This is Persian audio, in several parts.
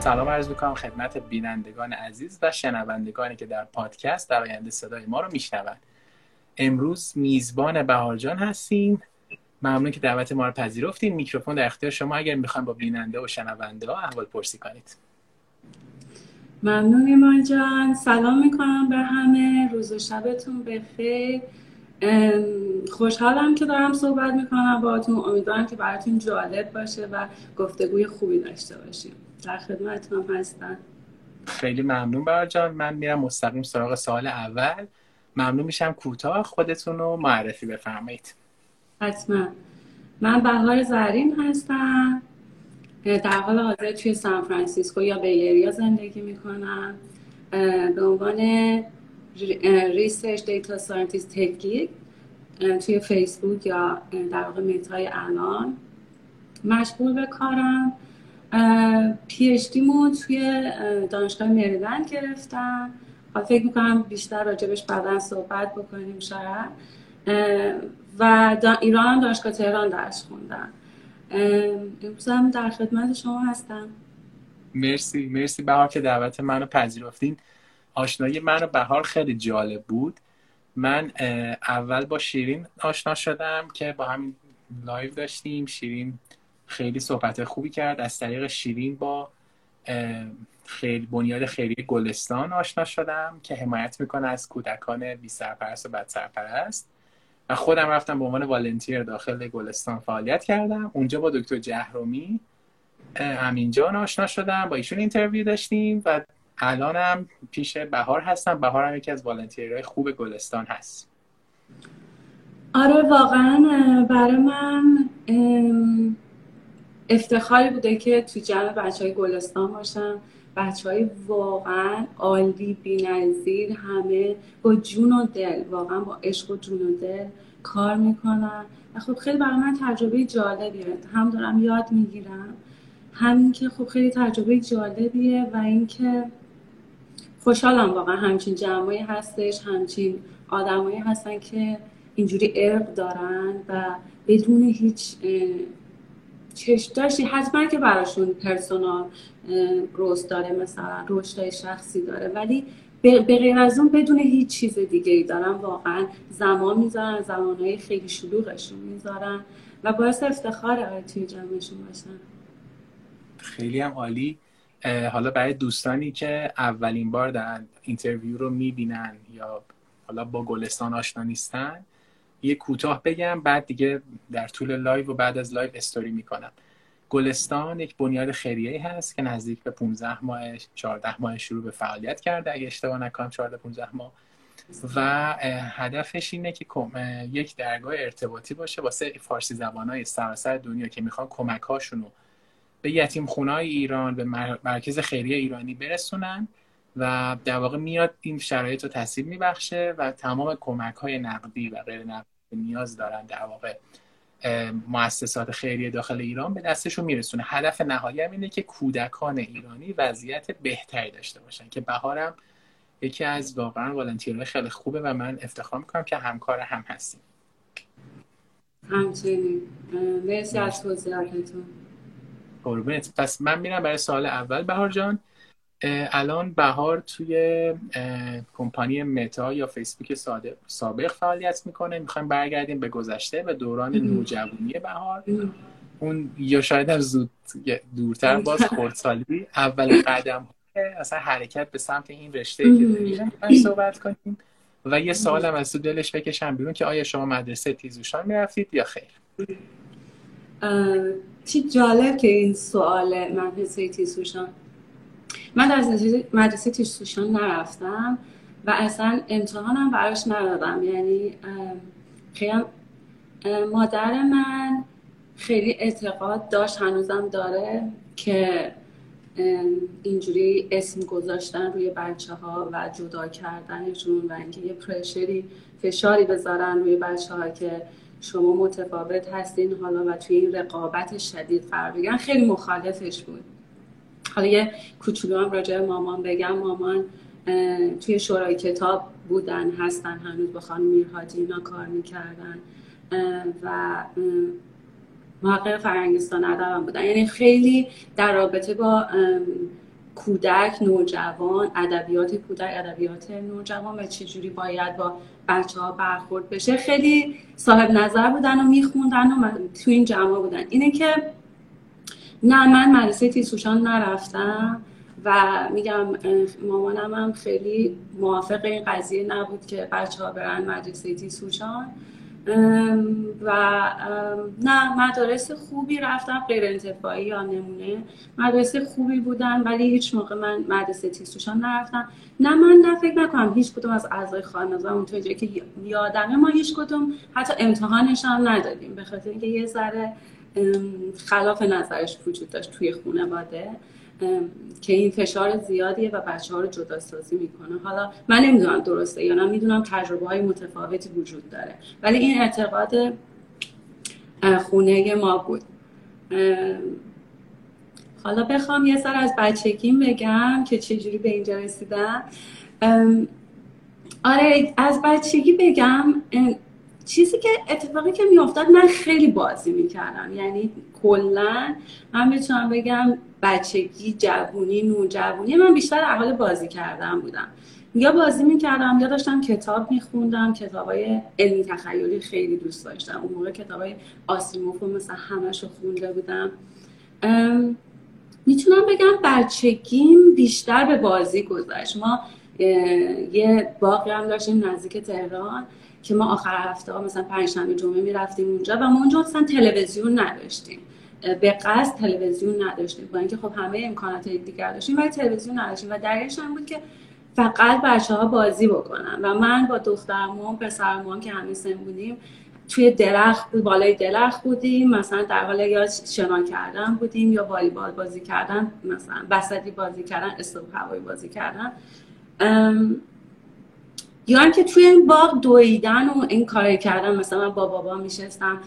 سلام عرض می‌کنم خدمت بینندگان عزیز و شنوندگانی که در پادکست در آینده صدای ما رو میشنوند امروز میزبان بهارجان هستیم. ممنون که دعوت ما رو پذیرفتین. میکروفون در اختیار شما. اگر می‌خوایم با بیننده و شنونده ها احوال پرسی کنید. ممنون ایمان جان. سلام می‌کنم به همه. روز و شبتون بخیر. خوشحالم که دارم صحبت می‌کنم باهاتون. امیدوارم که براتون جالب باشه و گفتگوی خوبی داشته باشیم. در خدمتتون هستم. خیلی ممنون بهار جان. من میرم مستقیم سراغ سوال اول. ممنون میشم کوتاه خودتون رو معرفی بفرمایید. حتما. من بهار زرین هستم. در حال حاضر توی سان فرانسیسکو یا Bay Area زندگی می‌کنم. به عنوان research data scientist تکی توی فیسبوک یا در واقع میتای الان مشغول به کارم. پی اچ توی دانشگاه مریلند گرفتم. فکر می‌کنم بیشتر راجبش بعدا صحبت بکنیم شاید. و ایران هم دانشگاه تهران درس خوندم. امروز هم در خدمت شما هستم. مرسی مرسی بهار که دعوت منو پذیرفتین. آشنایی من و بهار خیلی جالب بود. من اول با شیرین آشنا شدم که با همین live داشتیم. شیرین خیلی صحبت خوبی کرد. از طریق شیرین با خیریه بنیاد خیریه گلستان آشنا شدم که حمایت می‌کنه از کودکان بی سرپرست و بد سرپرست. و خودم رفتم به عنوان volunteer داخل گلستان فعالیت کردم. اونجا با دکتر جهرومی امینجان آشنا شدم. با ایشون interview داشتیم و الانم پیش بهار هستم. بهار هم یکی از volunteer های خوب گلستان هست. آره واقعا برای من افتخاری بوده که تو جمع بچه های گلستان باشم بچه های واقعا عالی بی همه با جون و دل واقعا با عشق و جون و دل کار می‌کنن. و خب خیلی برای من تجربه جالبیه. هم دارم یاد می‌گیرم. همین که خب خیلی تجربه جالبیه و اینکه خوشحالم واقعا همچین جمعایی هستش همچین آدمایی هستن که اینجوری ارق دارن و بدون هیچ چشم داشتی؟ حتما که براشون پرسونال روز داره مثلا رشدهای شخصی داره. ولی به غیر از اون بدون هیچ چیز دیگه ای دارن. واقعا زمان می‌ذارن زمانهای خیلی شلوغشون می‌ذارن و باعث افتخار توی جمعشون باشم. خیلی هم عالی. حالا برای دوستانی که اولین بار در interview رو می‌بینن یا حالا با گلستان آشنا نیستن یه کوتاه بگم بعد دیگه در طول live و بعد از live story می‌کنم. گلستان یک بنیاد خیریه هست که نزدیک به 15 ماه 14 ماه شروع به فعالیت کرده اگه اشتباه نکنم 14 15 ماه. و هدفش اینه که یک درگاه ارتباطی باشه واسه فارسی زبانهای سراسر دنیا که می‌خوان کمک هاشون رو به یتیم خونای ایران به مرکز خیریه ایرانی برسونن و در واقع میاد این شرایط رو تحصیل میبخشه و تمام کمک های نقدی و غیر نقدی نیاز دارن در واقع مؤسسات خیریه داخل ایران به دستشون میرسونه. هدف نهایی هم اینه که کودکان ایرانی وضعیت بهتری داشته باشن که بهارم یکی از واقعا والنتیرهای خیلی خوبه و من افتخار می‌کنم که همکار هم هستیم. همچنین. مرسی از توضیحاتتون. قربونت. پس من میرم برای سال اول. بهار جان الان بهار توی کمپانی متا یا فیسبوک سابق فعالیت می‌کنه. می‌خوایم برگردیم به گذشته به دوران نوجوانی بهار. اون یا شاید هم زود دورتر باز خردسالی. اول قدم اصلا حرکت به سمت این رشته که داریم صحبت کنیم. و یه سوالم از تو دلش بکشم بیرون که آیا شما مدرسه تیزوشان می‌رفتید یا خیر؟ چی جالب که این سوال مدرسه تیزوشان. من در مدرسه تیزوشان نرفتم و اصلا امتحانم براش ندادم. یعنی خیلی مادر من خیلی اعتقاد داشت هنوزم داره که اینجوری اسم گذاشتن روی بچه ها و جدا کردنشون و اینکه یه پرشری فشاری بذارن روی بچه ها که شما متفاوت هستین حالا و توی این رقابت شدید قرار خیلی مخالفش بود. حالا یه کوچولو هم راجع مامان بگم. مامان توی شورای کتاب بودن هستن هنوز با خانم میرهاتی اینا کار می‌کردن. و محقق فرنگستان ادبم بودن. یعنی خیلی در رابطه با کودک نوجوان ادبیات کودک ادبیات نوجوان و چجوری باید با بچه ها برخورد بشه. خیلی صاحب نظر بودن و میخوندن و تو این جمع بودن. اینه که نه من مدرسه تیسوشان نرفتم و میگم مامانم هم خیلی موافق این قضیه نبود که بچه ها برن مدرسه تیسوشان و نه مدارس خوبی رفتم غیر انتفاعی یا نمونه. مدرسه خوبی بودن ولی هیچ موقع من مدرسه تیستوشان نرفتم. نه من نه فکر نکنم هیچ کدوم از اعضای خانواده اونطوری که یادمه ما هیچ کدوم حتی امتحانش هم ندادیم به خاطر اینکه یه ذره خلاف نظرش وجود داشت توی خانواده که این فشار زیادیه و بچه ها رو جدا سازی می‌کنه. حالا من نمی‌دونم درسته یا نه می‌دونم تجربه های متفاوتی وجود داره. ولی این اعتقاد خونه ما بود. حالا بخوام یه سر از بچگیم بگم که چجوری به اینجا رسیدم. آره از بچگی بگم چیزی که اتفاقی که میافتاد من خیلی بازی می‌کردم. یعنی کلا من می‌تونم بگم بچگی جوونی نوجوونی من بیشتر احال بازی کردم بودم. یا بازی می‌کردم یا داشتم کتاب میخوندم. کتاب های علمی تخیلی خیلی دوست داشتم. اون موقع کتاب های آسیموف مثلا همش رو خونده بودم. می‌تونم بگم بچگیم بیشتر به بازی گذشت. ما یه باقی هم داشتیم نزدیک تهران. که ما آخر هفته ها مثلا پنجشنبه جمعه می‌رفتیم اونجا و ما اونجا مثلا تلویزیون نداشتیم. به قصد تلویزیون نداشتیم. با اینکه خب همه امکانات دیگر داشتیم ولی تلویزیون نداشتیم. و دلیلش بود که فقط بچه ها بازی بکنن. و من با دخترمون پسرمون که همه سن بودیم توی درخت بالای درخت بودیم. مثلا در حال یا شنا کردن بودیم یا والیبال بازی کردن مثلا بسدی بازی کردن استوب هوایی بازی کردن. یا اینکه توی این باغ دویدن و این کار کردن مثلا با بابا میشستم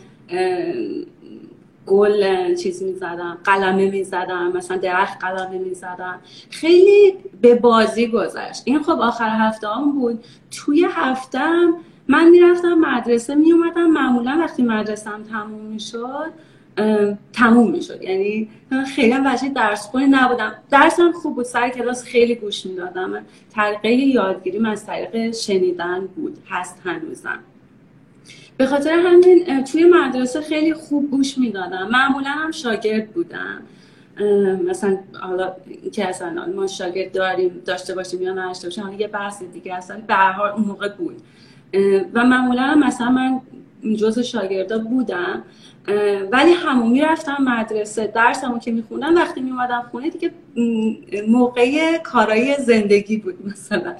گل چیز می‌زدم قلمه می‌زدم مثلا درخت قلمه می‌زدم. خیلی به بازی گذشت. این خب آخر هفته هم بود. توی هفتم من می‌رفتم مدرسه میومدم معمولا وقتی مدرسم تموم می‌شد تموم می‌شد. یعنی خیلی هم بچه درس خونی نبودم. درسم خوب بود. سر کلاس خیلی گوش می‌دادم. طریقه یادگیریم از طریق شنیدن بود. هست هنوزم. به خاطر همین توی مدرسه خیلی خوب گوش می‌دادم. معمولا هم شاگرد بودم. مثلا حالا که اصلا ما شاگرد داریم داشته باشیم یا نداشته باشیم حالا یه بحث دیگه اصلا به هر اون موقع بود. و معمولا مثلا من جز شاگردا بودم. ولی همون می‌رفتم مدرسه درسمو که می‌خونم وقتی میومدم خونه دیگه موقع کارای زندگی بود مثلا.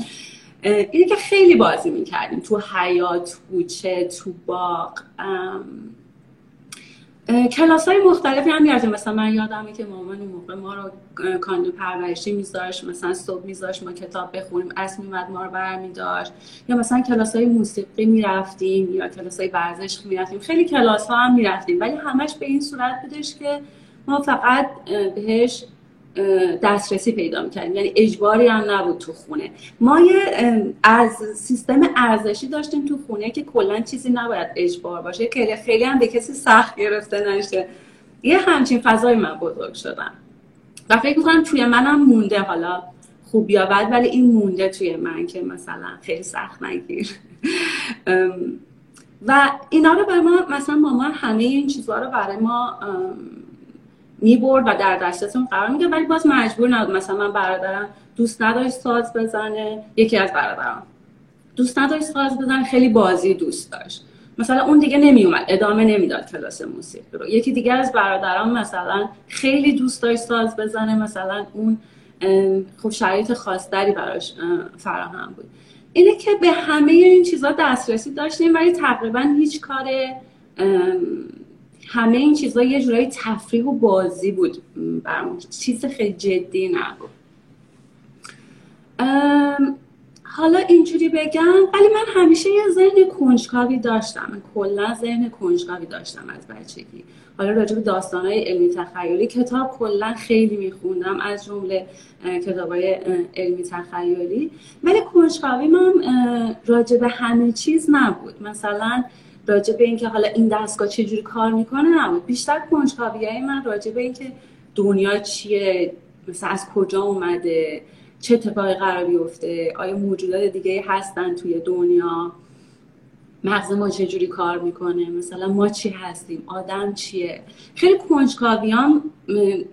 اینه که خیلی بازی می‌کردیم تو حیات کوچه تو باغ کلاس های مختلفی هم می‌رفتیم مثلا من یادمه که مامان موقع ما رو کاندو پرورشی میذاشت مثلا صبح میذاشت ما کتاب بخونیم اسم میمد ما رو برمیداشت. یا مثلا کلاس های موسیقی می‌رفتیم یا کلاس های ورزش می‌رفتیم. خیلی کلاس ها هم می‌رفتیم. ولی همش به این صورت بودش که ما فقط بهش دسترسی پیدا می‌کردیم. یعنی اجباری هم نبود تو خونه. ما یه از سیستم ارزشی داشتیم تو خونه که کلا چیزی نباید اجبار باشه. که خیلی هم به کسی سخت گرفته نشه. یه همچین فضای من بزرگ شدم. و فکر می‌کنم توی منم مونده حالا خوب یا بد ولی این مونده توی من که مثلا خیلی سخت نگیر. و اینا رو برای ما مثلا مامان همه این چیزها رو برای ما می‌برد و در دسترسمون قرار میگه ولی باز مجبور نبود. مثلا من برادرم دوست نداشت ساز بزنه. یکی از برادرم دوست نداشت ساز بزن خیلی بازی دوست داشت. مثلا اون دیگه نمیومد ادامه نمی‌داد کلاس موسیقی رو. یکی دیگه از برادران مثلا خیلی دوست داشت ساز بزنه. مثلا اون خب شرایط خاصتری براش فراهم بود. اینه که به همه این چیزها دسترسی داشتیم ولی تقریبا هیچ کار همه این چیزها یه جورایی تفریح و بازی بود برامون. چیز خیلی جدی نبود حالا اینجوری بگم ولی من همیشه یه ذهن کنجکاوی داشتم. کلا ذهن کنجکاوی داشتم از بچگی. حالا راجع به داستانهای علمی تخیلی کتاب کلا خیلی میخوندم از جمله کتابای علمی تخیلی. ولی کنجکاوی من راجع به همه چیز نبود. مثلا راجع به اینکه حالا این دستگاه چجوری کار می‌کنه بیشتر کنجکاوی من راجع به اینکه دنیا چیه مثلا از کجا اومده چه اتفاقی قرار بیفته آیا موجودات دیگه هستن توی دنیا مغز ما چجوری کار می‌کنه مثلا ما چی هستیم آدم چیه. خیلی کنجکاویام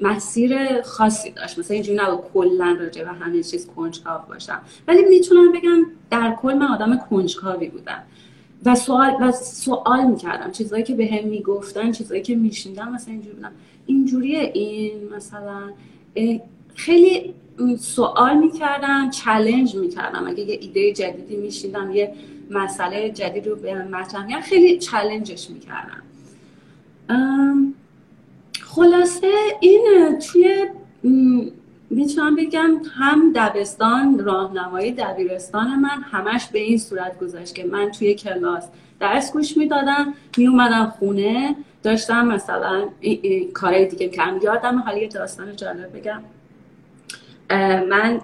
مسیر خاصی داشت. مثلا اینجوری نبود کلا راجع به همه چیز کنجکاو باشم. ولی می‌تونم بگم در کل من آدم کنجکاوی بودم. و سوال و سوال می‌کردم. چیزایی که به هم می‌گفتن چیزایی که میشیندم مثلا اینجوری بودم. اینجوریه این مثلا خیلی سوال می‌کردم چلنج می‌کردم. اگه یه ایده جدیدی میشیدم یه مسئله جدید رو به مطرح خیلی چلنجش می‌کردم. خلاصه این توی می‌تونم بگم هم دبستان راهنمایی دبیرستان من همش به این صورت گذاشت که من توی کلاس درس گوش می‌دادم میومدم خونه داشتم مثلا کارهای دیگه کردم یادم حالا یه داستان جالب بگم. من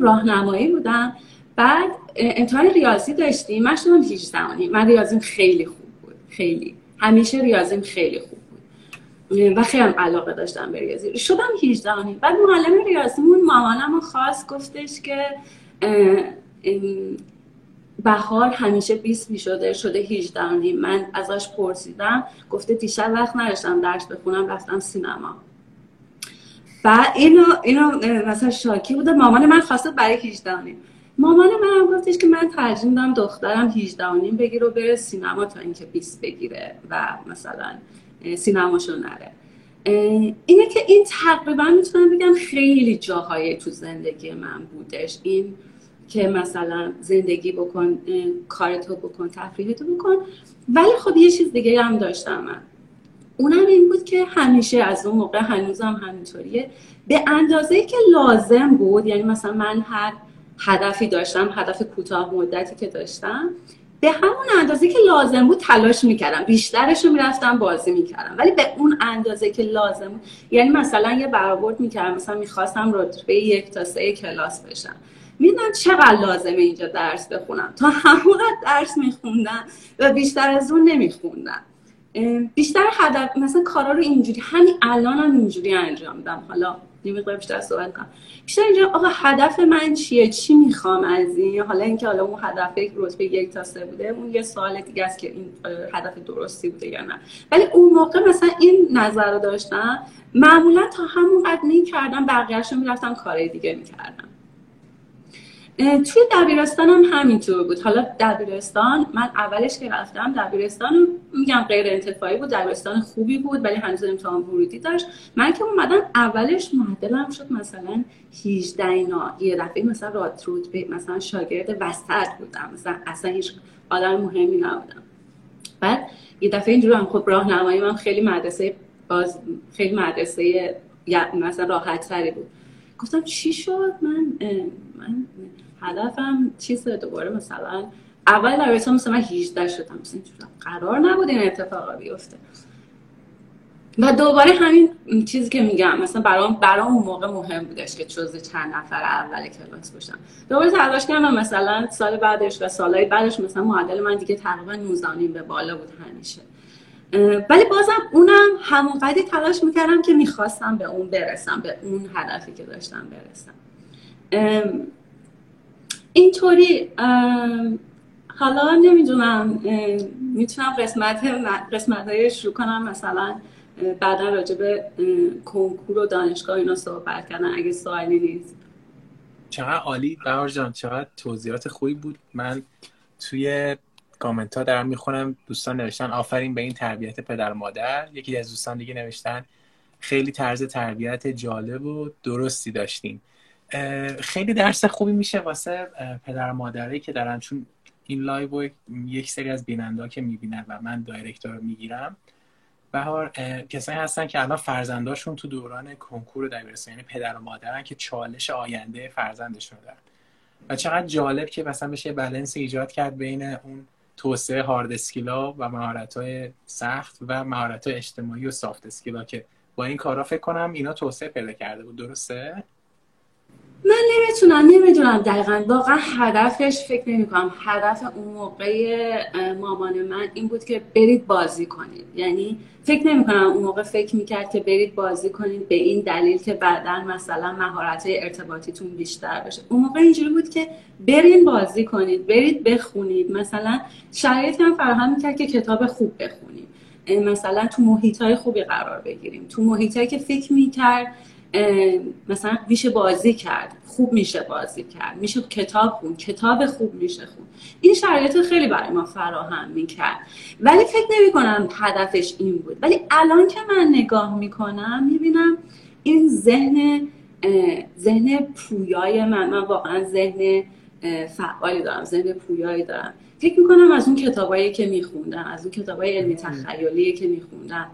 راهنمایی بودم بعد امتحان ریاضی داشتیم. من شدم 18 من ریاضیم خیلی خوب بود خیلی. همیشه ریاضیم خیلی خوب و خیلی علاقه داشتم به ریاضی. شدم 18 بعد معلم ریاضیمون مامانم خواست گفتش که بهار همیشه 20 می شده شده 18 من ازش پرسیدم گفته دیشب وقت نداشتم درس بخونم رفتم سینما. و اینو اینو مثلا شاکی بوده. مامان من خواسته برای 18 مامان منم گفتش که من ترجیح میدم دخترم 18 و نیم بگیره و بره سینما تا اینکه 20 بگیره و مثلا سینماشو نره. اینه که این تقریبا می‌تونم بگم خیلی جاهای تو زندگی من بودش. این که مثلا زندگی بکن کارتو بکن تفریحتو بکن. ولی خب یه چیز دیگه هم داشتم من. اونم این بود که همیشه از اون موقع هنوزم همینطوریه. به اندازه که لازم بود یعنی مثلا من هر هدفی داشتم هدف کوتاه مدتی که داشتم به همون اندازه که لازم بود تلاش می‌کردم. بیشترش رو می‌رفتم بازی می‌کردم. ولی به اون اندازه که لازم بود یعنی مثلا یه برآورد می‌کردم مثلا می‌خواستم رتبه یک تا سه کلاس بشم. می‌دونم چقدر لازمه اینجا درس بخونم. تا همون درس میخوندم و بیشتر از اون نمیخوندم. بیشتر هدف مثلا کارا رو اینجوری همین الان هم اینجوری انجام میدم حالا یه بیشتر صحبت کنم. بیشتر اینجا آقا هدف من چیه؟ چی می‌خوام از این؟ حالا اینکه حالا اون هدف رتبه یک تا سه بوده اون یه سوال دیگه است که این هدف درستی بوده یا نه. ولی اون موقع مثلا این نظر رو داشتم معمولا تا همون قد می‌کردم بقیهش رو می‌رفتم کارهای دیگه می‌کردم. توی دبیرستان هم همینطور بود. حالا دبیرستان من اولش که رفتم دبیرستان میگم غیر انتفاعی بود دبیرستان خوبی بود ولی هنوز امتحان ورودی داشت. من که اومدم اولش معدلم شد مثلا 18 اینا یه دفعه مثلا رات به مثلا شاگرد وسط بودم. مثلا اصلا هیچ آدم مهمی نبودم. بعد یه دفعه اینجور هم خب راهنمایی من خیلی مدرسه باز خیلی مدرسه مثلا راحت تری بود. گفتم چی شد؟ من من هدفم چیز دوباره مثلا اول در مثلا من 18 شدم مثلا قرار نبود این اتفاقا بیفته. و دوباره همین چیزی که میگم مثلا برام برام اون موقع مهم بودش که جزء چند نفر اول کلاس باشم دوباره تلاش کردم مثلا سال بعدش و سالهای بعدش مثلا معدل من دیگه تقریبا 19 به بالا بود همیشه. ولی بازم اونم همون قدری تلاش می‌کردم که می‌خواستم به اون برسم به اون هدفی که داشتم برسم. اینطوری حالا نمی‌دونم می‌تونم قسمت قسمت های شروع کنم. مثلا بعدا راجع به کنکور و دانشگاه اینا صحبت کردن اگه سوالی نیست. چقدر عالی؟ بهار جان چقدر توضیحات خوبی بود. من توی کامنت ها دارم می‌خونم. دوستان نوشتن آفرین به این تربیت پدر مادر. یکی از دوستان دیگه نوشتن خیلی طرز تربیت جالب و درستی داشتین. خیلی درس خوبی میشه واسه پدر مادرایی که دارن چون این live یک سری از بیننده که می‌بینن و من direct می‌گیرم. بهار کسایی هستن که الان فرزنداشون تو دوران کنکور university یعنی پدر و مادرن که چالش آینده فرزندشون دارن. و چقدر جالب که مثلا بشه بلنس ایجاد کرد بین اون توسعه هارد اسکیلا و مهارت های سخت و مهارت های اجتماعی و سافت اسکیلا که با این کارا فکر کنم اینا توسعه پیدا کرده بود. درسته؟ من نمی‌تونم نمی‌دونم دقیقا. واقعا هدفش فکر نمی کنم هدف اون موقع مامان من این بود که برید بازی کنید. یعنی فکر نمی کنم اون موقع فکر می‌کرد که برید بازی کنید به این دلیل که بعدا مثلا مهارت ارتباطیتون بیشتر بشه. اون موقع اینجوری بود که برین بازی کنید برید بخونید. مثلا شرایط هم فراهم می‌کرد که کتاب خوب بخونید. مثلا تو محیط های خوبی قرار بگیریم. تو محیط که فکر می‌کرد مثلا میشه بازی کرد خوب میشه بازی کرد میشه کتاب خون کتاب خوب میشه خون این شرایط خیلی برای ما فراهم می‌کرد. ولی فکر نمی کنم هدفش این بود. ولی الان که من نگاه می‌کنم می‌بینم این ذهن ذهن پویای من من واقعا ذهن فعالی دارم ذهن پویایی دارم. فکر می‌کنم از اون کتابایی که میخوندم از اون کتابای علمی تخیلی که میخوندم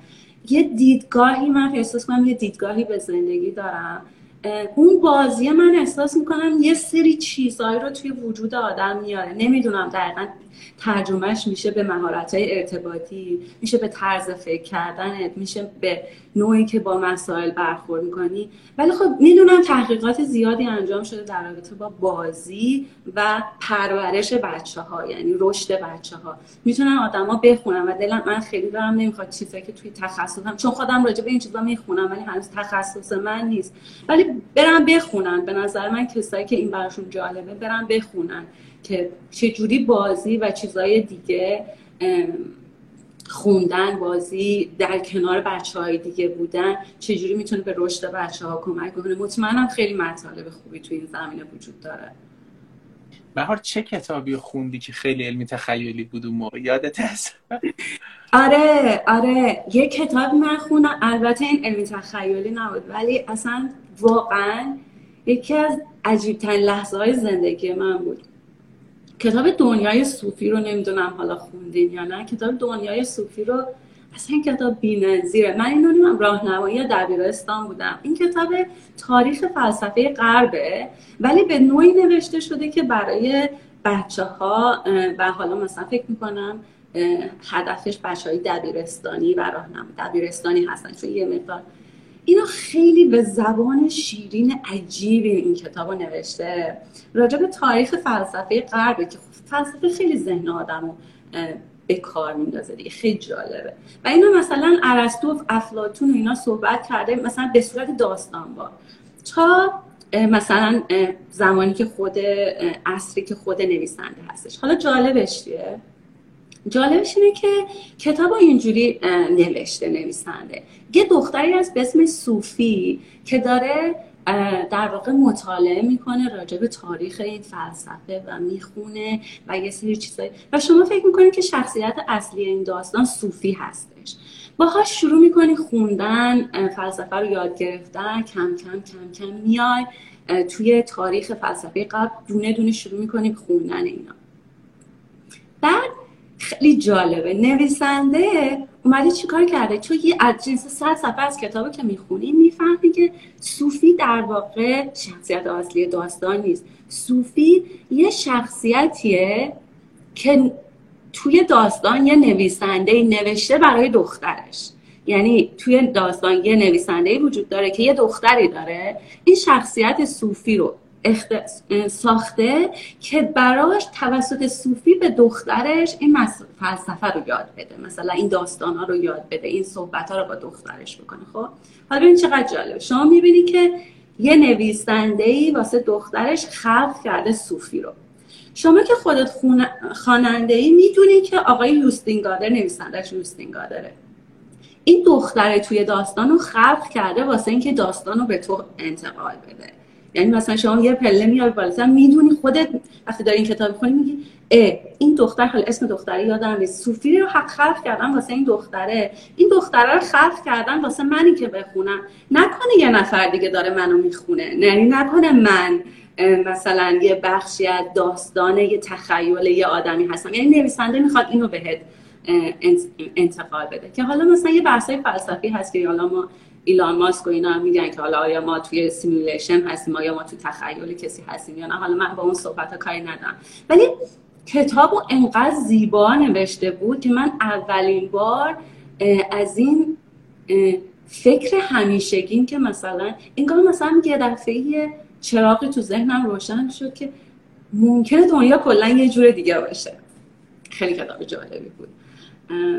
یه دیدگاهی من احساس کنم یه دیدگاهی به زندگی دارم. اون بازی من احساس می‌کنم یه سری چیزهایی رو توی وجود آدم میاره. نمی‌دونم دقیقا ترجمهش میشه به مهارت ارتباطی میشه به طرز فکر کردنت میشه به نوعی که با مسائل برخورد می‌کنی. ولی خب می‌دونم تحقیقات زیادی انجام شده در رابطه با بازی و پرورش بچه ها یعنی رشد بچه ها می‌تونن آدما بخونن و دلم من خیلی دارم نمی‌خواد چیزایی که توی تخصصم چون خودم راجع به این چیزا می‌خونم ولی هنوز تخصص من نیست. ولی برم بخونن. به نظر من کسایی که این براشون جالبه برم بخونن. که چجوری بازی و چیزهای دیگه خوندن بازی در کنار بچه های دیگه بودن چجوری می‌تونه به رشد بچه ها کمک کنه مطمئنم خیلی مطالب خوبی تو این زمینه وجود داره. بهار چه کتابی خوندی که خیلی علمی تخیلی بود اون موقع؟ یادت هست؟ آره آره. یه کتاب من خوندم. البته این علمی تخیلی نبود ولی اصلا واقعا یکی از عجیبترین لحظه های زندگی من بود. کتاب دنیای صوفی رو نمی‌دونم حالا خوندین یا نه. کتاب دنیای صوفی رو اصلا کتاب بی‌نظیره. من اینو نمی‌دونم راهنمایی دبیرستان بودم. این کتاب تاریخ فلسفه غربه ولی به نوعی نوشته شده که برای بچه ها و حالا مثلا فکر می‌کنم هدفش بچه های دبیرستانی و راهنما دبیرستانی هستن. چون یه مقدار اینو خیلی به زبان شیرین عجیبی این کتاب رو نوشته. راجع به تاریخ فلسفه غربه که فلسفه خیلی ذهن آدم به کار میندازه دیگه. خیلی جالبه. و اینو مثلا ارسطو و افلاطون اینا صحبت کرده مثلا به صورت با تا مثلا زمانی که خود اصری که خود نویسنده هستش. حالا جالبش جالبش اینه که کتاب اینجوری نوشته نویسنده. یه دختری از به اسم صوفی که داره در واقع مطالعه می‌کنه راجع به تاریخ این فلسفه و می‌خونه و یه سری چیزایی و شما فکر می‌کنید که شخصیت اصلی این داستان صوفی هستش. باهاش شروع می‌کنی خوندن فلسفه رو یاد گرفتن کم کم کم کم میای توی تاریخ فلسفه قبل دونه دونه شروع می‌کنی خوندن اینا. بعد خیلی جالبه. نویسنده اومده چیکار کرده؟ چون یه از جنس صد صفحه از کتابی که می‌خونی می‌فهمی که صوفی در واقع شخصیت اصلی داستان نیست. صوفی یه شخصیتیه که توی داستان یه نویسنده نوشته برای دخترش. یعنی توی داستان یه نویسنده وجود داره که یه دختری داره. این شخصیت صوفی رو ساخته که براش توسط صوفی به دخترش این فلسفه رو یاد بده. مثلا این داستان ها رو یاد بده این صحبت ها رو با دخترش بکنه. خب؟ حالا این چقدر جالب. شما می‌بینی که یه نویسنده ای واسه دخترش خلق کرده صوفی رو. شما که خودت خواننده ای می‌دونی که آقای یوستینگادر نویسندهش یوستینگادره. این دختره توی داستان رو خلق کرده واسه اینکه داستان رو به تو انتقال بده. یعنی مثلا شما یه پله میای بالا می‌دونی خودت وقتی داری این کتاب می‌خونی میگی این دختر حالا اسم دختری یادم نیست. صوفی رو حق خلق کردن واسه این دختره. این دختره رو خلق کردن واسه منی که بخونم. نکنه یه نفر دیگه داره منو می‌خونه. یعنی نکنه من مثلا یه بخشی از داستان یه تخیل یه آدمی هستم. یعنی نویسنده می‌خواد اینو بهت انتقال بده. که حالا مثلا یه بحثای فلسفی هست که حالا ما ایلان ماسک و اینا میگن که حالا آیا ما توی سیمولیشن هستیم؟ آیا ما تو تخیل کسی هستیم یا نه؟ حالا من با اون صحبت ها کاری ندارم. ولی کتاب رو انقدر زیبا نوشته بود که من اولین بار از این فکر همیشگیم که مثلا انگار مثلا یه دفعه چراغی تو ذهنم روشن شد که ممکنه دنیا کلا یه جور دیگه باشه. خیلی کتاب جالبی بود.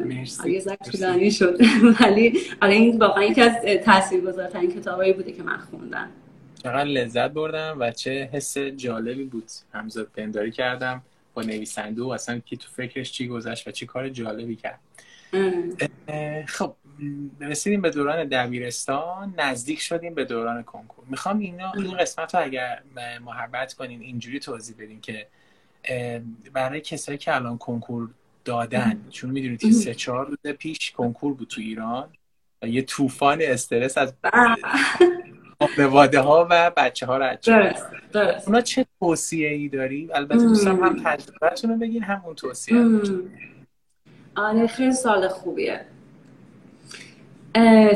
مرسی. یه طولانی شد. ولی آره این واقعا یکی از تاثیرگذارترین کتابایی بوده که من خوندم. چقدر لذت بردم و چه حس جالبی بود همزاد پنداری کردم با نویسنده و اصلا که تو فکرش چی گذشت و چی کار جالبی کرد. خب رسیدیم به دوران دبیرستان نزدیک شدیم به دوران کنکور. می‌خوام اینا این قسمت رو اگر محبت کنین اینجوری توضیح بدین که برای کسایی که الان کنکور دادن. چون می‌دونید که سه چهار روز پیش کنکور بود تو ایران و یه طوفان استرس از خانواده ها و بچه ها رد شد. اونا چه توصیه ای داری؟ البته دوستم هم تجربهتون رو بگین هم اون توصیه آره خیلی سال خوبیه.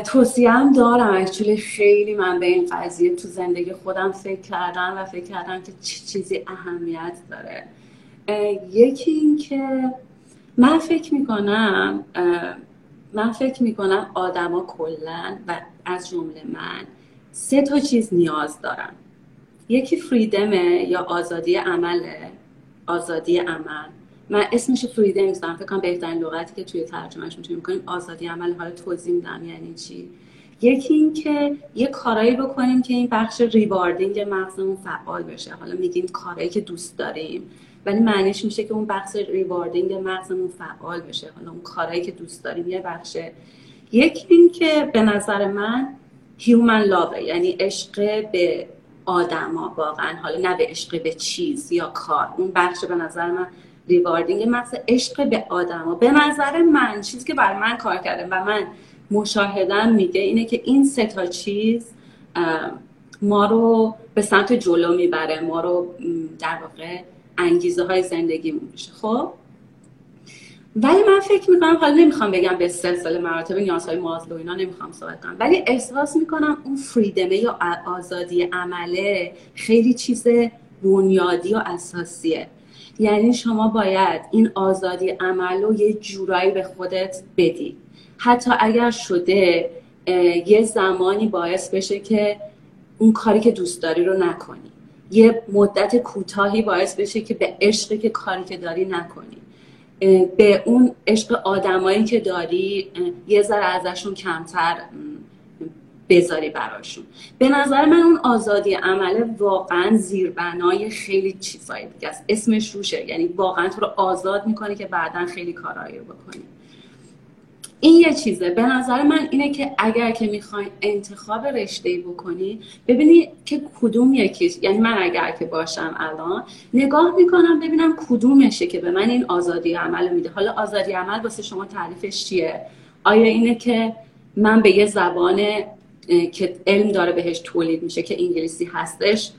توصیه هم دارم. اکچولی خیلی من به این قضیه تو زندگی خودم فکر کردم و فکر کردم که چه چیزی اهمیت داره. یکی این که من فکر می‌کنم من فکر می‌کنم آدما کلا و از جمله من سه تا چیز نیاز دارن. یکی فریدمه یا آزادی عمله؟ آزادی عمل. من اسمش فریدم می‌ذارم فکر کنم بهترین لغتی که توی ترجمهش می‌تونیم کنیم آزادی عمل. حالا توضیح میدم یعنی چی. یکی این که یه کارایی بکنیم که این بخش ریواردینگ مغزمون فعال بشه. حالا میگیم کارایی که دوست داریم. ولی معنیش میشه که اون بخش ریواردینگ مغزمون فعال بشه. حالا اون کارایی که دوست داریم یه بخشه یکی این که به نظر من هیومن لاو یعنی عشق به آدما واقعا. حالا نه به عشق به چیز یا کار. اون بخش به نظر من ریواردینگ مغز عشق به آدما. به نظر من چیزی که بر من کار کرده و من مشاهدم میگه اینه که این سه تا چیز ما رو به سمت جلو می‌بره. ما رو در واقع انگیزه های زندگیمون میشه خب؟ ولی من فکر می‌کنم حالا نمی‌خوام بگم به سلسله مراتب نیازهای مازلو اینا نمی‌خوام صحبت کنم ولی احساس می‌کنم اون فریدمه یا آزادی عمله خیلی چیز بنیادی و اساسیه. یعنی شما باید این آزادی عمل رو یه جورایی به خودت بدی. حتی اگر شده یه زمانی باعث بشه که اون کاری که دوست داری رو نکنی. یه مدت کوتاهی باعث بشه که به عشقی که کاری که داری نکنی. به اون عشق آدمایی که داری یه ذره ازشون کمتر بذاری براشون. به نظر من اون آزادی عمله واقعا زیربنای خیلی چیزایی دیگه است. اسمش روشه. یعنی واقعا تو رو آزاد می‌کنه که بعدا خیلی کارایی رو بکنی. این یه چیزه. به نظر من اینه که اگر که می‌خواین انتخاب رشته بکنی ببینی که کدوم یکی یعنی من اگر که باشم الان نگاه می‌کنم ببینم کدومشه که به من این آزادی عمل میده. حالا آزادی عمل واسه شما تعریفش چیه؟ آیا اینه که من به یه زبان که علم داره بهش تولید میشه که انگلیسی هستش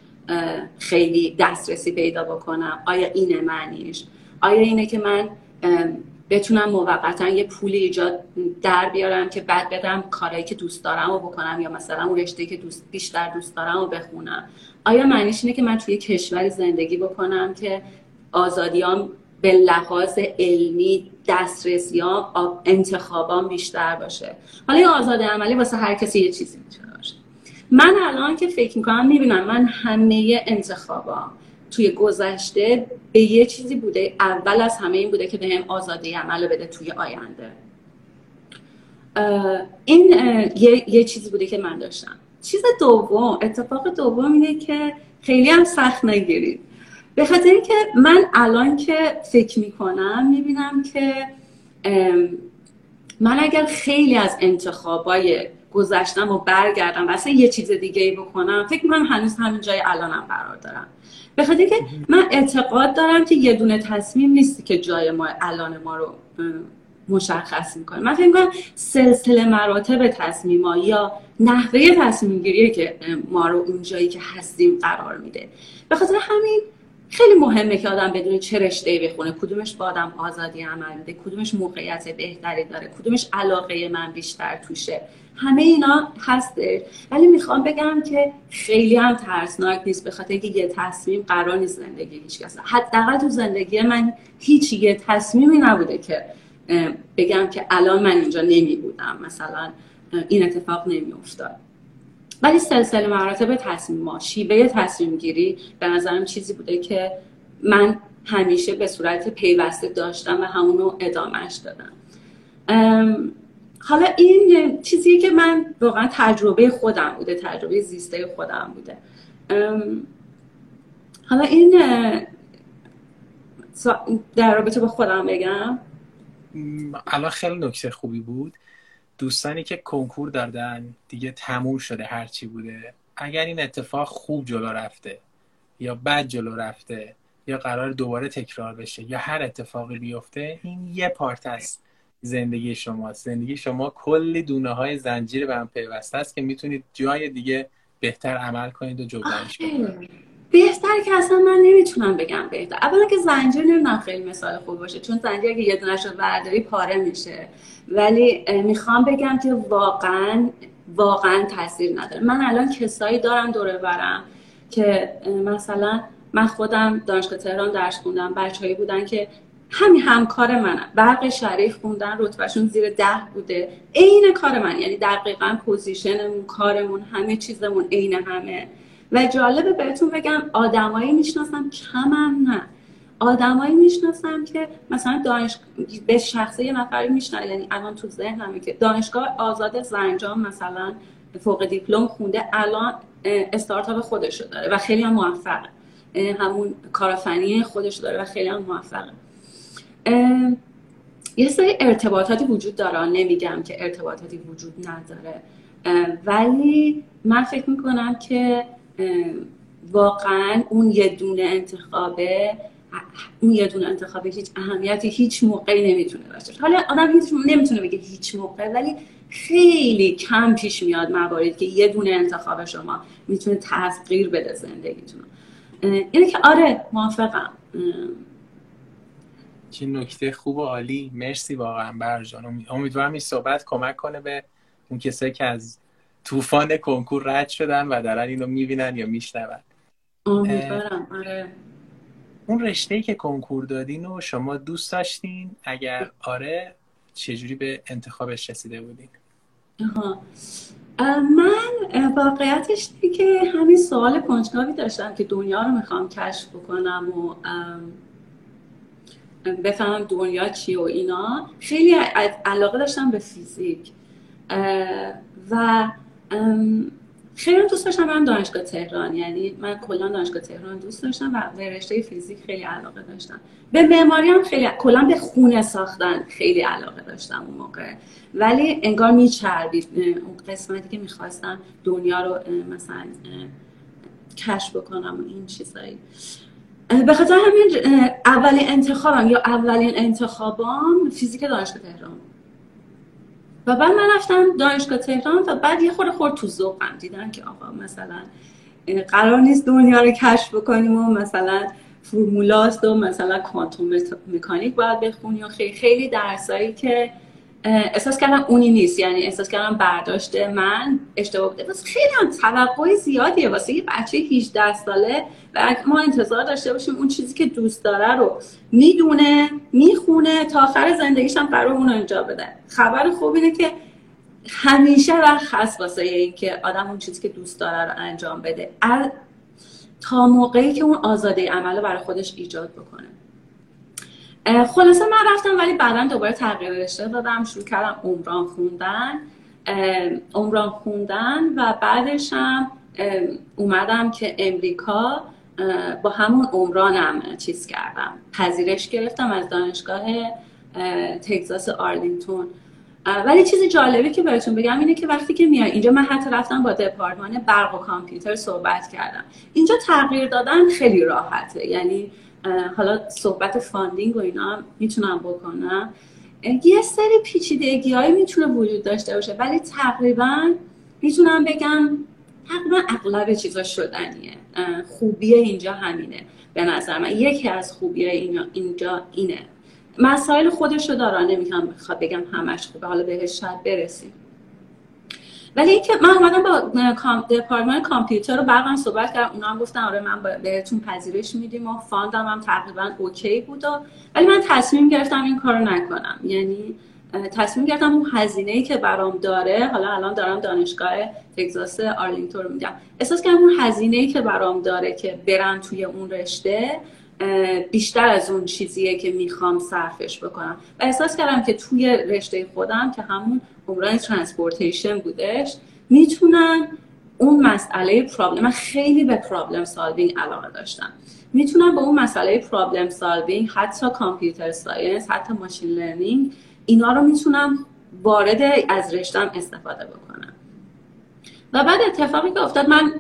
خیلی دسترسی پیدا بکنم؟ آیا اینه معنیش؟ آیا اینه که من بتونم موقتا یه پولی ایجاد در بیارم که بعد بدم کارهایی که دوست دارم و بکنم یا مثلا اون رشته که دوست بیشتر دوست دارم و بخونم. آیا معنیش اینه که من توی کشوری زندگی بکنم که آزادیام به لحاظ علمی دسترسیام انتخابام بیشتر باشه؟ حالا یه آزاد عملی واسه هر کسی یه چیزی می‌تونه باشه. من الان که فکر می‌کنم می‌بینم من همه انتخابام توی گذشته به یه چیزی بوده. اول از همه این بوده که بهم به آزادی عمل بده توی آینده. این یه،, یه چیزی بوده که من داشتم. چیز دوم اتفاق دوم اینه که خیلی هم سخت نگیرید. به خاطر اینکه من الان که فکر می‌کنم می‌بینم که من اگر خیلی از انتخابای گذشتم و برگردم و اصلا یه چیز دیگه ای بکنم فکر من هنوز همین جای الانم قرار دارم. به خاطر که من اعتقاد دارم که یه دونه تصمیم نیستی که جای ما الان ما رو مشخص می‌کنه. من فکر کنم سلسله مراتب تصمیم ها یا نحوه تصمیم گیریه که ما رو اون جایی که هستیم قرار میده. به خاطر همین خیلی مهمه که آدم بدون چه رشته بخونه. کدومش با آدم آزادی عمل میده کدومش موقعیت بهتری داره کدومش علاقه من بیشتر توشه. همه اینا هسته. ولی می‌خوام بگم که خیلی هم ترسناک نیست به خاطر اینکه یه تصمیم قرار نیست زندگی هیچ کس. حداقل تو زندگی من هیچ یه تصمیمی نبوده که بگم که الان من اینجا نمی بودم مثلا این اتفاق نمی افتاد ولی سلسله مراتب تصمیم ما شیوه تصمیم گیری به نظرم چیزی بوده که من همیشه به صورت پیوسته داشتم و همونو ادامهش دادم. حالا این چیزی که من واقعا تجربه خودم بوده تجربه زیسته خودم بوده. حالا این در رابطه با خودم بگم. الان خیلی نکته خوبی بود. دوستانی که کنکور دادن دیگه تموم شده هرچی بوده. اگر این اتفاق خوب جلو رفته یا بد جلو رفته یا قرار دوباره تکرار بشه یا هر اتفاقی بیفته این یه پارت است. زندگی شما زندگی شما کلی دونه های زنجیر به هم پیوسته است که می‌تونید جای دیگه بهتر عمل کنید و جبرانش کنید. بهتر که اصلا من نمی‌تونم بگم بهتر. اولا که زنجیر نمی‌دونم خیلی مثال خوب باشه چون زنجیر اگه یه دونه شد برداری پاره میشه. ولی می‌خوام بگم که واقعا واقعا تاثیر نداره. من الان کسایی دارم دوره برم که مثلا من خودم دانشگاه تهران درس خوندم بچههایی بودن که همین همکار منم برق شریف خوندن رتبهشون زیر ده بوده. عین کار من. یعنی دقیقا پوزیشنمون کارمون همه چیزمون عین همه. و جالبه بهتون بگم آدمایی می‌شناسم کمم نه. آدمایی می‌شناسم که مثلا دانش به شخصه یه نفری می‌شناسم. یعنی الان تو ذهنمه که دانشگاه آزاد زنجان مثلا فوق دیپلم خونده الان استارتاپ خودشو داره و خیلی هم موفقه. همون کارافنی خودش داره و خیلی هم موفقه. یه سری ارتباطاتی وجود داره. نمیگم که ارتباطاتی وجود نداره. ولی من فکر می‌کنم که واقعا اون یه دونه انتخابه اون یه دونه انتخابه هیچ اهمیتی هیچ موقعی نمی‌تونه داشته حالا آدم هیچ نمی‌تونه بگه هیچ موقع ولی خیلی کم پیش میاد مواردی که یه دونه انتخاب شما می‌تونه تغییر بده زندگیتون. اینه که آره موافقم. چه نکته خوب و عالی. مرسی واقعا برجان امیدوارم این صحبت کمک کنه به اون کسایی که از طوفان کنکور رد شدن و دارن اینو می‌بینن یا میشنون. امیدوارم. آره. اون رشته ای که کنکور دادین و شما دوست داشتین اگر آره چجوری به انتخابش رسیده بودین؟ من واقعیتش که همین سوال کنجکاوی داشتم که دنیا رو می‌خوام کشف بکنم و بفهمم دنیا چی و اینا. خیلی علاقه داشتم به فیزیک. و خیلی دوست داشتم من دانشگاه تهران. یعنی من کلا دانشگاه تهران دوست داشتم و به رشته فیزیک خیلی علاقه داشتم. به معماری هم خیلی کلا به خونه ساختن خیلی علاقه داشتم اون موقع. ولی انگار میچربید اون قسمتی که می‌خواستم دنیا رو مثلا کشف بکنم و این چیزایی. به خاطر همین اولین انتخابم یا اولین انتخابام فیزیک دانشگاه تهران و بعد من رفتم دانشگاه تهران و بعد یه خورده خورد تو ذوقم دیدم که آقا مثلا قرار نیست دنیا رو کشف بکنیم و مثلا فرمولاست و مثلا کوانتوم مکانیک باید بخونی و خیلی خیلی درسایی که احساس کردم اونی نیست. یعنی احساس کردم برداشت من اشتباه بوده. بس خیلی هم توقع زیادیه. واسه یه بچه 18 ساله و ما انتظار داشته باشیم اون چیزی که دوست داره رو می‌دونه می‌خونه تا آخر زندگیش هم قرار اون انجام بده. خبر خوب اینه که همیشه وقت هست واسه این که آدم اون چیزی که دوست داره رو انجام بده. تا موقعی که اون آزادی عمل برای خودش ایجاد بکنه. خلاصه من رفتم ولی بعدا دوباره تغییر رشته دادم شروع کردم عمران خوندن عمران خوندن و بعدش هم اومدم که امریکا با همون عمرانم چیز کردم پذیرش گرفتم از دانشگاه تگزاس آرلینگتون. ولی چیز جالبی که بهتون بگم اینه که وقتی که میای اینجا من حتی رفتم با دپارتمان برق و کامپیوتر صحبت کردم. اینجا تغییر دادن خیلی راحته یعنی حالا صحبت funding و اینا هم می‌تونم بکنم. یه سری پیچیدگی هایی می‌تونه وجود داشته باشه ولی تقریبا می‌تونم بگم تقریبا اغلب چیزا شدنیه. خوبی اینجا همینه. به نظر من یکی از خوبی اینجا اینه. مسائل خودش رو دارن نمی‌خوام بگم همش خوبه. حالا بهش شاید برسیم. ولی اینکه من اومدم با دپارتمان کامپیوتر رو برقم صحبت کردم اونا هم گفتن آره من بهتون پذیرش میدیم و فاندم هم تقریبا اوکی بود و ولی من تصمیم گرفتم این کارو نکنم. یعنی تصمیم گرفتم اون هزینه ای که برام داره حالا الان دارم دانشگاه تگزاس آرلینگتون رو میگم احساس کردم اون هزینه ای که برام داره که برم توی اون رشته بیشتر از اون چیزیه که می‌خوام صرفش بکنم. و احساس کردم که توی رشته خودم که همون عمران transportation بودش می‌تونم اون مسئله problem من خیلی به problem solving علاقه داشتم. می‌تونم با اون مسئله problem solving حتی computer science حتی machine learning اینا رو می‌تونم وارد از رشتم استفاده بکنم و بعد اتفاقی که افتاد من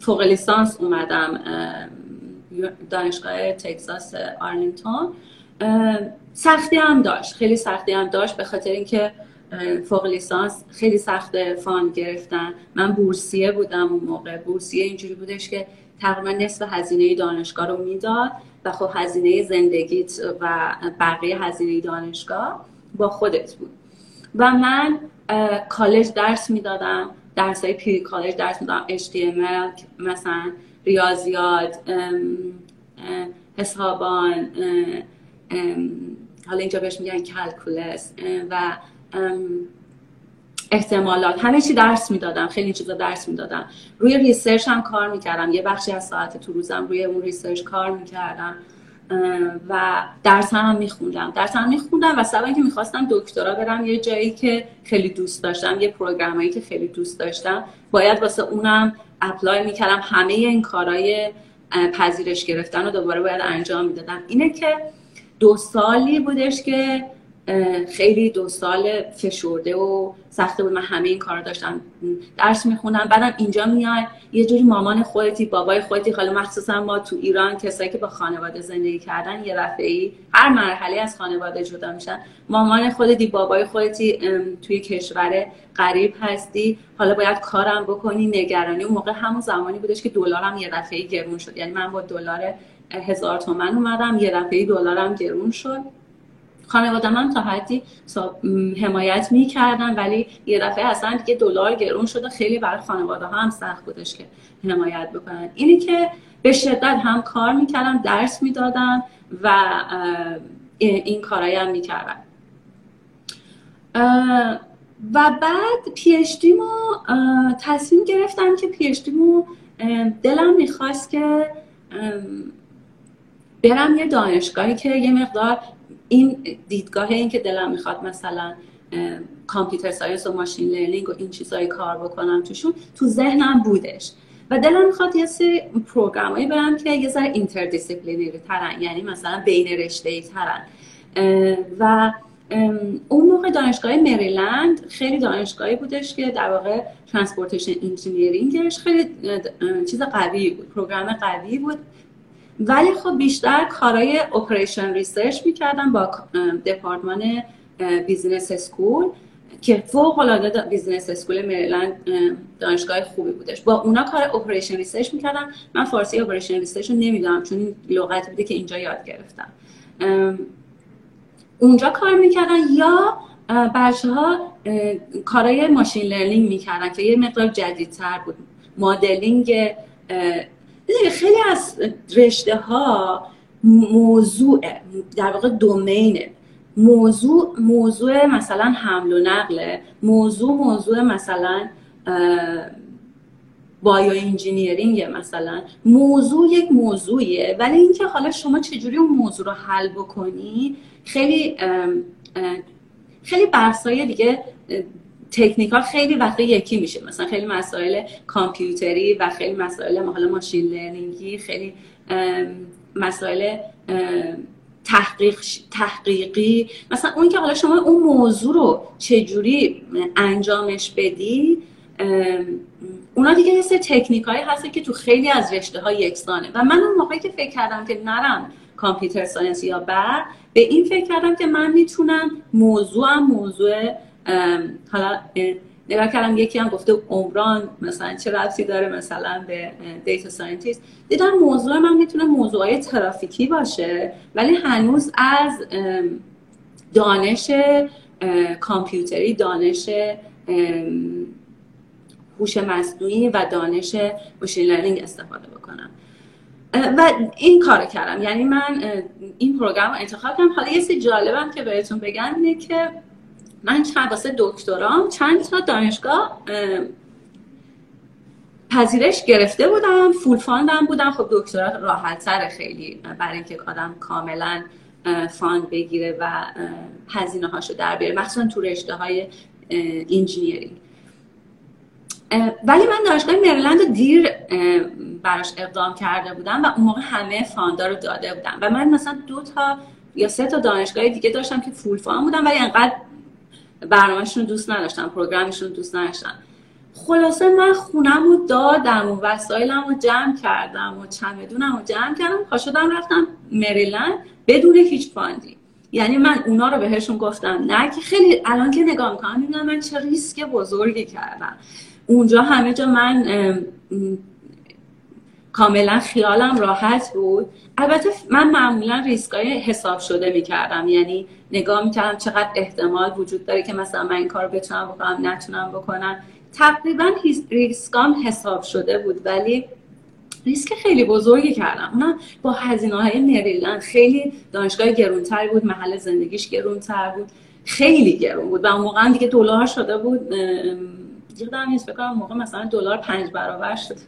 فوق لیسانس اومدم دانشگاه تگزاس آرلینگتون. سختی هم داشت خیلی سختی هم داشت به خاطر اینکه فوق لیسانس. خیلی سخت فان گرفتن. من بورسیه بودم اون موقع. بورسیه اینجوری بودش که تقریبا نصف هزینه دانشگاه رو می‌داد و خب هزینه زندگیت و بقیه هزینه دانشگاه با خودت بود. و من کالج درس می‌دادم. درس های پری کالج درس می‌دادم. HTML مثلا ریاضیات حسابان حالا اینجا بهش میگن کلکولس و احتمالات. همه چی درس می‌دادم خیلی چیزا درس می‌دادم روی research هم کار می‌کردم. یه بخشی از ساعت تو روزم روی اون research کار می‌کردم. و درس هم, هم میخوندم. درس هم میخوندم و سبب که می‌خواستم دکترا برم یه جایی که خیلی دوست داشتم یه program ایی که خیلی دوست داشتم. باید واسه اونم apply می‌کردم. همه این کارهای پذیرش گرفتن رو دوباره باید انجام می‌دادم. اینه که دو سالی بودش که خیلی دو سال فشرده و سخته بود. من همه این کار داشتم درس می‌خونم بعدم اینجا میای یه جوری مامان خودتی بابای خودتی. حالا مخصوصا ما تو ایران کسایی که با خانواده زندگی کردن یه ای هر مرحله از خانواده جدا میشن. مامان خودتی بابای خودتی توی کشور غریب هستی. حالا باید کارم بکنی نگرانی. اون موقع همون زمانی بودش که دلارم یه دفعه گرون شد. یعنی من با دلار هزار تومن اومدم یه دفعه دلارم گرون شد. خانواده من تا حدی حمایت می‌کردن ولی یه دفعه اصلا دیگه دلار گرون شده خیلی برای خانواده ها هم سخت بودش که حمایت بکنن. اینی که به شدت هم کار می‌کردم درس می‌دادم و این کارایی هم می‌کردم و بعد پیشتیمو تصمیم گرفتم که پیشتیمو دلم می‌خواست که برم یه دانشگاهی که یه مقدار این دیدگاه این که دلم می‌خواد مثلا computer science و machine learning و این چیزایی کار بکنم توشون تو ذهنم بودش. و دلم می‌خواد یه سری program ایی برم که یه ذره interdisciplinary ترن یعنی مثلا بین رشته ای ترن و اون موقع دانشگاه مریلند خیلی دانشگاهی بودش که در واقع transportation engineering ش خیلی چیز قوی بود program قوی بود. ولی خب بیشتر کارهای operation research می‌کردم با دپارتمان business school که فوق العاده business school مریلند دانشگاه خوبی بودش. با اونا کار operation research می‌کردم. من فارسی operation research رو نمی‌دونم چون لغتی بوده که اینجا یاد گرفتم. اونجا کار می‌کردن یا بچه ها کارهای machine learning می‌کردن که یه مقدار جدیدتر بود. مدلینگ خیلی از رشته ها موضوع در واقع domain ه موضوع موضوع مثلا حمل و نقله موضوع موضوع مثلا bio engineering مثلا. موضوع یک موضوعیه ولی اینکه حالا شما چجوری اون موضوع رو حل بکنی خیلی خیلی بحثای دیگه technical خیلی وقتی یکی میشه. مثلا خیلی مسائل کامپیوتری و خیلی مسائل حالا machine learning ی خیلی مسائل تحقیق تحقیقی. مثلا اون که حالا شما اون موضوع رو چجوری انجامش بدی اونا دیگه یه سری تکنیک هایی هست که تو خیلی از رشته های یکسانه. و من اون موقعی که فکر کردم که نرم computer science یا بر به این فکر کردم که من می‌تونم موضوعم موضوع حالا نگاه کردم یکی هم گفته عمران مثلا چه ربطی داره مثلا به data scientist. دیدم موضوع من می‌تونه موضوع ترافیکی باشه ولی هنوز از دانش کامپیوتری دانش هوش مصنوعی و دانش machine learning استفاده بکنم. و این کار کردم. یعنی من این program رو انتخاب کردم. حالا یه سری جالبم که بهتون بگم اینه که من واسه دکترام چند تا دانشگاه پذیرش گرفته بودم full fund م بودم. خب دکترا راحت تر خیلی برای اینکه آدم کاملا fund بگیره و هزینه هاشو در بیاره مخصوصا تو رشته های engineering ولی من دانشگاه مریلند دیر براش اقدام کرده بودم و اون موقع همه فاندا رو داده بودم. و من مثلا دو تا یا سه تا دانشگاه دیگه داشتم که فول فان بودم ولی انقدر برنامهشون دوست نداشتم پروگرامشون دوست نداشتم خلاصه من خونم رو دادم و وسایلم رو جمع کردم و چمدونم رو جمع کردم پا شدم رفتم مریلند بدون هیچ فاندی. یعنی من اونا رو بهشون گفتم نه که خیلی الان که نگاه می‌کنم می‌بینم من چه ریسک بزرگی کردم. اونجا همه جا من کاملا خیالم راحت بود. البته من معمولا ریسکای حساب شده می‌کردم. یعنی نگاه می‌کردم چقدر احتمال وجود داره که مثلا من این کار بتونم بکنم نتونم بکنم. تقریبا ریسکام حساب شده بود ولی ریسک خیلی بزرگی کردم. اونم با هزینه های مریلند خیلی دانشگاه گرونتری بود محل زندگیش گرونتر بود. خیلی گرون بود. و اون موقع دیگه دلار شده بود. یادم نیست بکنم موقع مثلا دلار پنج برابر شده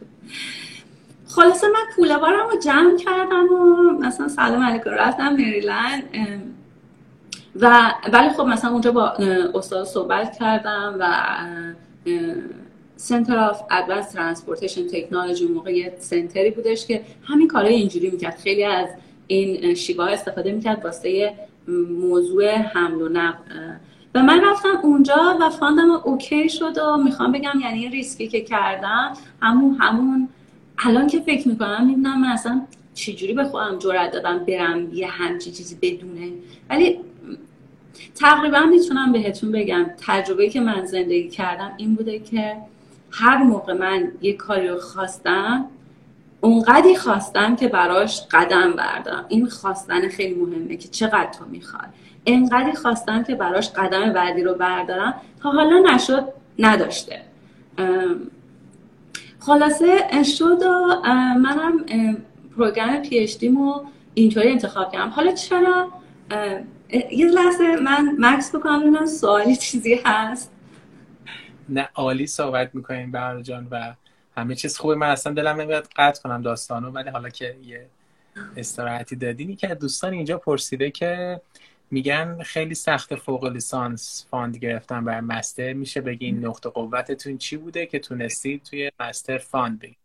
خلاصه من کوله بارم رو جمع کردم و مثلا سلام علیکم رفتم مریلند و ولی خب مثلا اونجا با استاد صحبت کردم و Center of Advanced Transportation Technology موقع یه center ی بودش که همین کارهای اینجوری می‌کرد. خیلی از این چیزا استفاده می‌کرد واسه موضوع حمل و نقل. و من رفتم اونجا و fund م اوکی شد و می‌خوام بگم یعنی ریسکی که کردم همون همون الان که فکر می‌کنم می‌بینم من اصلا چجوری به خودم جرأت دادم برم یه همچی چیزی بدون ولی تقریبا می‌تونم بهتون بگم تجربه که من زندگی کردم این بوده که هر موقع من یه کاری رو خواستم اونقدی خواستم که براش قدم بردارم این خواستن خیلی مهمه که چقدر تو می‌خوای. انقدری خواستم که براش قدم بعدی رو بردارم تا حالا نشد نداشته. خلاصه شد و منم پروگرام پی اچ اینطوری انتخاب کردم. حالا چرا؟ یه لحظه من مکس بکنم ببینم سوالی چیزی هست. نه عالی صحبت می‌کنیم بهار جان و همه چیز خوبه. من اصلا دلم نمیاد قطع کنم داستانو ولی حالا که یه استراحتی دادین که دوستان اینجا پرسیده که میگن خیلی سخت فوق لیسانس fund گرفتن برا master. میشه بگین نقطه قوتتون چی بوده که تونستید توی master fund بگیرید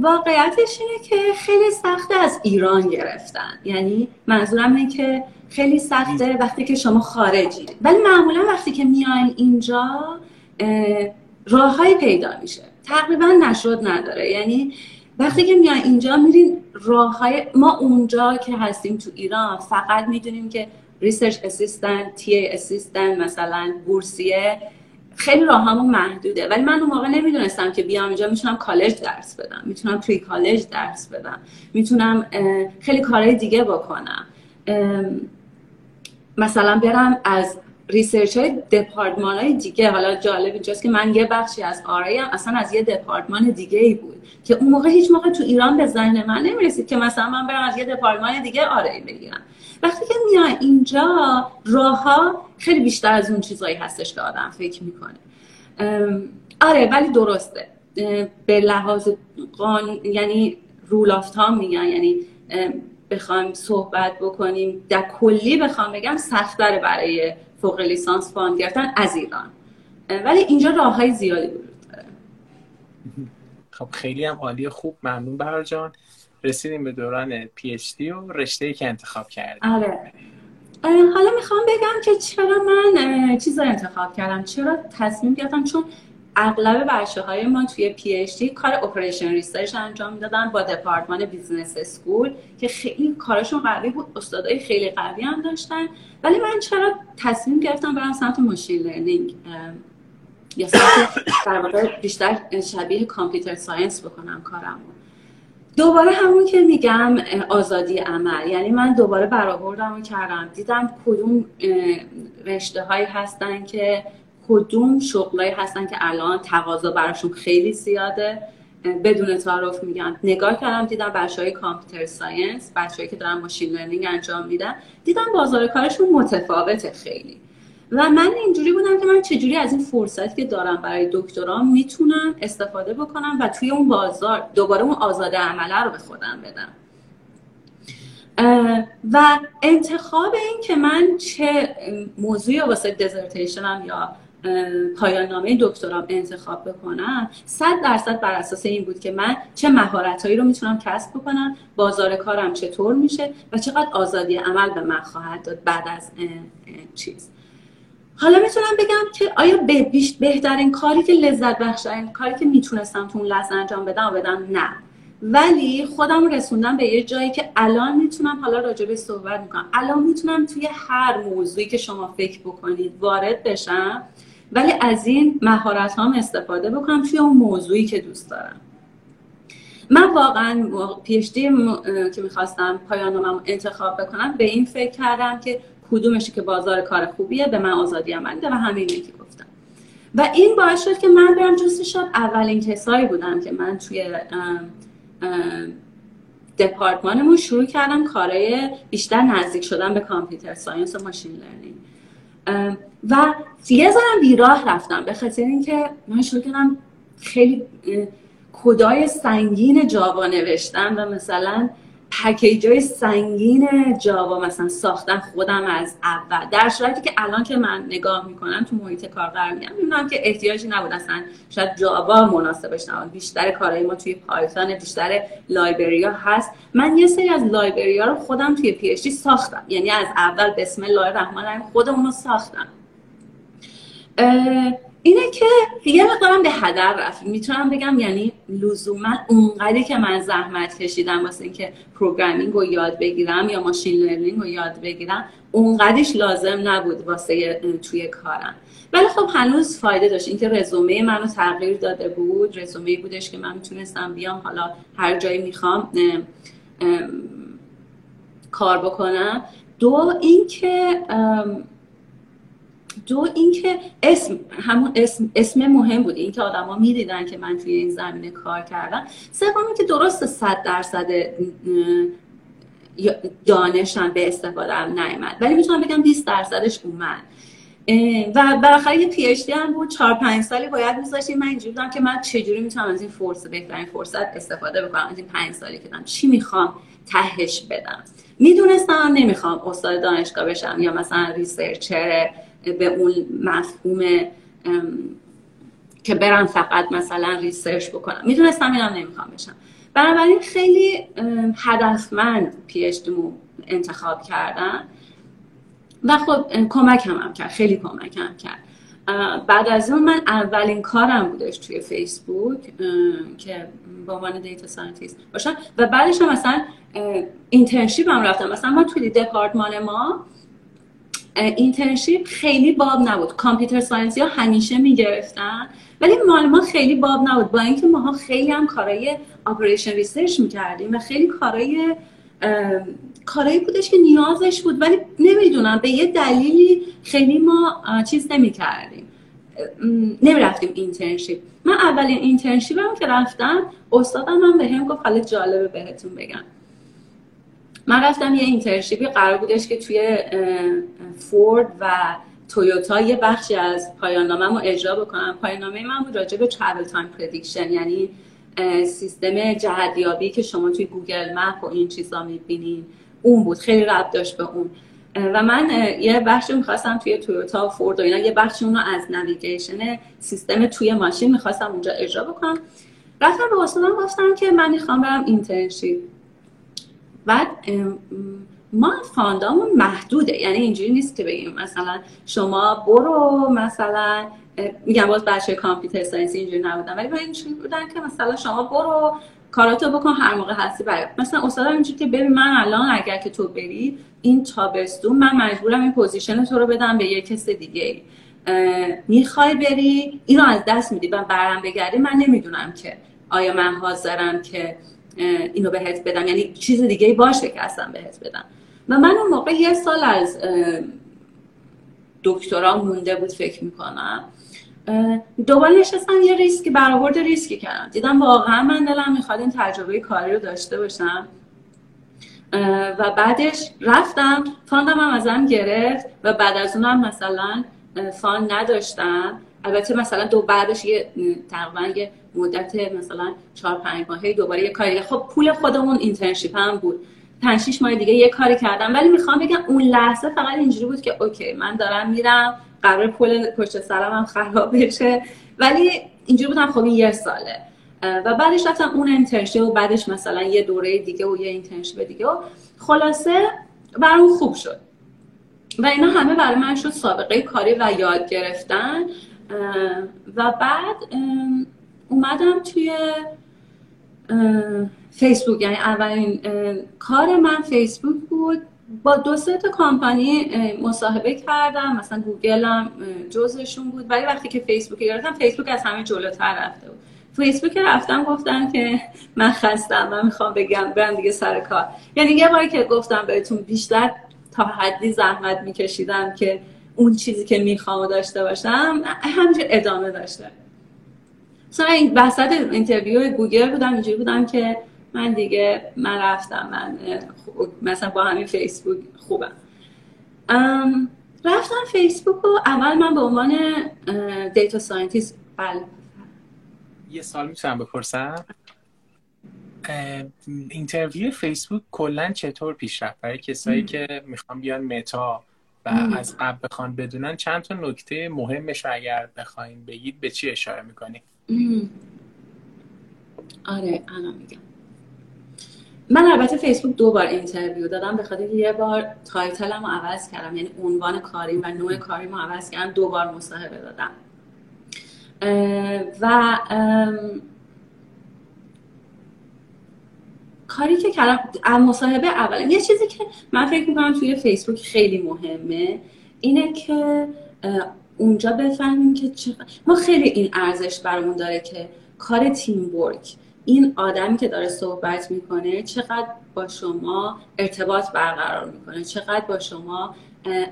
واقعیتش اینه که خیلی سخته از ایران گرفتن. یعنی منظورم اینه که خیلی سخته وقتی که شما خارجی. ولی معمولا وقتی که میاین اینجا راههایی پیدا میشه. تقریبا نشد نداره. یعنی وقتی که میای اینجا میرین راه های ما اونجا که هستیم تو ایران. فقط می‌دونیم که research assistant teaching assistant مثلا بورسیه. خیلی راه همون محدوده. ولی من اون موقع نمی‌دونستم که بیام اینجا می‌تونم کالج درس بدم. می‌تونم pre-college درس بدم. می‌تونم خیلی کارهای دیگه بکنم. مثلا برم از research های دپارتمان های دیگه. حالا جالب اینجاست که من یه بخشی از RA یم هم اصلا از یه دپارتمان دیگه ای بود که اون موقع هیچ موقع تو ایران به ذهن من نمی‌رسید که مثلا من برم از یه دپارتمان دیگه RA ای بگیرم. وقتی که میای اینجا راه ها خیلی بیشتر از اون چیزهایی هستش که آدم فکر می‌کنه. آره ولی درسته. به لحاظ قانون یعنی rule of thumb میگن یعنی بخوایم صحبت بکنیم. در کلی بخوام بگم سختره برای فوق لیسانس fund گرفتن از ایران. ولی اینجا راه های زیادی وجود داره. خب خیلی هم عالی خوب ممنون بهار جان رسیدیم به دوران PhD و رشته که انتخاب کردیم. آره. حالا می‌خوام بگم که چرا من چیز رو انتخاب کردم؟ چرا تصمیم گرفتم؟ چون اغلب بچه های ما توی PhD کار operation research انجام می‌دادن با دپارتمان business school که خیلی کارشون قوی بود استادای خیلی قوی هم داشتن. ولی من چرا تصمیم گرفتم برم سمت machine learning یا سمت در واقع بیشتر شبیه computer science بکنم کارم دوباره همون که میگم آزادی عمل. یعنی من دوباره برآوردم کردم. دیدم کدوم رشته هایی هستن که کدوم شغلایی هستن که الان تقاضا براشون خیلی زیاده. بدون تعارف میگم. نگاه کردم دیدم بچه های computer science بچه‌هایی که دارن machine learning انجام میدن دیدم بازار کارشون متفاوته خیلی. و من اینجوری بودم که من چجوری از این فرصتی که دارم برای دکترام می‌تونم استفاده بکنم و توی اون بازار دوباره اون آزادی عمله رو به خودم بدم. و انتخاب این که من چه موضوعی واسه دزرتیشنم یا پایان نامه دکترام انتخاب بکنم صد درصد بر اساس این بود که من چه مهارتهایی رو می‌تونم کسب بکنم بازار کارم چطور میشه و چقدر آزادی عمل به من خواهد داد بعد از چیز. حالا می‌تونم بگم که آیا بهترین کاری که لذت بخشترین کاری که می‌تونستم تو اون لحظه انجام بدم و بدم نه. ولی خودم رسوندم به یه جایی که الان می‌تونم حالا راجبه صحبت می‌کنم. الان می‌تونم توی هر موضوعی که شما فکر بکنید وارد بشم ولی از این مهارت هم استفاده بکنم توی اون موضوعی که دوست دارم. من واقعا پیشتی که می‌خواستم پایان انتخاب بکنم به این فکر کردم که کدومشی که بازار کار خوبیه به من آزادی عمل و همین که گفتم. و این باعث شد که من برم جزو شد اولین کسایی بودم که من توی دپارتمانمون شروع کردم کارهای بیشتر نزدیک شدن به computer science و machine learning. و یه ذره‌ام بیراه رفتم. به خاطر اینکه من شروع کردم خیلی کدای سنگین جاوا نوشتم و مثلا package های سنگین جاوا مثلا ساختن خودم از اول. در صورتی که الان که من نگاه می‌کنم تو محیط کار قرار میگم می‌بینم که احتیاجی نبود. اصلا شاید جاوا مناسبش نبود بیشتر کارهای ما توی پایتون بیشتر library ها هست. من یه سری از library ها رو خودم توی پی ساختم. یعنی از اول بسم الله الرحمن الرحیم خودمون رو ساختم اینه که یه مقدارم به هدر رفت می‌تونم بگم یعنی لزوما اونقدری که من زحمت کشیدم واسه اینکه programming رو یاد بگیرم یا machine learning رو یاد بگیرم اونقدرش لازم نبود واسه توی کارم. ولی خب هنوز فایده داشت. اینکه رزومه منو تغییر داده بود رزومه بودش که من می‌تونستم بیام حالا هر جایی می‌خوام کار بکنم. دو اینکه دو اینکه اسم همون اسم اسم مهم بود اینکه آدما می‌دیدن که من توی این زمینه کار کردم. سوم اینکه درست صد درصد دانشم به استفاده هم ولی می‌تونم بگم 20 درصدش اومد. و بالاخره یه پی اچ دی هم بود. 4 5 سالی باید میذاشتیم. من اینجوری بودم که من چجوری می‌تونم از این فرصت بهترین فرصت استفاده بکنم؟ از این 5 سالی که دارم. چی می‌خوام تهش بدم؟ می‌دونستم نمی‌خوام استاد دانشگاه بشم یا مثلا researcher به اون مفهوم که برم فقط مثلا research بکنم. می‌دونستم اینم نمی‌خوام بشم. بنابراین خیلی هدفمند PhD انتخاب کردم و خب کمک هم, کرد خیلی کمک هم کرد بعد از اون من اولین کارم بودش توی فیسبوک که به عنوان data scientist باشم. و بعدش هم مثلا internship هم رفتم. مثلا ما توی دپارتمان ما internship خیلی باب نبود. computer science ی ها همیشه می‌گرفتن ولی مال ما خیلی باب نبود. با اینکه ماها خیلی هم کارهای operations research می‌کردیم و خیلی کارهای کارایی بودش که نیازش بود ولی نمی‌دونم به یه دلیلی خیلی ما چیز نمی‌کردیم. نمی‌رفتیم internship من اولین internship م که رفتم استادم هم به هم گفت حالا جالبه بهتون بگم. من رفتم یه internship ی قرار بودش که توی فورد و تویوتا یه بخشی از پایان رو اجرا بکنم. پایان نامه من بود راجع به travel time prediction یعنی سیستم جهت‌یابی که شما توی Google Map و این چیزا می‌بینین. اون بود. خیلی ربط داشت به اون. و من یه بخشی می‌خواستم توی تویوتا و فورد و اینا یه بخشی اونو از navigation system توی ماشین می‌خواستم اونجا اجرا بکنم. رفتم به استادم گفتم که من می‌خوام برم internship بعد ما fund امون محدوده. یعنی اینجوری نیست که بگیم مثلا شما برو مثلا میگم باز بچه computer science اینجوری نبودن. ولی اینجوری بودن که مثلا شما برو کاراتو بکن هر موقع هستی برای. مثلا استاد اینجوری که ببین من الان اگر که تو بری این تابستون من مجبورم این position تو رو بدم به یه کس دیگه می‌خوای بری؟ اینو از دست میدی. و برم بگردی من نمی‌دونم که آیا من حاضرم که اینو بهت بدم. یعنی چیز دیگه باشه که اصلا بهت بدم. و من اون موقع یه سال از دکترا مونده بود فکر می‌کنم. دوباره نشستم یه ریسکی برآورد ریسکی کردم. دیدم واقعا من دلم می‌خواد این تجربه کاری رو داشته باشم. و بعدش رفتم fund م هم ازم گرفت و بعد از اونم مثلا fund نداشتم. البته مثلا دو بعدش یه تقریبا یه مدت مثلا چهار پنج ماهه دوباره یه کاری خب پول خودمون internship هم بود. پنج شیش ماه دیگه یه کاری کردم. ولی می‌خوام بگم اون لحظه فقط اینجوری بود که okay من دارم میرم قراره پل پشت سرم هم خراب بشه. ولی اینجوری بودم خب این یه ساله. و بعدش رفتم اون internship و بعدش مثلا یه دوره دیگه و یه internship دیگه و خلاصه برام خوب شد. و اینا همه برای من شد سابقه کاری و یاد گرفتن. و بعد اومدم توی فیسبوک. یعنی اولین کار من فیسبوک بود. با دو سه تا کامپانی مصاحبه کردم. مثلا گوگل هم جزشون بود. ولی وقتی که فیسبوک گرفتم فیسبوک از همه جلوتر رفته بود. فیسبوک رفتم گفتم که من خستم من می‌خوام بگم برم دیگه سر کار. یعنی یه باری که گفتم بهتون بیشتر تا حدی زحمت میکشیدم که اون چیزی که می‌خوام داشته باشم همینجور ادامه داشته. مثلا این وسط interview گوگل بودم اینجوری بودم که من دیگه من رفتم من مثلا با همین فیسبوک خوبم. رفتم فیسبوک و اول من به عنوان data scientist بله. یه سوال می‌تونم بپرسم؟ interview فیسبوک کلا چطور پیش رفت برای کسایی که می‌خوان بیان متا و از قبل بخوان بدونن چند تا نکته مهمش اگر بخواین بگید به چی اشاره آره الان میگم. من البته فیسبوک دو بار interview دادم به خاطر یه بار title م رو عوض کردم یعنی عنوان کاری و نوع کاری رو عوض کردم دو بار مصاحبه دادم. و کاری که کردم مصاحبه اول یه چیزی که من فکر می‌کنم توی فیسبوک خیلی مهمه اینه که اونجا بفهمیم که ما خیلی این ارزش برامون داره که کار تیم ورک. این آدمی که داره صحبت می‌کنه چقدر با شما ارتباط برقرار می‌کنه؟ چقدر با شما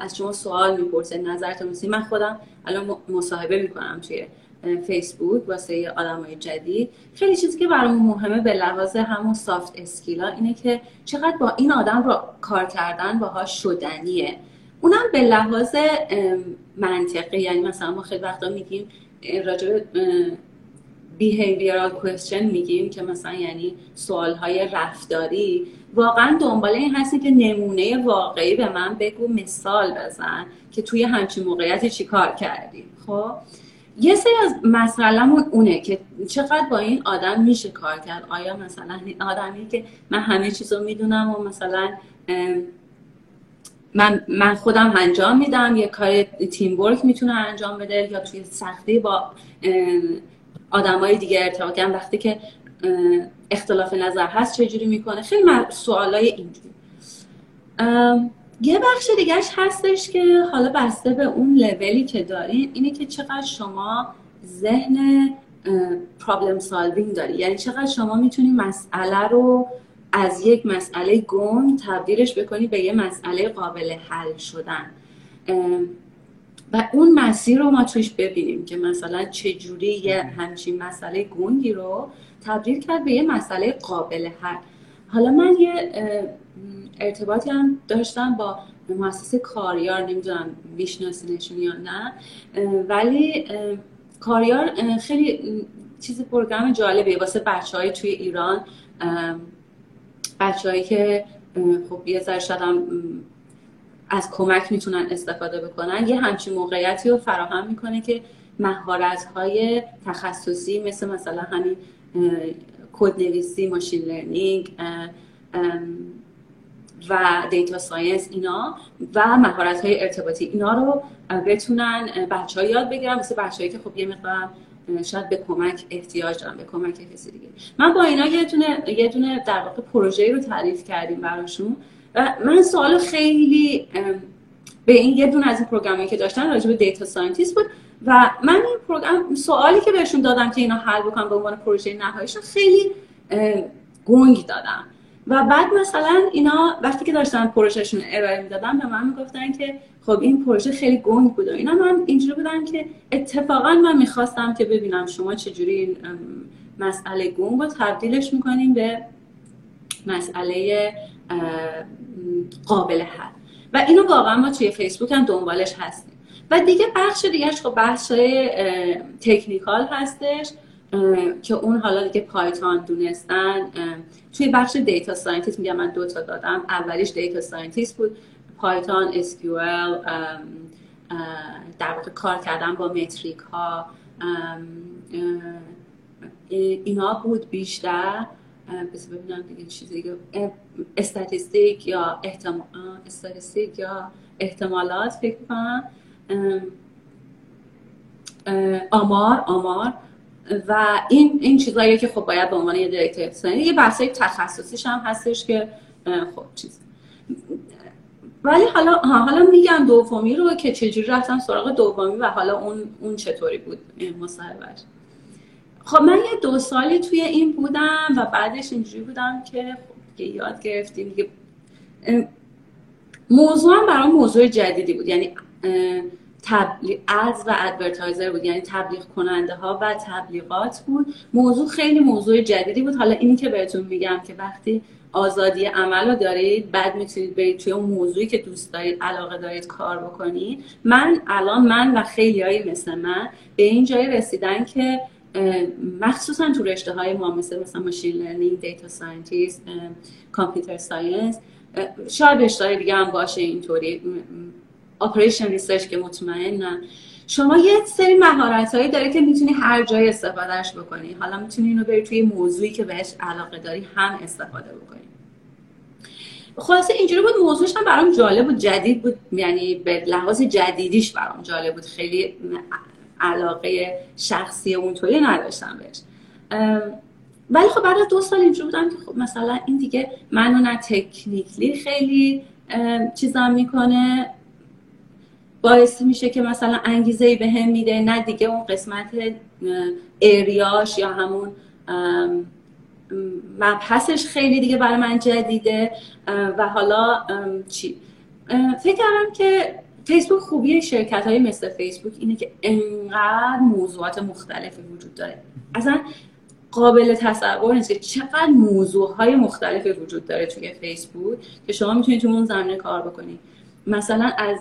از شما سوال می‌پرسه نظرتون من خودم الان مصاحبه می‌کنم توی فیسبوک واسه های جدید. خیلی چیزی که برامون مهمه به لحاظ همون سافت اسکیلا اینه که چقدر با این آدم رو کار کردن باهاش شدنیه. اونم به لحاظ منطقی یعنی مثلا ما خیلی وقتا میگیم راجع behavioral question میگیم که مثلا یعنی سوال های رفتاری. واقعا دنبال این هستی که نمونه واقعی به من بگو مثال بزن که توی همچین موقعیتی چی کار کردی. خب؟ یه سری از مسئلهمون اونه که چقدر با این آدم میشه کار کرد. آیا مثلا آدمی که من همه چیز رو می‌دونم و مثلا من, من خودم انجام میدم. یه کار تیم ورک می‌تونه انجام بده یا توی سختی با آدمای دیگه ارتباط وقتی که اختلاف نظر هست چجوری می‌کنه؟ خیلی سوالای اینجوری. یه بخش دیگهش هستش که حالا بسته به اون لولی که دارین اینه که چقدر شما ذهن پرابلم سالوینگ داری. یعنی چقدر شما می‌تونی مسئله رو از یک مسئله گنگ تبدیلش بکنی به یه مسئله قابل حل شدن. و اون مسیر رو ما توش ببینیم که مثلا چجوری یه همچین مسئله گنگی رو تبدیل کرد به یه مسئله قابل حل. حالا من یه ارتباطی هم داشتم با مؤسسه کاریار نمی‌دونم میشناسینشون یا نه ولی کاریار خیلی چیز پروگرام جالبیه. واسه بچه های توی ایران بچههایی که خب یه ذره از کمک می‌تونن استفاده بکنن یه همچین موقعیتی رو فراهم می‌کنه که مهارت های تخصصی مثل مثلا همین کد نویسی ماشین لرنینگ و دیتا ساینس اینا و مهارت های ارتباطی اینا رو بتونن بچه ها یاد بگیرن مثل بچه که خب یه مقدار شاید به کمک احتیاج دارن به کمک کسی دیگه. من با اینا یه دونه یه دونه در واقع پروژه رو تعریف کردیم براشون و من سوال خیلی به این یه دونه از این پروگرامی که داشتن راجع به دیتا ساینتیست بود و من این پروگرام سوالی که بهشون دادم که اینا حل بکنم به عنوان پروژه نهاییشون خیلی گنگ دادم. و بعد مثلا اینا وقتی که داشتن پروژهشون ارائه می‌دادن به من می‌گفتن که خب این پروژه خیلی گنگ بود و اینا. من اینجوری بودم که اتفاقا من می‌خواستم که ببینم شما چجوری این مسئله گنگ رو تبدیلش می‌کنیم به مسئله قابل حل. و اینو واقعا ما توی فیسبوک هم دنبالش هستیم. و دیگه بخش دیگهش خب بخش technical هستش که اون حالا دیگه Python دونستن. توی بخش data scientist میگم من دو تا دادم. اولیش data scientist بود. Python SQL در واقع کار کردن با metric ها اینا بود بیشتر. بس ببینم دیگه چیزی دیگه. استاتیستیک یا احتمال استاتیستیک یا احتمالات فکر کنم آمار آمار. و این این چیزایی که خب باید به عنوان یه دیرکتور یه بحثای تخصصیش هم هستش که خب چیز. ولی حالا حالا میگم دومی رو که چجوری رفتم سراغ دومی و حالا اون اون چطوری بود مصاحبهش. خب من یه دو سالی توی این بودم و بعدش اینجوری بودم که خب یاد گرفتیم. دیگه موضوع هم برام موضوع جدیدی بود. یعنی تبلیغ از و ادورتایزر بود. یعنی تبلیغ کننده ها و تبلیغات بود. موضوع خیلی موضوع جدیدی بود. حالا اینی که بهتون میگم که وقتی آزادی عمل رو دارید بعد می‌تونید برید توی اون موضوعی که دوست دارید علاقه دارید کار بکنید. من الان من و خیلی های مثل من به این جای رسیدن که مخصوصا تو رشته های ما مثل مثلا machine learning data scientist computer science شاید رشته دیگه هم باشه اینطوری. operations research که مطمئنم. شما یه سری مهارت هایی داره که می‌تونی هر جای استفادهش بکنی. حالا می‌تونی اینو بری توی موضوعی که بهش علاقه داری هم استفاده بکنی. خلاصه اینجوری بود موضوعش هم برام جالب بود جدید بود. یعنی به لحاظ جدیدیش برام جالب بود. خیلی علاقه شخصی اونطوری نداشتم بهش. ولی خب بعد دو سال اینجوری بودم که خب مثلا این دیگه منو نه تکنیکلی خیلی چیزم می‌کنه. باعث میشه که مثلا انگیزه ای به هم میده نه دیگه اون قسمت اریاش یا همون مبحثش خیلی دیگه برای من جدیده. و حالا چی؟ فکر کردم که فیسبوک خوبی شرکت های مثل فیسبوک اینه که انقدر موضوعات مختلفی وجود داره. اصلا قابل تصور نیست که چقدر موضوع های مختلفی وجود داره توی فیسبوک که شما می‌تونید تو اون زمینه کار بکنید مثلا از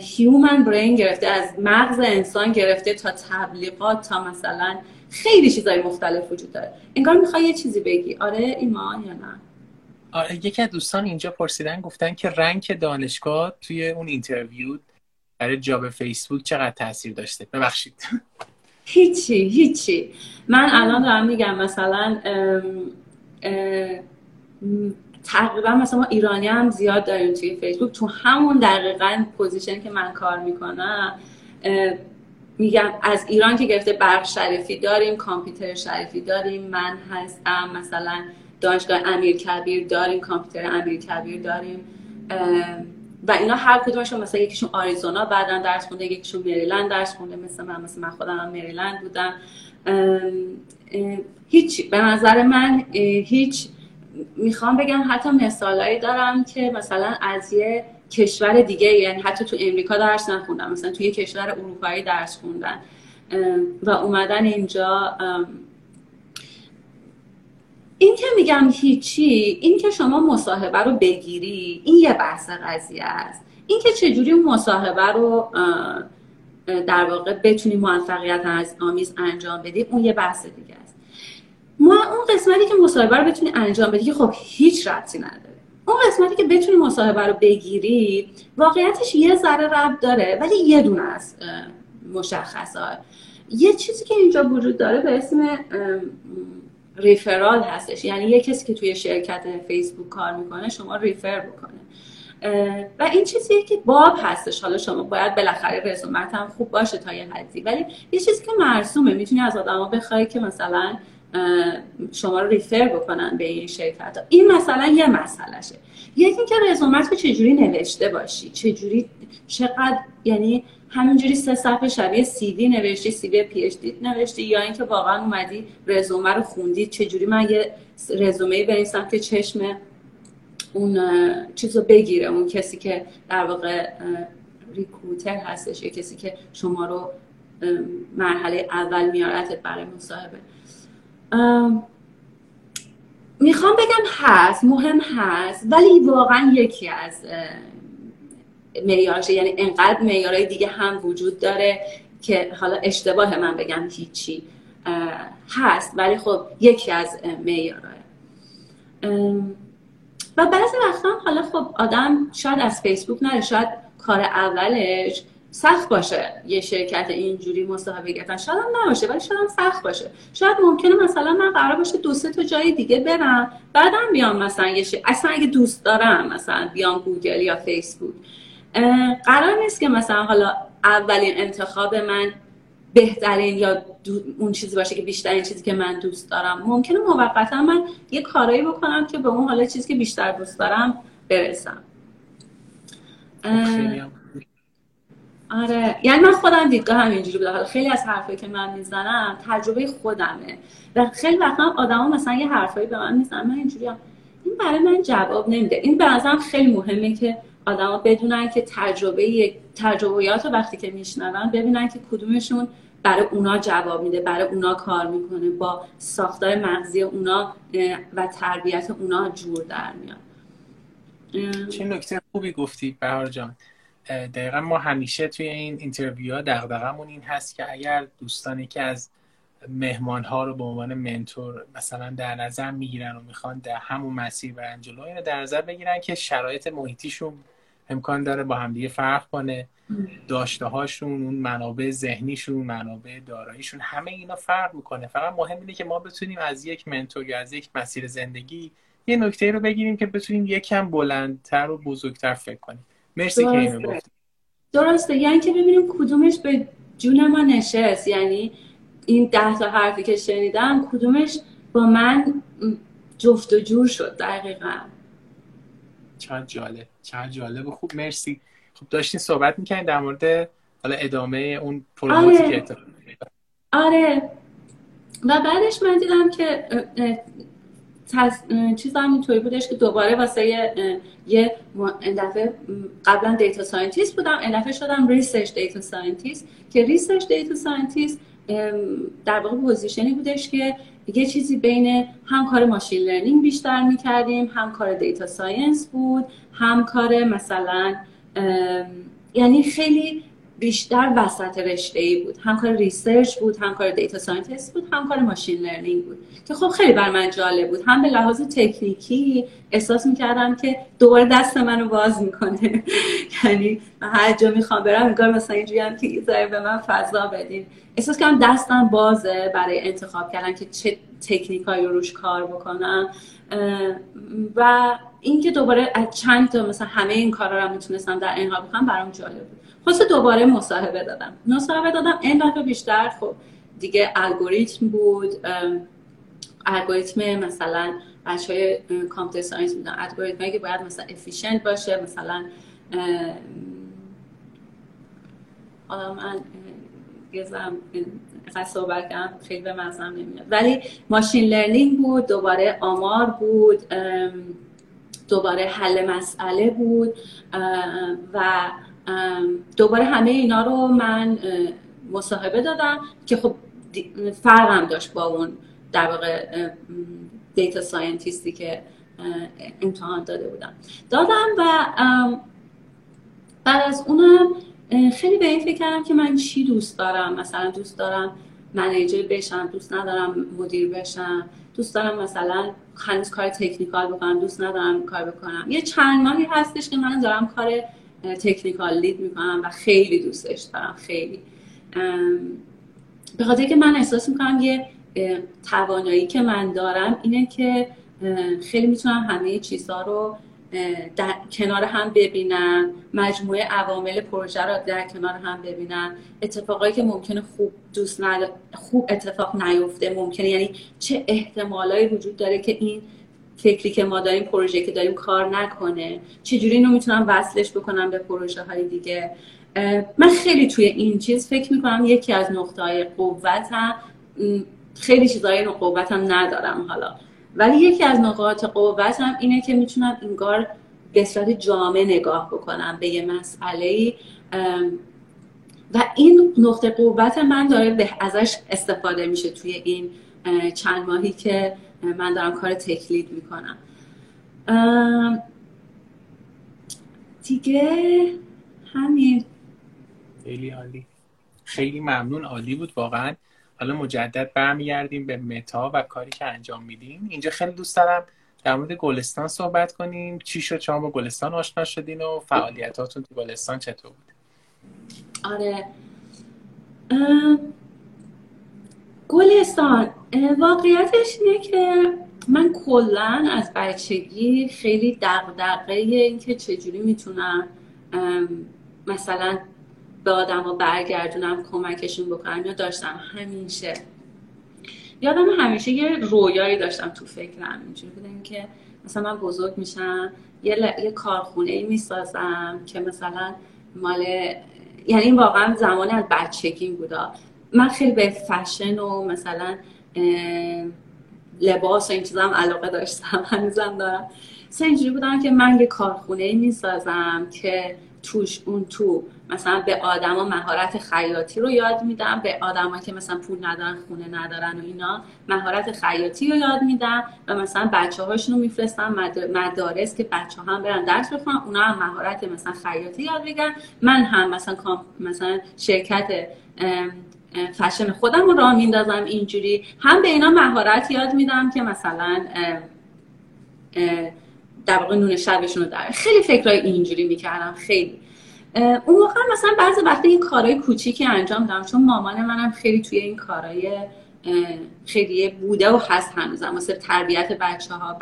هیومن برین گرفته از مغز انسان گرفته تا تبلیغات تا مثلا خیلی چیزای مختلف وجود داره. انگار می‌خوای یه چیزی بگی. آره ایمان یا نه؟ آره یکی از دوستان اینجا پرسیدن گفتن که رنگ دانشگاه توی اون interview برای job فیسبوک چقدر تاثیر داشته؟ ببخشید. هیچی هیچی. من الان دارم میگم مثلا تقریبا مثلا ما ایرانی هم زیاد داریم توی فیسبوک. تو همون دقیقا position که من کار می‌کنم میگم از ایران که گرفته برق شریفی داریم کامپیوتر شریفی داریم من هستم مثلا دانشگاه امیر کبیر داریم کامپیوتر امیر کبیر داریم و اینا هر کدومشون مثلا یکیشون آریزونا بعدا درس خونده یکیشون مریلند درس خونده مثل من مثل من خودم هم مریلند بودم. هیچ به نظر من هیچ می‌خوام بگم حتی مثالایی دارم که مثلا از یه کشور دیگه یعنی حتی تو امریکا درس نخوندم مثلا توی کشور اروپایی درس خوندن. و اومدن اینجا این که میگم هیچی این که شما مصاحبه رو بگیری این یه بحث قضیه است. این که چجوری مصاحبه رو در واقع بتونی موفقیت از آمیز انجام بدی اون یه بحث دیگه ما اون قسمتی که مصاحبه رو بتونی انجام بدی که خب هیچ ربطی نداره. اون قسمتی که بتونی مصاحبه رو بگیری واقعیتش یه ذره ربط داره ولی یه دونه است مشخصه. یه چیزی که اینجا وجود داره به اسم ریفرال هستش. یعنی یه کسی که توی شرکت فیسبوک کار می‌کنه شما ریفر بکنه. و این چیزیه که باب هستش. حالا شما باید بالاخره رزومت هم خوب باشه تا یه حدی. ولی یه چیزی که مرسومه. می‌تونی از آدما بخوای که مثلا شما رو ریفر بکنن به این شرکت. این مثلا یه مسئلهشه. یکی اینکه رزومت رو چجوری نوشته باشی؟ چجوری چقدر یعنی همینجوری سه صفحه شبیه سی وی نوشتی سی وی پی اچ دی نوشتی یا اینکه واقعا اومدی رزومه رو خوندی چجوری من یه رزومه بنویسم که چشم اون چیز رو بگیره اون کسی که در واقع ریکروتر هستش یا کسی که شما رو مرحله اول میارتت برای مصاحبه. می‌خوام بگم هست مهم هست ولی واقعا یکی از معیارشه یعنی انقدر معیارهای دیگه هم وجود داره که حالا اشتباه من بگم هیچی هست ولی خب یکی از معیارهای و بعضی وقتا حالا خب آدم شاید از فیسبوک نره شاید کار اولش سخت باشه یه شرکت اینجوری مصاحبه گرفتن. شاید هم نباشه ولی شاید هم سخت باشه. شاید ممکنه مثلا من قرار باشه دو سه تا جای دیگه برم بعدم بیام مثلا یه اصلا اگه دوست دارم مثلا بیام گوگل یا فیسبوک. قرار نیست که مثلا حالا اولین انتخاب من بهترین یا اون چیزی باشه که بیشترین چیزی که من دوست دارم. ممکنه موقتا من یه کارایی بکنم که به اون حالا چیزی که بیشتر دوست دارم برسم. آره. یعنی من خودم دیدگاه همینجوری بوده. حالا خیلی از حرفایی که من می‌زنم تجربه خودمه. و خیلی وقتا آدما مثلا یه حرفایی به من می‌زنن. من اینجوری این برای من جواب نمیده. این به خیلی مهمه که آدما بدونن که تجربه تجربیات رو وقتی که میشنون ببینن که کدومشون برای اونا جواب میده برای اونا کار می‌کنه با ساختار مغزی اونا و تربیت اونا جور در میاد. چه نکته خوبی گفتی بهار جان؟ دقیقا ما همیشه توی این اینترویو ها دقدقمون این هست که اگر دوستانی که از مهمان ها رو به عنوان منتور مثلا در نظر می‌گیرن و می‌خوان در همون مسیر برن جلو اینو در نظر بگیرن که شرایط محیطیشون امکان داره با همدیگه فرق کنه. داشته هاشون اون منابع ذهنیشون منابع داراییشون همه اینا فرق می‌کنه. فقط مهم اینه که ما بتونیم از یک منتور یا از یک مسیر زندگی یه نکته رو بگیریم که بتونیم یکم بلندتر و بزرگتر فکر کنیم. مرسی که اینو گفت درسته. یعنی که ببینیم کدومش به جون ما نشست. یعنی این ده تا حرفی که شنیدم کدومش با من جفت و جور شد دقیقا. چقدر جالب. چقدر جالب و خوب. مرسی. خب داشتین صحبت می‌کنین در مورد حالا ادامه اون پروموتی آره. که آره. و بعدش من دیدم که چیز هم اینطوری بودش که دوباره واسه یه دفعه قبلا data scientist بودم. دفعه شدم research data scientist. که research data scientist در واقع position ی بودش که یه چیزی بین هم کار machine learning بیشتر می‌کردیم هم کار data science بود هم کار مثلا یعنی خیلی بیشتر وسط رشته ای بود. هم کار research بود هم کار data scientist بود هم کار machine learning بود. که خب خیلی بر من جالب بود. هم به لحاظ تکنیکی احساس می‌کردم که دوباره دست منو باز می‌کنه. یعنی هر جا می‌خوام برم میگم مثلا اینجوری هم که به من فضا بدین. احساس کردم دستم بازه برای انتخاب کردن که چه تکنیکایی رو روش کار بکنم. و اینکه دوباره از چند تا مثلا همه این کارا رو می‌تونستم در حال بکنم برام جالب بود. خلاص دوباره مصاحبه دادم. مصاحبه دادم این دفعه بیشتر خب دیگه الگوریتم بود الگوریتم مثلا بچه های computer science بودن. الگوریتم که باید مثلا efficient باشه مثلا حالا من یزم صحبت کردم خیلی به مزم نمیاد. ولی machine learning بود دوباره آمار بود دوباره حل مسئله بود و دوباره همه اینا رو من مصاحبه دادم که خب فرقم داشت با اون در واقع دیتا ساینتیستی که امتحان داده بودم. دادم و بعد از اونم خیلی به این فکر کردم که من چی دوست دارم؟ مثلا دوست دارم منیجر بشم دوست ندارم مدیر بشم دوست دارم مثلا هنوز کار تکنیکال بکنم دوست ندارم کار بکنم. یه چند ماهی هستش که من دارم کار تکنیکال لید می‌کنم و خیلی دوستش دارم خیلی. به خاطر که من احساس می‌کنم یه توانایی که من دارم اینه که خیلی می‌تونم همه چیزها رو در کنار هم ببینن مجموعه عوامل پروژه رو در کنار هم ببینن. اتفاقایی که ممکنه خوب دوست ند... خوب اتفاق نیفته ممکنه یعنی چه احتمالایی وجود داره که این فکری که ما داریم پروژه که داریم کار نکنه. چجوری اینو می‌تونم وصلش بکنم به پروژه های دیگه من خیلی توی این چیز فکر می‌کنم یکی از نقطه های قوتم خیلی چیزهای قوتم ندارم حالا. ولی یکی از نقاط قوتم اینه که می‌تونم انگار به صورت جامع نگاه بکنم به یه مسئله و این نقطه قوت من داره به ازش استفاده میشه توی این چند ماهی که من دارم کار تکلید می‌کنم. دیگه همین. خیلی عالی. خیلی ممنون. عالی بود واقعا. حالا مجدد برمیگردیم به متا و کاری که انجام میدیم. اینجا خیلی دوست دارم در مورد گلستان صحبت کنیم. چی شد؟ شما با گلستان آشنا شدین و فعالیتاتون تو گلستان چطور بود؟ آره. گلستان واقعیتش اینه که من کلا از بچگی خیلی دغدغه این که چجوری می‌تونم مثلا به آدم ها برگردونم کمکشون بکنم یا داشتم همیشه. یادم همیشه یه رویایی داشتم تو فکرم. اینجوری بودم که مثلا من بزرگ میشم یه, یه کارخونه ای می‌سازم که مثلا مال یعنی واقعا زمان از بچگی بودا. من خیلی به فشن و مثلا لباس و این چیزا هم علاقه داشتم هنوزم دارم. مثلا اینجوری بودم که من یه کارخونه ای می‌سازم که توش اون تو مثلا به آدما مهارت خیاطی رو یاد میدم به آدما که مثلا پول ندارن خونه ندارن و اینا مهارت خیاطی رو یاد میدم و مثلا بچه هاشون رو میفرستم مدارس که بچه هم برن درس بخونن اونا هم مهارت مثلا خیاطی یاد بگیرن من هم مثلا مثلا شرکت فشن خودم رو راه میندازم اینجوری. هم به اینا مهارت یاد میدم که مثلا در واقع نون شبشون رو در خیلی فکرای اینجوری می‌کردم خیلی. اون موقع مثلا بعضی وقتی این کارهای کوچیکی انجام دادم چون مامان منم خیلی توی این کارهای خیلی بوده و هست هنوزم. واسه تربیت بچه ها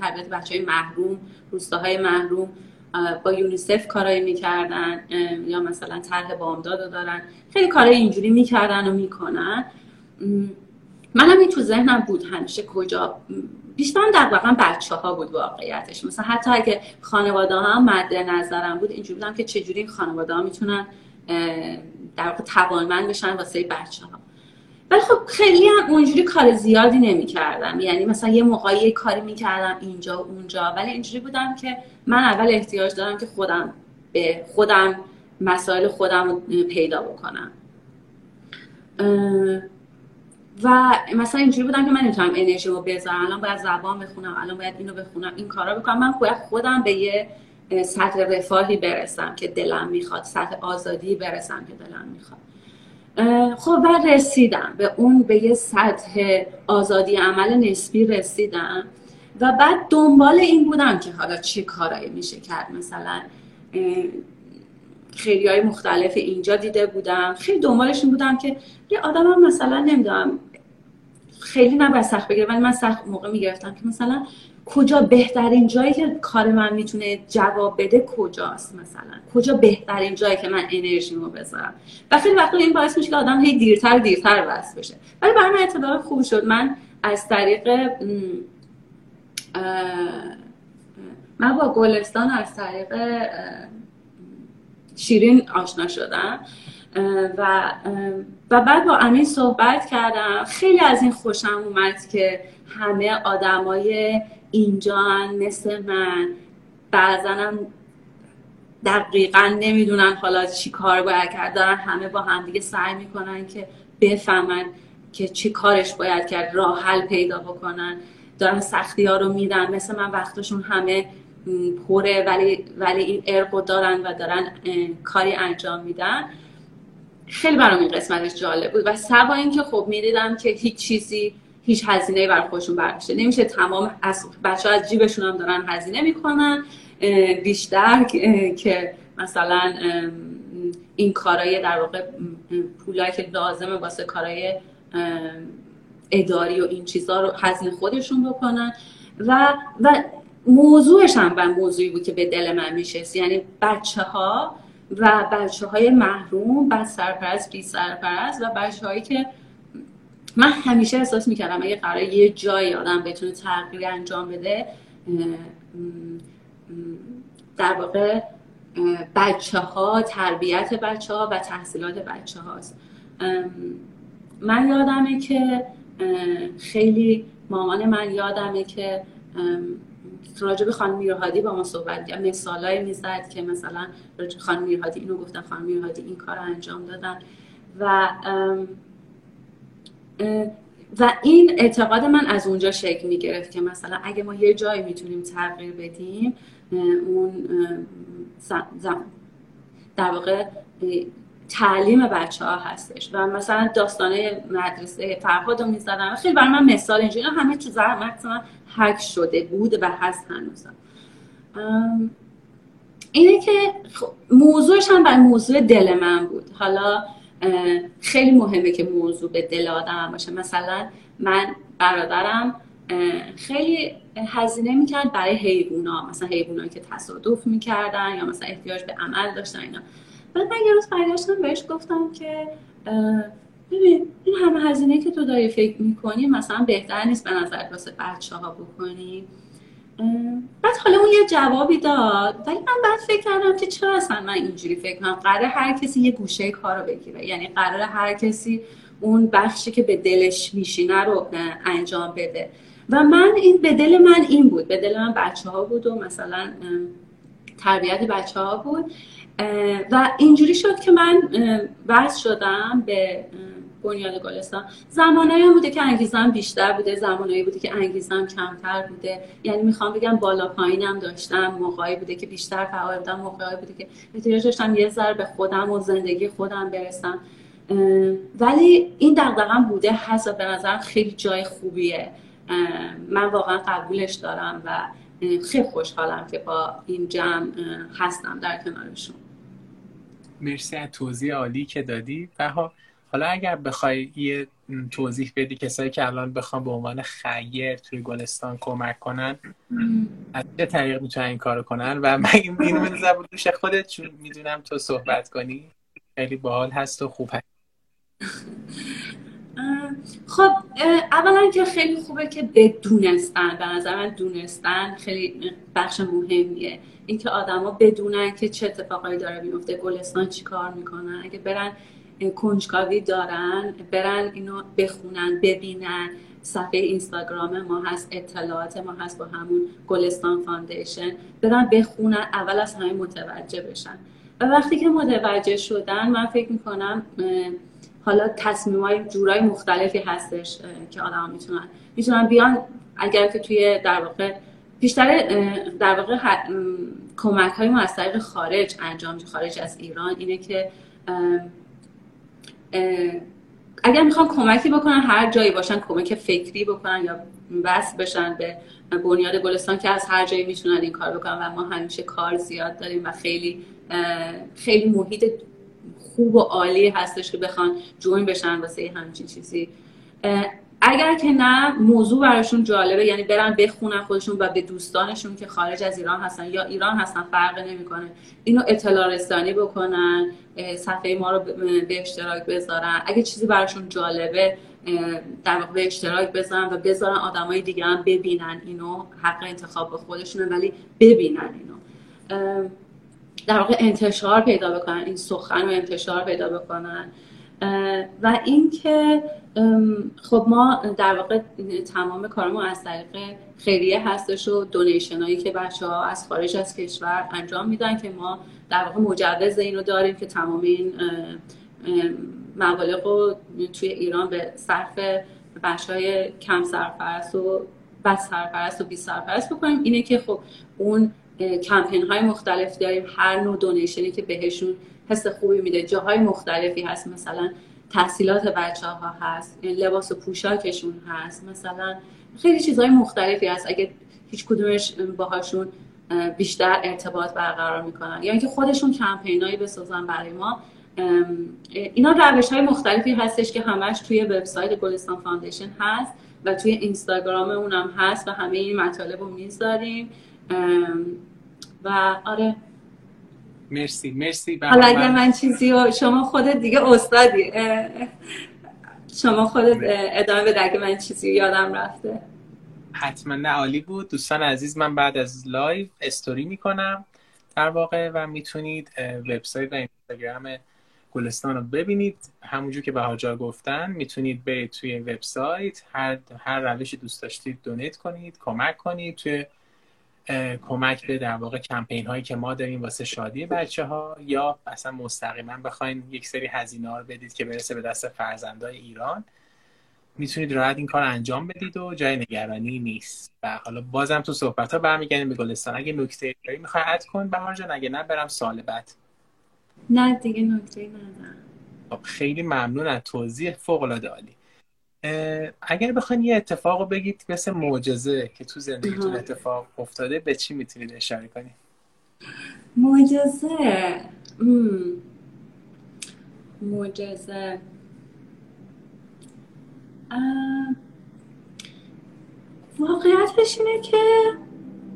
تربیت بچه های محروم روستاهای محروم. با یونیسف کارایی می‌کردن یا مثلا طرح بامداد دارن. خیلی کارهای اینجوری می‌کردن و می‌کنن. منم این تو ذهنم بود همیشه کجا بیشتر در واقع بچه ها بود واقعیتش. مثلا حتی اگه خانواده ها مد نظرم بود اینجوری بودم که چجوری این خانواده ها می‌تونن در واقع توانمند بشن واسه بچه ها ولی خب خیلی هم اونجوری کار زیادی نمی‌کردم. یعنی مثلا یه موقعی کاری می‌کردم اینجا و اونجا. ولی اینجوری بودم که من اول احتیاج دارم که خودم به خودم مسائل خودم رو پیدا بکنم. و مثلا اینجوری بودم که من نمی‌تونم انرژی رو بذارم. الان باید زبان بخونم الان باید اینو بخونم این کارا بکنم. من باید خودم به یه سطح رفاهی برسم که دلم می‌خواد سطح آزادی برسم که دلم می‌خواد. خب و رسیدم. به اون به یه سطح آزادی عمل نسبی رسیدم. و بعد دنبال این بودم که حالا چه کارایی میشه کرد. مثلا خیلی های مختلف اینجا دیده بودم. خیلی دنبالشون بودم که یه آدم مثلا نمی‌دونم خیلی نباید سخت بگیره ولی من سخت موقع می‌گرفتم که مثلا کجا بهترین جایی که کار من می‌تونه جواب بده کجاست مثلا؟ کجا بهترین جایی که من انرژیمو بذارم؟ و خیلی وقتا این باعث میشه که آدم هی دیرتر دیرتر وصل بشه. ولی برای من اتفاق خوب شد. من از طریق من با گلستان از طریق شیرین آشنا شدم. و و بعد با امین صحبت کردم. خیلی از این خوشم اومد که همه آدمای اینجا مثل من. بعضنم دقیقا نمی‌دونن حالا چی کار باید کرد. دارن همه با همدیگه سعی می‌کنن که بفهمن که چی کارش باید کرد راه حل پیدا بکنن. دارن سختی ها رو میدن. مثل من وقتشون همه پره ولی, ولی این ارقو دارن و دارن کاری انجام میدن. خیلی برام این قسمتش جالب بود. و سوا اینکه خب می‌دیدم که هیچ چیزی هیچ هزینه بر خودشون برداشته. نمیشه تمام از بچه از جیبشون هم دارن هزینه می‌کنن. بیشتر که مثلا این کارای در واقع پولایی که لازمه واسه کارای اداری و این چیزها رو هزینه خودشون بکنن. و و موضوعش هم به موضوعی بود که به دل من میشه یعنی بچه ها و بچه های محروم بد سرپرست بی سرپرست و بچه هایی که من همیشه احساس می‌کردم اگه قرار یه جای آدم بتونه تغییر انجام بده در واقع بچه ها تربیت بچه ها و تحصیلات بچه هاست من یادمه که خیلی مامان من یادمه که راجب خانم میرهادی با ما صحبت کرد. مثالایی می‌زد که مثلا راجب خانم میرهادی اینو گفتن خانم میرهادی این کار انجام دادن. و و این اعتقاد من از اونجا شکل می گرفت که مثلا اگه ما یه جایی می‌تونیم تغییر بدیم اون در واقع تعلیم بچه ها هستش. و مثلا داستانه مدرسه فرهاد رو می‌زدن. خیلی برای من مثال اینجا همه زحمت من حک شده بود و هست هنوزم اینه که موضوعش هم برای موضوع دل من بود. حالا خیلی مهمه که موضوع به دل آدم باشه. مثلا من برادرم خیلی هزینه می‌کرد برای حیوونا. مثلا حیوانایی که تصادف می‌کردن یا مثلا احتیاج به عمل داشتن اینا. بعد من یه روز برگشتم بهش گفتم که ببین این همه هزینه که تو داری فکر می‌کنی مثلا بهتر نیست به نظر واسه بچه ها بکنی؟ بعد حالا اون یه جوابی داد. ولی من بعد فکر کردم که چرا اصلا من اینجوری فکر کنم؟ قرار هر کسی یه گوشه کار رو بگیره. یعنی قرار هر کسی اون بخشی که به دلش میشینه رو انجام بده. و من این به دل من این بود. به دل من بچه ها بود و مثلا تربیت بچه ها بود و اینجوری شد که من وز شدم به بنیاد گلستان. زمانایی هم بوده که انگیزم بیشتر بوده زمانایی بوده که انگیزم کمتر بوده. یعنی می‌خوام بگم بالا پایینم داشتم موقعی بوده که بیشتر فعال بودم موقعی بوده که احتیاج داشتم یه ذره به خودم و زندگی خودم برسم. ولی این دقدقم بوده هست به نظرم خیلی جای خوبیه. من واقعا قبولش دارم و خیلی خوشحالم که با این جمع هستم در کنارشون. مرسی از توضیح عالی که دادی. و حالا اگر بخوای یه توضیح بدی کسایی که الان بخوام به عنوان خیر توی گلستان کمک کنن از چه طریق می‌تونن این کارو کنن؟ و من اینو بنظرم دوش خودت چون می‌دونم تو صحبت کنی خیلی باحال هست و خوب هست. خب اولا که خیلی خوبه که بدونستن به نظر من دونستن خیلی بخش مهمیه. اینکه آدما بدونن که چه اتفاقایی داره میفته گلستان چی کار می‌کنن اگه برن کنجکاوی دارن برن اینو بخونن ببینن. صفحه اینستاگرام ما هست اطلاعات ما هست با همون گلستان فاندیشن. برن بخونن اول از همه متوجه بشن. و وقتی که متوجه شدن من فکر می‌کنم حالا تصمیم های جورای مختلفی هستش که آدم می‌تونن. می‌تونن بیان اگر که توی در واقع بیشتر در واقع کمک های ما از طریق خارج انجام خارج از ایران. اینه که اگر می‌خوان کمکی بکنن هر جایی باشن کمک فکری بکنن یا وصل بشن به بنیاد گلستان که از هر جایی می‌تونن این کار بکنن. و ما همیشه کار زیاد داریم و خیلی خیلی محیط خوب و عالی هستش که بخوان جوین بشن واسه همچین چیزی. اگر که نه موضوع براشون جالبه یعنی برن بخونن خودشون و به دوستانشون که خارج از ایران هستن یا ایران هستن فرق نمی‌کنه. اینو اطلاع رسانی بکنن صفحه ما رو به اشتراک بذارن. اگه چیزی براشون جالبه در واقع به اشتراک بذارن و بذارن آدمای دیگه هم ببینن اینو حق انتخاب به خودشونه ولی ببینن اینو. در واقع انتشار پیدا بکنن این سخن رو انتشار پیدا بکنن. و اینکه خب ما در واقع تمام کارمون از طریق خیریه هستش و دونیشن هایی که بچه ها از خارج از کشور انجام میدن که ما در واقع مجوز اینو داریم که تمام این مبالغ رو توی ایران به صرف بچه های کم سرپرست و بس سرپرست و بی سرپرست بکنیم. اینه که خب اون کمپین های مختلف داریم. هر نوع دونیشنی که بهشون حس خوبی میده. جاهای مختلفی هست. مثلا تحصیلات بچه ها هست لباس و پوشاکشون هست. مثلا خیلی چیزهای مختلفی هست. اگه هیچ کدومش باهاشون بیشتر ارتباط برقرار می‌کنن. یا اینکه خودشون کمپینایی بسازن برای ما. اینا روش های مختلفی هستش که همش توی وبسایت گلستان foundation هست و توی اینستاگرام اونم هست و همه این مطالب رو می‌ذاریم. و آره. مرسی مرسی. حالا اگر من چیزی و شما خودت دیگه استادی. شما خودت ادامه بده اگه من چیزی یادم رفته. حتما. نه عالی بود. دوستان عزیز من بعد از live story می‌کنم. در واقع و می‌تونید وبسایت و اینستاگرام گلستان رو ببینید. همونجور که بجا گفتن می‌تونید برید توی وبسایت. هر هر روشی دوست داشتید donate کنید کمک کنید توی کمک به در واقع کمپین هایی که ما داریم واسه شادی بچه ها یا اصلا مستقیما بخواین یک سری هزینه ها رو بدید که برسه به دست فرزندای ایران می‌تونید راحت این کار انجام بدید و جای نگرانی نیست. و حالا بازم تو صحبت ها برمیگردیم به گلستان. اگه نکته داری می‌خوای اد کن بهار جان اگه نه برم سال بعد. نه دیگه نکته ندارم. خب خیلی ممنون از توضیح فوق العاده عالی. اگر بخواین یه اتفاق رو بگید مثل معجزه که تو زندگیتون اتفاق افتاده به چی می‌تونید اشاره کنید معجزه معجزه. واقعیتش اینه که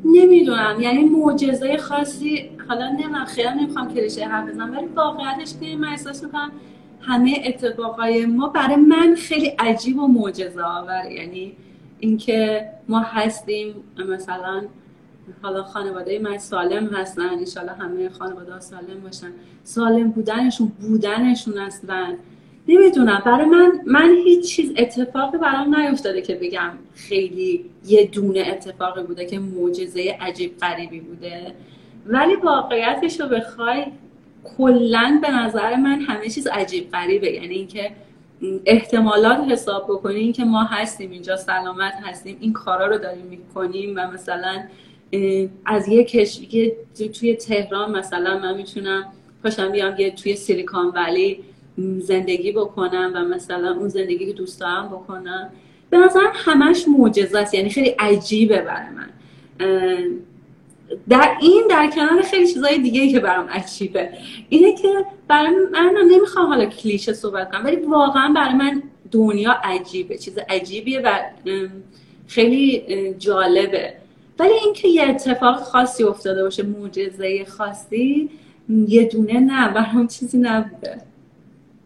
نمی‌دونم. یعنی معجزه خاصی حالا نمی‌دونم خیلی نمی‌خوام کلیشه حرف بزنم ولی واقعیتش که من احساس می‌کنم همه اتفاقای ما برای من خیلی عجیب و معجزه آوره یعنی اینکه ما هستیم مثلا حالا خانواده من سالم هستن انشالله همه خانواده سالم باشن. سالم بودنشون بودنشون هستن. نمی‌دونم برای من من هیچ چیز اتفاقی برام نیفتاده که بگم خیلی یه دونه اتفاقی بوده که معجزه عجیب غریبی بوده. ولی واقعیتش رو بخوای کلا به نظر من همه چیز عجیب غریبه یعنی اینکه احتمالات حساب بکنیم که ما هستیم اینجا سلامت هستیم این کارا رو داریم می‌کنیم و مثلا از یه کشوری توی تهران مثلا من می‌تونم پاشم بیام یه توی سیلیکان ولی زندگی بکنم و مثلا اون زندگی که دوست دارم بکنم. به نظرم همش معجزه است یعنی خیلی عجیبه برای من. در این در کنار خیلی چیزای دیگه که برام عجیبه. اینه که برای من نمی‌خوام حالا کلیشه صحبت کنم ولی واقعا برای من دنیا عجیبه چیز عجیبیه و خیلی جالبه. ولی اینکه یه اتفاق خاصی افتاده باشه معجزه خاصی یه دونه نه برام چیزی نبوده.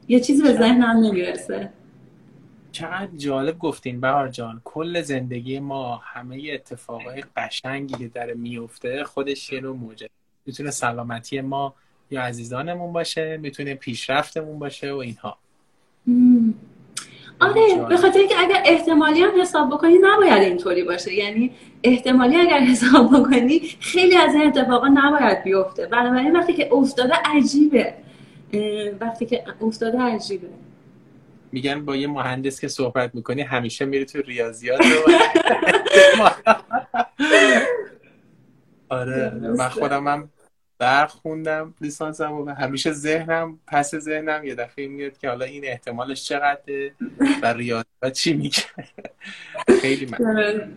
یه چیزی به ذهنم نمی‌رسه. چقدر جالب گفتین بهار جان. کل زندگی ما همه اتفاقای قشنگی که داره میفته خودش یه نوع موجه می‌تونه سلامتی ما یا عزیزانمون باشه می‌تونه پیشرفتمون باشه و اینها. آره به خاطر که اگر احتمالی هم حساب بکنی نباید اینطوری باشه. یعنی احتمالی اگر حساب بکنی خیلی از این اتفاقا نباید بیفته. بنابراین وقتی که افتاده عجیبه. وقتی که افتاده عجیبه. میگن با یه مهندس که صحبت می‌کنی همیشه میری تو ریاضیات آره من خودم هم برق خوندم لیسانسم و همیشه ذهنم پس ذهنم یه دفعه میاد که حالا این احتمالش چقدره و ریاضیات چی میگه. خیلی ممنون.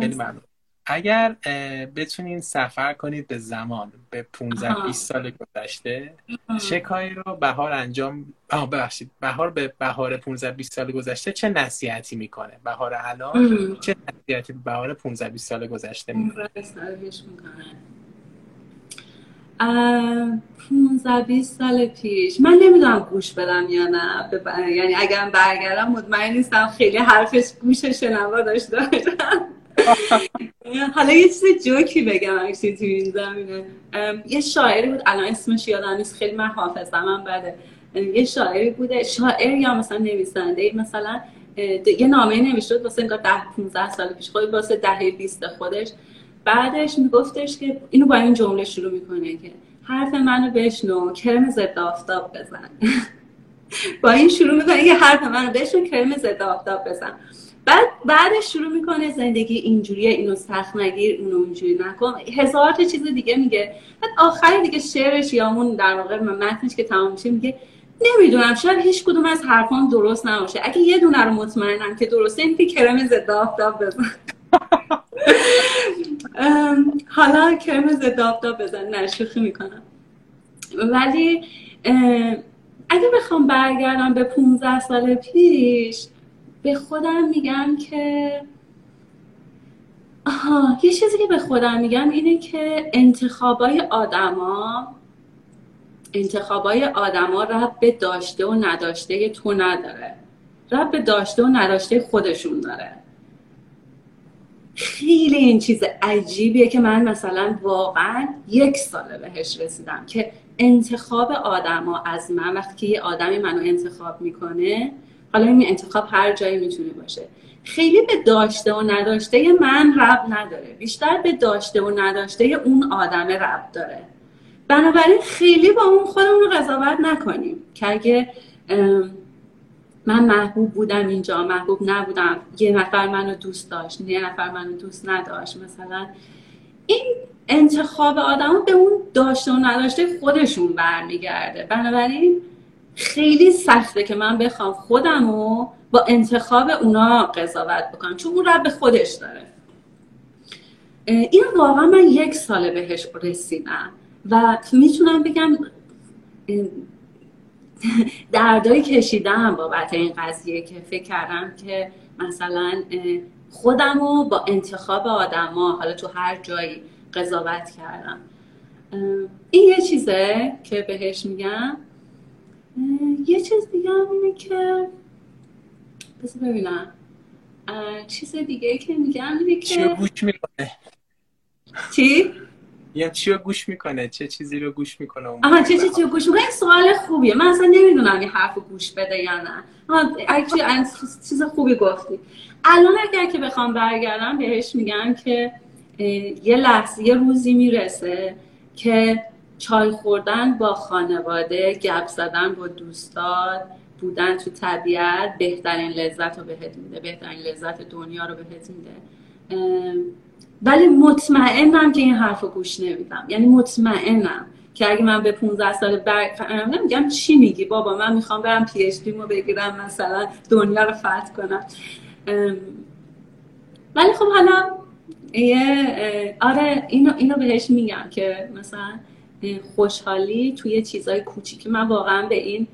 خیلی ممنون. اگر بتونین سفر کنید به زمان به 15 20 سال گذشته چه کاری رو بهار انجام آه ببخشید بهار به بهار 15 20 سال گذشته چه نصیحتی می‌کنه؟ بهار الان چه نصیحتی به بهار 15 20 سال گذشته می‌کنه؟ 15 20 سال پیش من نمی‌دونم گوش بدم یا نه. یعنی اگرم برگردم مطمئن نیستم خیلی حرفش گوش شنوا داشته باشم حالا یه چیز جوکی بگم اکشی تو این زمینه. یه شاعری بود الان اسمش یادم نیست خیلی من حافظم من بده یه شاعری بوده شاعر یا مثلا نویسنده مثلا یه نامه نوشته واسه انگار 10 15 سال پیش خود واسه دهه 20 خودش. بعدش میگفتش که اینو با این جمله شروع می‌کنه که حرف منو بشنو کرم ضد آفتاب بزن. با این شروع می‌کنه که حرف منو بشنو کرم ضد آفتاب بزن. بعد بعدش شروع می‌کنه زندگی اینجوریه اینو سخت نگیر اونو اینجوری نکن. هزار تا چیز دیگه میگه. بعد آخر دیگه شعرش یا اون در واقع متنش که تمام میشه میگه نمی‌دونم شاید هیچ کدوم از حرفان درست نباشه. اگه یه دونه رو مطمئنم که درسته این که کرم ضد آفتاب بزن. حالا کرم ضد آفتاب بزن نه شوخی می‌کنم. ولی اگه بخوام برگردم به 15 سال پیش به خودم میگم که آها یه چیزی که به خودم میگم اینه که انتخابای آدما انتخابای آدما رب به داشته و نداشته تو نداره. رب به داشته و نداشته خودشون داره. خیلی این چیز عجیبیه که من مثلا واقعا یک ساله بهش رسیدم که انتخاب آدما از من وقتی که یه آدمی منو انتخاب می‌کنه حالا این انتخاب هر جایی می‌تونه باشه. خیلی به داشته و نداشته من رب نداره. بیشتر به داشته و نداشته اون آدم رب داره. بنابراین خیلی با اون خودمون رو قضاوت نکنیم که اگه من محبوب بودم اینجا محبوب نبودم یه نفر منو دوست داشت یه نفر منو دوست نداشت مثلا این انتخاب آدم به اون داشته و نداشته خودشون برمیگرده. بنابراین خیلی سخته که من بخوام خودم رو با انتخاب اونا قضاوت بکنم چون اون رب خودش داره. این واقعا من یک ساله بهش رسیدم و می‌تونم بگم دردایی کشیدم بابت این قضیه که فکر کردم که مثلا خودم رو با انتخاب آدما حالا تو هر جایی قضاوت کردم. این یه چیزه که بهش میگم. یه چیز دیگه هم اینه که بذار ببینم. چیز دیگه که میگم اینه که چی گوش می‌کنه؟ چی؟ یه چی رو گوش می‌کنه؟ چه چیزی رو گوش می‌کنه آها چه چیزی رو گوش می‌کنه؟ این سوال خوبیه. من اصلا نمی‌دونم این حرف رو گوش بده یا نه. اگه چیز خوبی گفتی. الان اگر که بخوام برگردم بهش میگم که یه لحظه یه روزی می‌رسه که چای خوردن با خانواده گپ زدن با دوستان بودن تو طبیعت بهترین لذت رو بهت میده بهترین لذت دنیا رو بهت میده. ولی مطمئنم که این حرف رو گوش نمیدم. یعنی مطمئنم که اگه من به 15 سال برم نمیگم چی میگی بابا من می‌خوام برم پی اچ رو بگیرم مثلا دنیا رو فتح کنم. ولی خب حالا آره اینو, اینو بهش میگم که مثلا خوشحالی توی چیزای کوچیکی من واقعا به این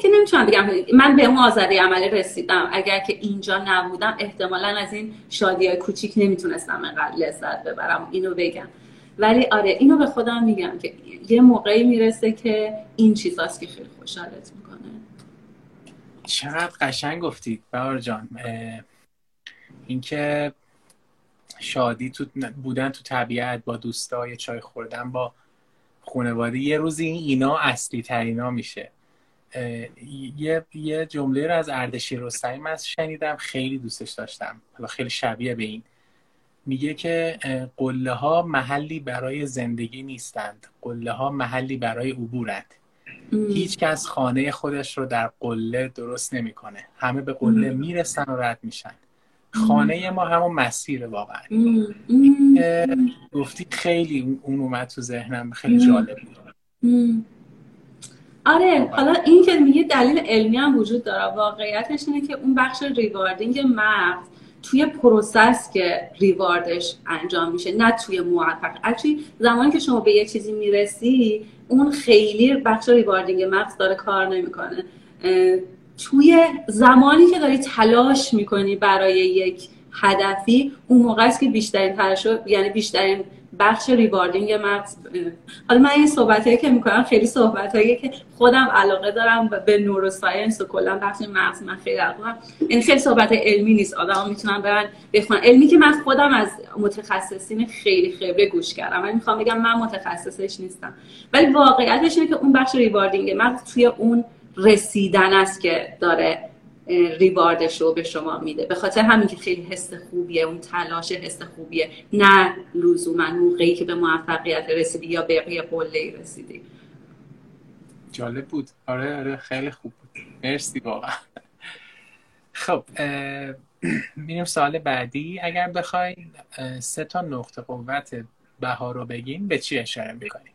که نمی‌تونم بگم من به اون آزادی عملی رسیدم. اگر که اینجا نبودم احتمالا از این شادی های کوچیک نمی‌تونستم انقدر لذت ببرم. اینو بگم. ولی آره اینو به خودم میگم که یه موقعی می‌رسه که این چیزاست که خیلی خوشحالت می‌کنه. چقدر قشنگ گفتی بهار جان. اینکه شادی تو بودن تو طبیعت با دوستا چای خوردن با خانواده یه روزی اینا اصلی ترینا میشه یه یه جمله رو از اردشیر رستمی من شنیدم خیلی دوستش داشتم. حالا خیلی شبیه به این. میگه که قله ها محلی برای زندگی نیستند. قله ها محلی برای عبورند. هیچ کس خانه خودش رو در قله درست نمی‌کنه. همه به قله می‌رسن و رد میشن. خانه ما همون مسیر واقعا. گفتی خیلی اون اومد تو ذهنم خیلی جالب بود. آره حالا این که میگه دلیل علمی هم وجود داره واقعیتش اینه که اون بخش ریواردینگ مغز توی process که reward ش انجام میشه نه توی موفق. actually زمانی که شما به یه چیزی می‌رسی اون خیلی بخش rewarding مغز داره کار نمی‌کنه. توی زمانی که داری تلاش می‌کنی برای یک هدفی اون موقع است که بیشترین تلاش یعنی بیشترین بخش rewarding مغز حالا من این صحبت که می‌کنم خیلی صحبت هایی که خودم علاقه دارم به neuroscience و کلا بخش مغز من خیلی علاقه این خیلی صحبت علمی نیست. آدم می‌تونن برن بخونن. علمی که من خودم از متخصصین خیلی خبره گوش کردم. من می‌خوام بگم من متخصصش نیستم. ولی واقعیتش اینه که اون بخش ریواردینگ مغز توی اون رسیدن است که داره ریواردش رو به شما میده. به خاطر همین که خیلی حس خوبیه اون تلاش حس خوبیه. نه لزوما موقعی که به موفقیت رسیدی یا به قله رسیدی. جالب بود. آره آره خیلی خوب بود. مرسی واقعا. خب میریم سوال بعدی. اگر بخوای سه تا نقطه قوت بهار رو بگیم به چی اشاره می‌کنیم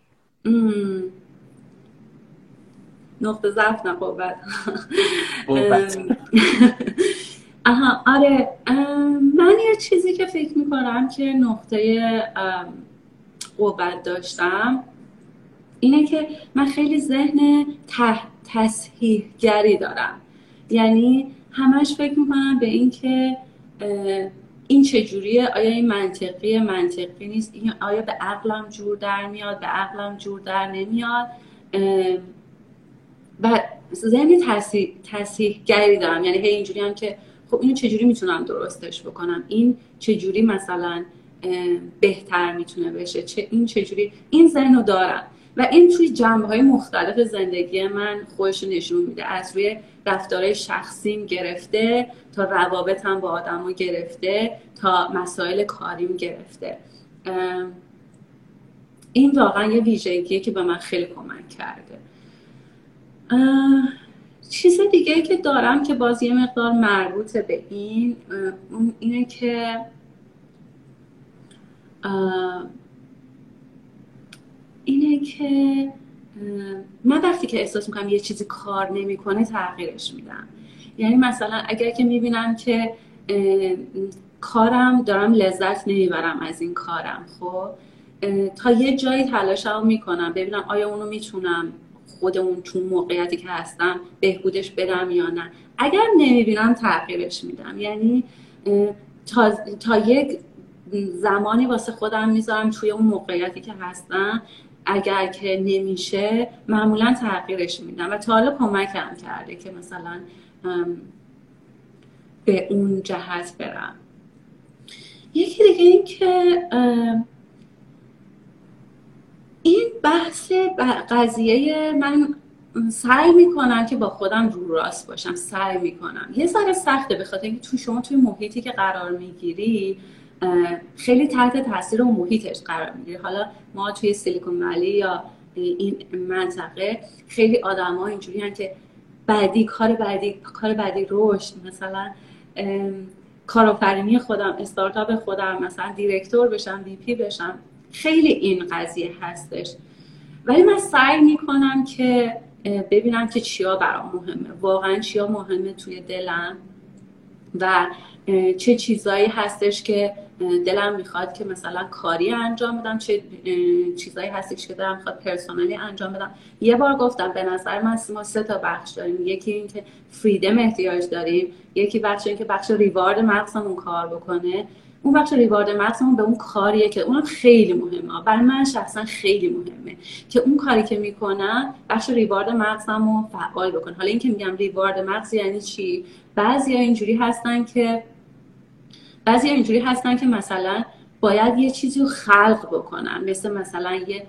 نقطه ضعف نه قوت آها آره. من یه چیزی که فکر می‌کنم که نقطه قوت داشتم اینه که من خیلی ذهن تصحیح گری دارم. یعنی همش فکر می‌کنم به این که این چجوریه آیا این منطقی؟ منطقی نیست. این آیا به عقلم جور در میاد؟ به عقلم جور در نمیاد؟ و ذهن تصحیح گری دارم. یعنی هی اینجوری هم که خب اینو چجوری می‌تونم درستش بکنم؟ این چجوری مثلا بهتر می‌تونه بشه؟ چه این چجوری این ذهن رو دارم. و این توی جنبه های مختلف زندگی من خودش نشون میده. از روی رفتارهای شخصیم گرفته تا روابطم با آدم گرفته تا مسائل کاریم گرفته. این واقعا یه ویژگیه که به من خیلی کمک کرده. چیز دیگه که دارم که باز یه مقدار مربوط به این اینه که اینه که من وقتی که احساس می‌کنم یه چیزی کار نمی‌کنه تغییرش میدم. یعنی مثلا اگر که می‌بینم که کارم دارم لذت نمی‌برم از این کارم خب تا یه جایی تلاشم می‌کنم ببینم آیا اونو می‌تونم خودمون تو موقعیتی که هستم بهبودش بدم یا نه. اگر نمی‌بینم تغییرش میدم. یعنی تا, تا یک زمانی واسه خودم می‌ذارم توی اون موقعیتی که هستم اگر که نمیشه معمولا تغییرش میدم. و تا حالا کمکم کرده که مثلا به اون جهت برم. یکی دیگه این که این بحث قضیه من سعی می‌کنم که با خودم رو راست باشم سعی می‌کنم. یه ذره سخته به خاطر اینکه تو شما توی محیطی که قرار می‌گیری خیلی تحت تاثیر و محیطش قرار می‌گیری. حالا ما توی سیلیکون ولی یا این منطقه خیلی آدم ها اینجوری که بعدی کار بعدی کار بعدی رشد. مثلا کارآفرینی خودم استارتاپ خودم مثلا دیرکتور بشم وی پی بشم. خیلی این قضیه هستش. ولی من سعی می‌کنم که ببینم که چیا برام مهمه. واقعا چیا مهمه توی دلم و چه چیزایی هستش که دلم می‌خواد که مثلا کاری انجام بدم چه چیزایی هستش که دلم می‌خواد پرسونالی انجام بدم. یه بار گفتم به نظر من ما سه تا بخش داریم. یکی این که فریدم احتیاج داریم یکی بخش این که بخش ریوارد مغزمون کار بکنه. اون بخش ریوارد مغزمون به اون کاریه که اونم خیلی مهمه. برای من شخصا خیلی مهمه که اون کاری که می‌کنم بخش ریوارد مغزمو فعال بکنه. حالا اینکه میگم ریوارد مغز یعنی چی؟ بعضی اینجوری هستن که بعضی اینجوری هستن که مثلا باید یه چیزی رو خلق بکنن. مثل مثلا یه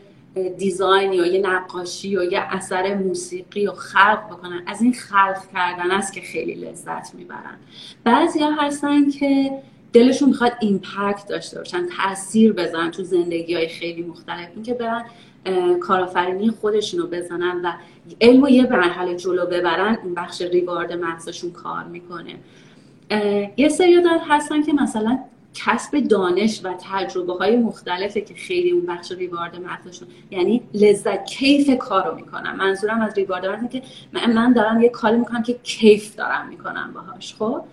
دیزاین یا یه نقاشی یا یه اثر موسیقی رو خلق بکنن. از این خلق کردن است که خیلی لذت می‌برن. بعضی ها هستن که دلشون می‌خواد ایمپکت داشته باشن تاثیر بزنن تو زندگی های خیلی مختلف. اینکه برن کارآفرینی خودشون رو بزنن و علم و یه مرحله جلو ببرن اون بخش ریوارد مغزشون کار می‌کنه. یه سری هستن که مثلا کسب دانش و تجربه های مختلفه که خیلی اون بخش ریوارد مغزشون یعنی لذت کیف کارو می‌کنم منظورم از ریوارد مغز که من دارم یه کاری می‌کنم که کیف دارم می‌کنم باهاش خب؟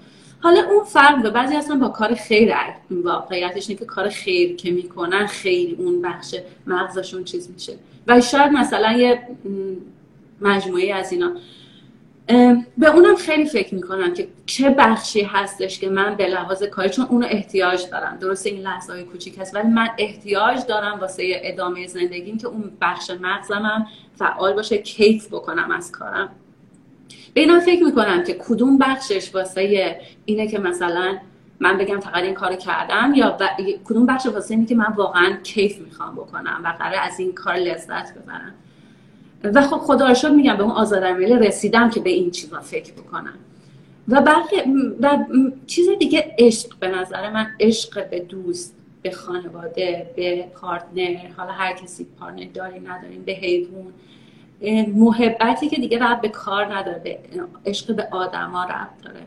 حالا اون فرق به بعضی اصلا با کار خیر واقعیتش اینه که کار خیر که می‌کنن خیلی اون بخش مغزشون چیز میشه. و شاید مثلا یه مجموعه از اینا. به اونم خیلی فکر می‌کنم که چه بخشی هستش که من به لحاظ کاری چون اونو احتیاج دارم. درسته این لحظه های کوچیک هست ولی من احتیاج دارم واسه ادامه زندگیم که اون بخش مغزمم فعال باشه کیف بکنم از کارم. به فکر می‌کنم که کدوم بخشش واسه اینه که مثلا من بگم فقط این کار کردم یا کدوم بخش واسه اینه که من واقعا کیف می‌خوام بکنم و قرار از این کار لذت ببرم. و خب خدا رو میگم به اون آزادانه رسیدم که به این چیزا فکر بکنم. و بقیه و چیز دیگه عشق به نظر من عشق به دوست به خانواده به پارتنر حالا هر کسی پارتنر داری نداریم به حیوان. محبتی که دیگه رب به کار نداره عشق به آدما رب داره.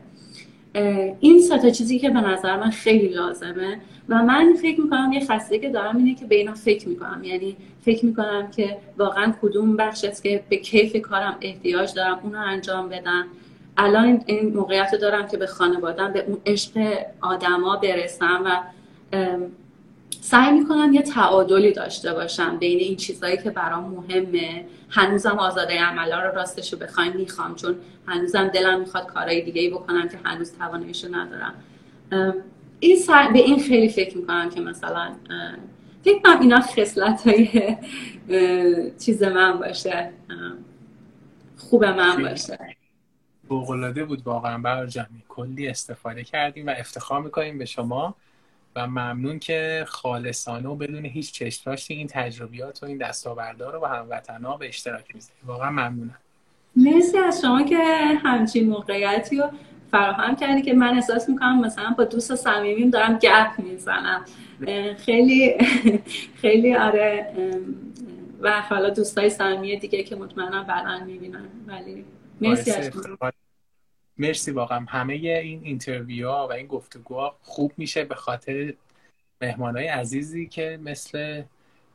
این سه تا چیزی که به نظر من خیلی لازمه و من فکر می‌کنم یه خسته که دارم اینه که به اینا فکر می‌کنم. یعنی فکر می‌کنم که واقعا کدوم بخش است که به کیف کارم احتیاج دارم اونو انجام بدم. الان این موقعیت رو دارم که به خانوادم به اون عشق آدما برسم و سعی می‌کنم یه تعادلی داشته باشم بین این چیزهایی که برام مهمه. هنوزم آزاده عملا رو راستش رو بخوایم می‌خوام چون هنوزم دلم می‌خواد کارهای دیگه ای بکنم که هنوز تواناییشو ندارم. این به این خیلی فکر می‌کنم که مثلا فکر کنم اینا خصلت های چیز من باشه خوب من باشه. بغلاده بود واقعا. بر جمعی کلی استفاده کردیم و افتخار می‌کنیم به شما. و ممنون که خالصانه و بدون هیچ چشماشی این تجربیات و این دستاوردها رو با هموطنها به اشتراک می‌ذاریم واقعا ممنونم. مرسی از شما که همچین موقعیتی رو فراهم کردی که من احساس می‌کنم مثلا با دوست صمیمیم دارم گپ می‌زنم. خیلی خیلی آره و حالا دوستای صمیمی دیگه که مطمئنم بعدا می‌بینن. ولی مرسی از مرسی واقعا. همه این interview ها و این گفتگوها خوب میشه به خاطر مهمان های عزیزی که مثل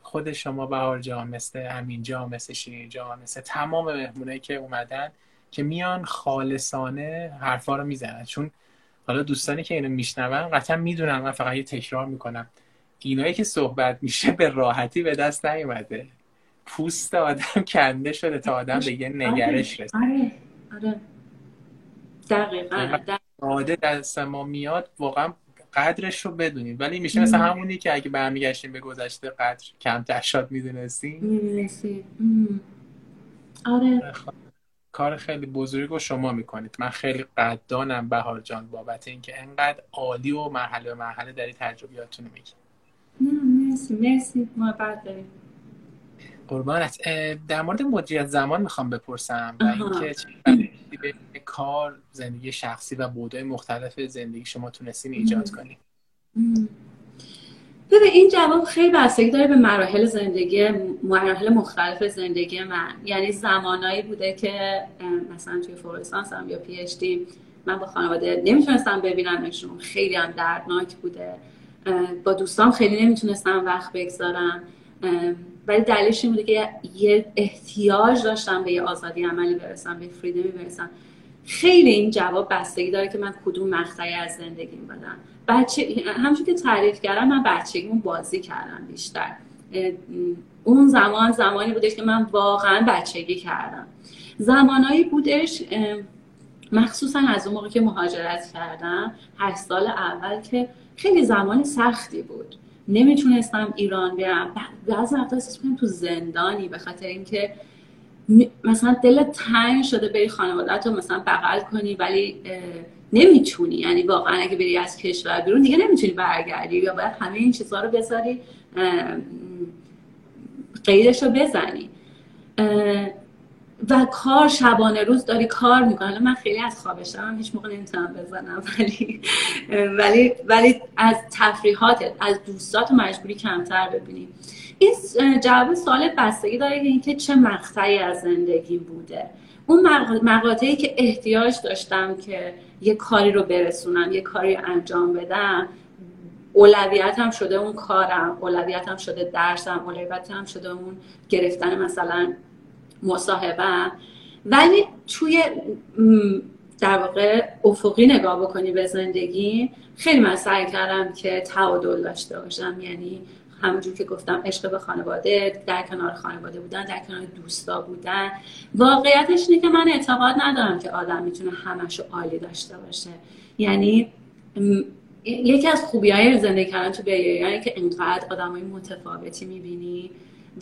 خود شما بهار جان مثل امین جان مثل شیرین جان مثل تمام مهمونایی که اومدن که میان خالصانه حرفا رو می‌زنن. چون حالا دوستانی که اینو میشنون قطعا می‌دونن من فقط یه تکرار می‌کنم. اینایی که صحبت میشه به راحتی به دست نیومده. پوست آدم کنده شده تا آدم به یه نگرش رسید آره آره. دقیقا آده دست ما میاد واقعا قدرش رو بدونید ولی میشه مثل همونی که اگه برمیگشتیم به گذشته قدر کم تشاد می‌دونستیم. می‌دونستیم. آره. کار خیلی بزرگ رو شما می‌کنید. من خیلی قدردانم بهار جان بابت اینکه انقدر عالی و مرحله و مرحله در تجربیاتتون میگی. مرسی مرسی. ما بعد داریم قربانت. در مورد مدیریت زمان می‌خوام بپرسم و اینکه به کار زندگی شخصی و بودهای مختلف زندگی شما تونستین ایجاد کنید ببین این جواب خیلی بستگی داره به مراحل زندگی مراحل مختلف زندگی من. یعنی زمانایی بوده که مثلا توی فورستانس هم یا پی اچ دی من با خانواده نمی‌تونستم ببینمشون. خیلی هم دردناک بوده. با دوستان خیلی نمی‌تونستم وقت بگذارم. ولی دلیلش این بوده که یه احتیاج داشتم به یه آزادی عملی برسم به فریدمی برسم. خیلی این جواب بستگی داره که من کدوم مقطعی از زندگیم بدم. بچه همچون که تعریف کردم من بچگیمون بازی کردم بیشتر. اون زمان زمانی بودش که من واقعا بچگی کردم. زمانایی بودش مخصوصا از اون موقع که مهاجرت کردم هشت سال اول که خیلی زمان سختی بود. نمی‌تونستم ایران برم. بعضی وقتا احساس کنم تو زندانی به خاطر اینکه مثلا دل تنگ شده بری خانوادت رو مثلا بغل کنی ولی نمی‌تونی. یعنی واقعا اگه بری از کشور بیرون دیگه نمی‌تونی برگردی یا باید همه این چیزها رو بذاری قیدش رو بزنی. و کار شبانه روز داری کار می‌کنه من خیلی از خوابشم هیچ موقع نمی‌تونم بزنم ولی ولی ولی از تفریحاتت از دوستات مجبوری کمتر ببینیم این جواب سوال بستگی داره که اینکه چه مقطعی از زندگی بوده. اون مقاطعی که احتیاج داشتم که یه کاری رو برسونم یه کاری انجام بدم اولویتم شده اون کارم اولویتم شده درسم اولویتم شده اون گرفتن مثلا مصاحبه. ولی توی در واقع افقی نگاه بکنی به زندگی خیلی من سعی کردم که تعادل داشته باشم. یعنی همونجور که گفتم عشق به خانواده در کنار خانواده بودن در کنار دوستا بودن. واقعیتش اینه که من اعتقاد ندارم که آدم می‌تونه همش عالی داشته باشه. یعنی یکی از خوبی های زندگی کردن تو یعنی که انقدر آدم های متفاوتی می‌بینی.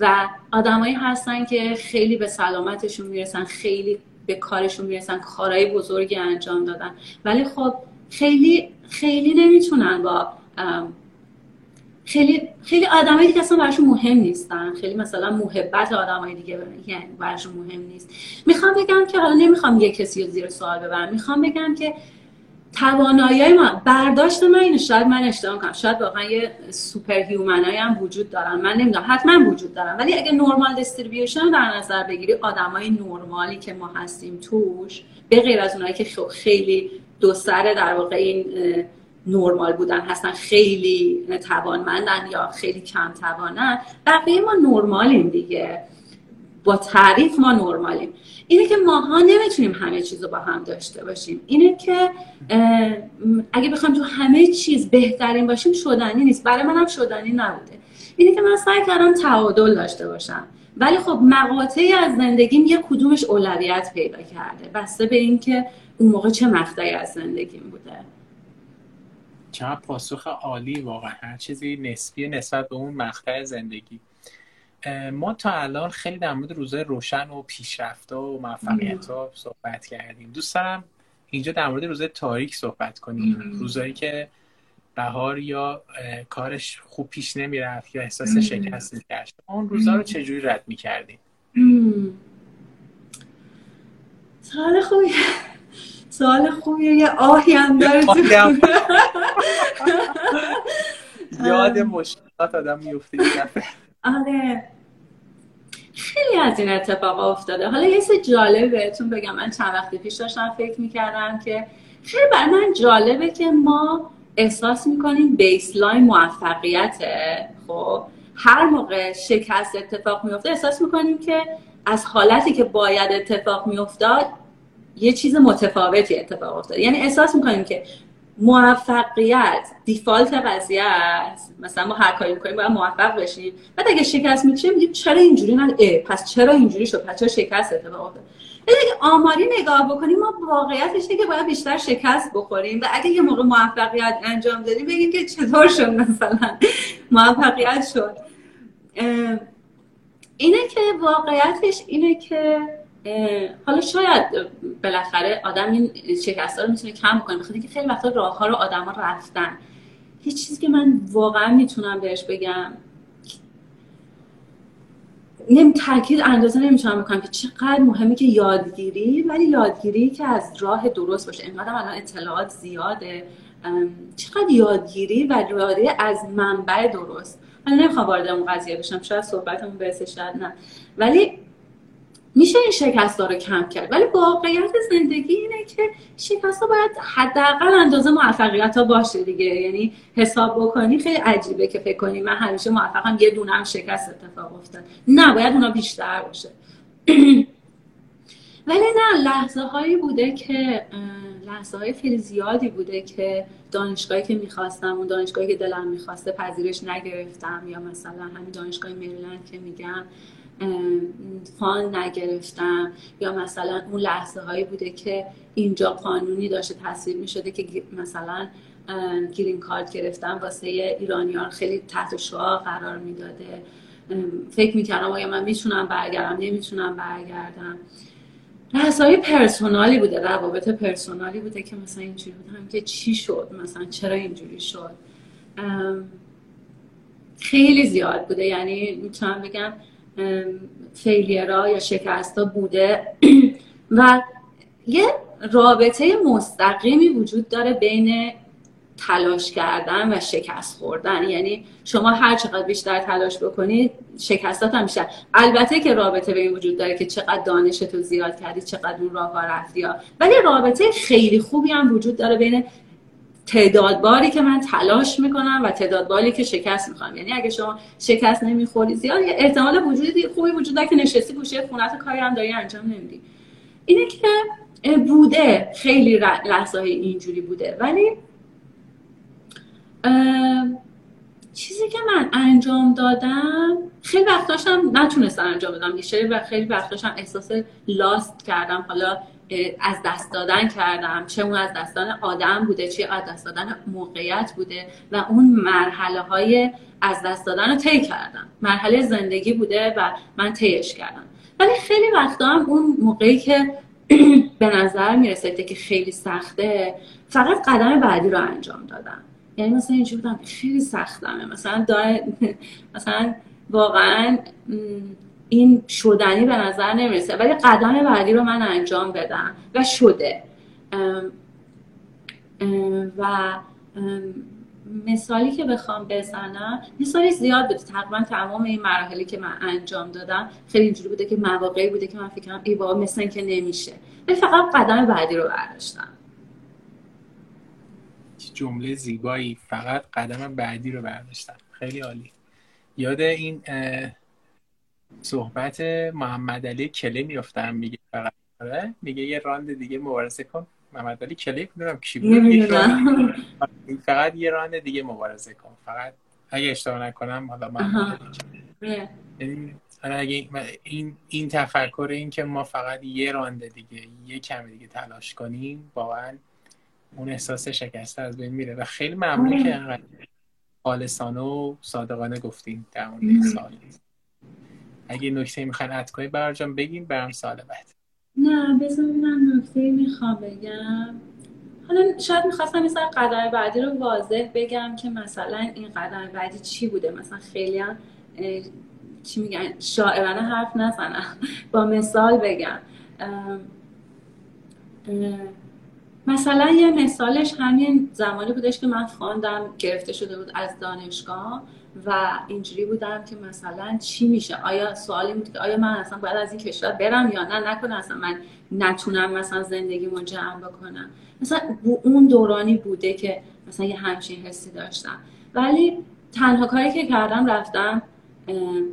و آدمایی هستن که خیلی به سلامتشون می‌رسن خیلی به کارشون می‌رسن کارهای بزرگی انجام دادن. ولی خب خیلی خیلی نمی‌تونن با خیلی خیلی آدمایی که اصلا براشون مهم نیستن. خیلی مثلا محبت آدمای دیگه یعنی براشون مهم نیست. می‌خوام بگم که حالا نمی‌خوام یه کسی رو زیر سوال ببرم. می‌خوام بگم که توانایی ما برداشت من اینه شاید من اشتباه کنم. شاید واقعا یه super human ایی هم وجود دارن. من نمی‌دونم. حتما وجود دارن. ولی اگه normal distribution در نظر بگیری آدمای نرمالی که ما هستیم توش به غیر از اونایی که خیلی دو سره در واقع این نرمال بودن هستن خیلی توانمندن یا خیلی کم توانن بقیه ما نرمالیم دیگه. با تعریف ما نرمالیم. اینه که ماها نمی‌تونیم همه چیز رو با هم داشته باشیم. اینه که اگه بخوام تو همه چیز بهترین باشیم شدنی نیست. برای منم شدنی نبوده. اینه که من سعی کردم تعادل داشته باشم. ولی خب مقاطعی از زندگیم یه کدومش اولویت پیدا کرده. بسته به اینکه اون موقع چه مقطعی از زندگیم بوده. چقدر پاسخ عالی واقعا. هر چیزی نسبی نسبت به اون مقطع زندگی. ما تا الان خیلی در مورد روزای روشن و پیشرفت و موفقیت ها صحبت کردیم. دوست دارم اینجا در مورد روزای تاریک صحبت کنیم. روزایی که بهار یا کارش خوب پیش نمی‌رفت یا احساس شکست می‌کرد. اون روزا رو چجوری رد می‌کردیم؟ سوال خوبی. سوال خوبیه. یه آهی هم داره یاد مشکلات آدم میفته آره. خیلی از این اتفاق افتاده. حالا یه سه جالب بهتون بگم. من چند وقت پیش داشتم فکر می‌کردم که خیلی برای من جالبه که ما احساس می‌کنیم بیسلاین موفقیته. خب هر موقع شکست اتفاق میفته احساس می‌کنیم که از حالتی که باید اتفاق میافتاد یه چیز متفاوتی اتفاق افتاد یعنی احساس می‌کنیم که موفقیت دیفالت قضیه مثلا ما هر کاری می‌کنیم باید موفق بشیم. بعد اگه شکست میشه میگیم چرا اینجوری نه پس چرا اینجوری شد؟ پس چرا شکست اتفاق افتاد؟ اگه آماری نگاه بکنیم ما واقعیتش که باید بیشتر شکست بخوریم. و اگه یه موقع موفقیت انجام دادیم بگیم که چطور شد مثلا؟ موفقیت شد. اینه که واقعیتش اینه که حالا شاید بالاخره آدم این شکست رو می‌تونه کم کنه بخاطر که خیلی وقتا راه ها رو آدما رفتن. یه چیزی که من واقعا می‌تونم بهش بگم نمی تاکید اندازه نمی‌تونم بکنم که چقدر مهمه که یادگیری ولی یادگیری که از راه درست باشه. اینقدر الان اطلاعات زیاده. چقدر یادگیری و یادگیری از منبع درست. من نمی‌خوام وارد اون قضیه بشم شاید صحبتمون برسه شاید نه. ولی میشه این شکست رو کم کرد. ولی واقعیت زندگی اینه که شکست ها باید حداقل اندازه موفقیت ها باشه دیگه. یعنی حساب بکنی خیلی عجیبه که فکر کنی من همیشه موفقم یه دونم شکست اتفاق افتاد. نه باید اونا بیشتر باشه. ولی نه لحظه هایی بوده که لحظه های خیلی زیادی بوده که دانشگاهی که می‌خواستم اون دانشگاهی که دلم می‌خواسته پذیرش نگرفتم یا مثلا همین دانشگاه مریلند که میگم فان نگرفتم یا مثلا اون لحظه هایی بوده که اینجا قانونی داشته تصویر می شده که مثلا گرین کارت گرفتم واسه ایرانیان خیلی تحت شعا قرار می‌داده. فکر می‌کردم آیا من می‌تونم برگردم؟ نمی‌تونم برگردم. های پرسونالی بوده روابط پرسونالی بوده که مثلا اینجوری بودم که چی شد؟ مثلا چرا اینجوری شد؟ خیلی زیاد بوده. یعنی می‌تونم بگم فیلیرها یا شکست ها بوده. و یه رابطه مستقیمی وجود داره بین تلاش کردن و شکست خوردن. یعنی شما هر چقدر بیشتر تلاش بکنید شکستات هم بیشتر. البته که رابطه به این وجود داره که چقدر دانشتو زیاد کردی چقدر اون راه ها. رفتی ولی رابطه خیلی خوبی هم وجود داره بین تعداد باری که من تلاش می‌کنم و تعداد باری که شکست می‌خوام. یعنی اگه شما شکست نمی‌خوری زیاد احتمال وجودی خوبی وجود داره که نشستی گوشه خونت کاری هم داری انجام نمیدی. اینه که بوده. خیلی لحظه اینجوری بوده. ولی چیزی که من انجام دادم خیلی وقتاشم نتونستم انجام بدم. و خیلی وقتاشم احساس لاست کردم. حالا از دست دادن کردم چه اون از دست دادن آدم بوده چه از دست دادن موقعیت بوده و اون مرحله های از دست دادن رو طی کردم. مرحله زندگی بوده و من طیش کردم. ولی خیلی وقتا هم اون موقعی که به نظر می‌رسه که خیلی سخته فقط قدم بعدی رو انجام دادم. یعنی مثلا اینجوری بودم خیلی سختمه. مثلا مثلا واقعا این شدنی به نظر نمی‌رسه. ولی قدم بعدی رو من انجام بدم. و شده. و مثالی که بخوام بزنم مثالی زیاد بوده تقریبا تمام این مراحلی که من انجام دادم خیلی اینجوری بوده که مواقعی بوده که من فکر کنم ای بابا مثل که نمیشه. ولی فقط قدم بعدی رو برداشتم. جمله زیبایی. فقط قدم بعدی رو برداشتم. خیلی عالی. یاد این صحبت محمد علی کلی میفتم میگه فقط. آره میگه یه راند دیگه مبارزه کن. محمد علی کلی می‌دونم کی بود. فقط یه راند دیگه مبارزه کن. فقط اگه اشتباه نکنم حالا علی یعنی آره، اگه این این تفکر این که ما فقط یه رانده دیگه یه کم دیگه تلاش کنیم واقعا اون احساس شکسته از بین میره. و خیلی ممنون که انقدر خالصانه و صادقانه گفتیم در مورد سال اگه نکته می‌خواین اد کنید برجام بگیم برم سال بعد. نه بذار ببینم نکته می‌خوام بگم. حالا شاید می‌خواستم مثلا قدم بعدی رو واضح بگم که مثلا این قدم بعدی چی بوده. مثلا خیلی هم چی میگن شاعرانه حرف نزنم. با مثال بگم. مثلا یه مثالش همین زمانی بودش که من خواندم گرفته شده بود از دانشگاه. و اینجوری بودم که مثلا چی میشه؟ آیا سوالی بود که آیا من اصلا باید از این کشور برم یا نه؟ نکنه اصلا من نتونم مثلا زندگیمو جمع بکنم. مثلا اون دورانی بوده که مثلا یه همچین حسی داشتم. ولی تنها کاری که کردم رفتم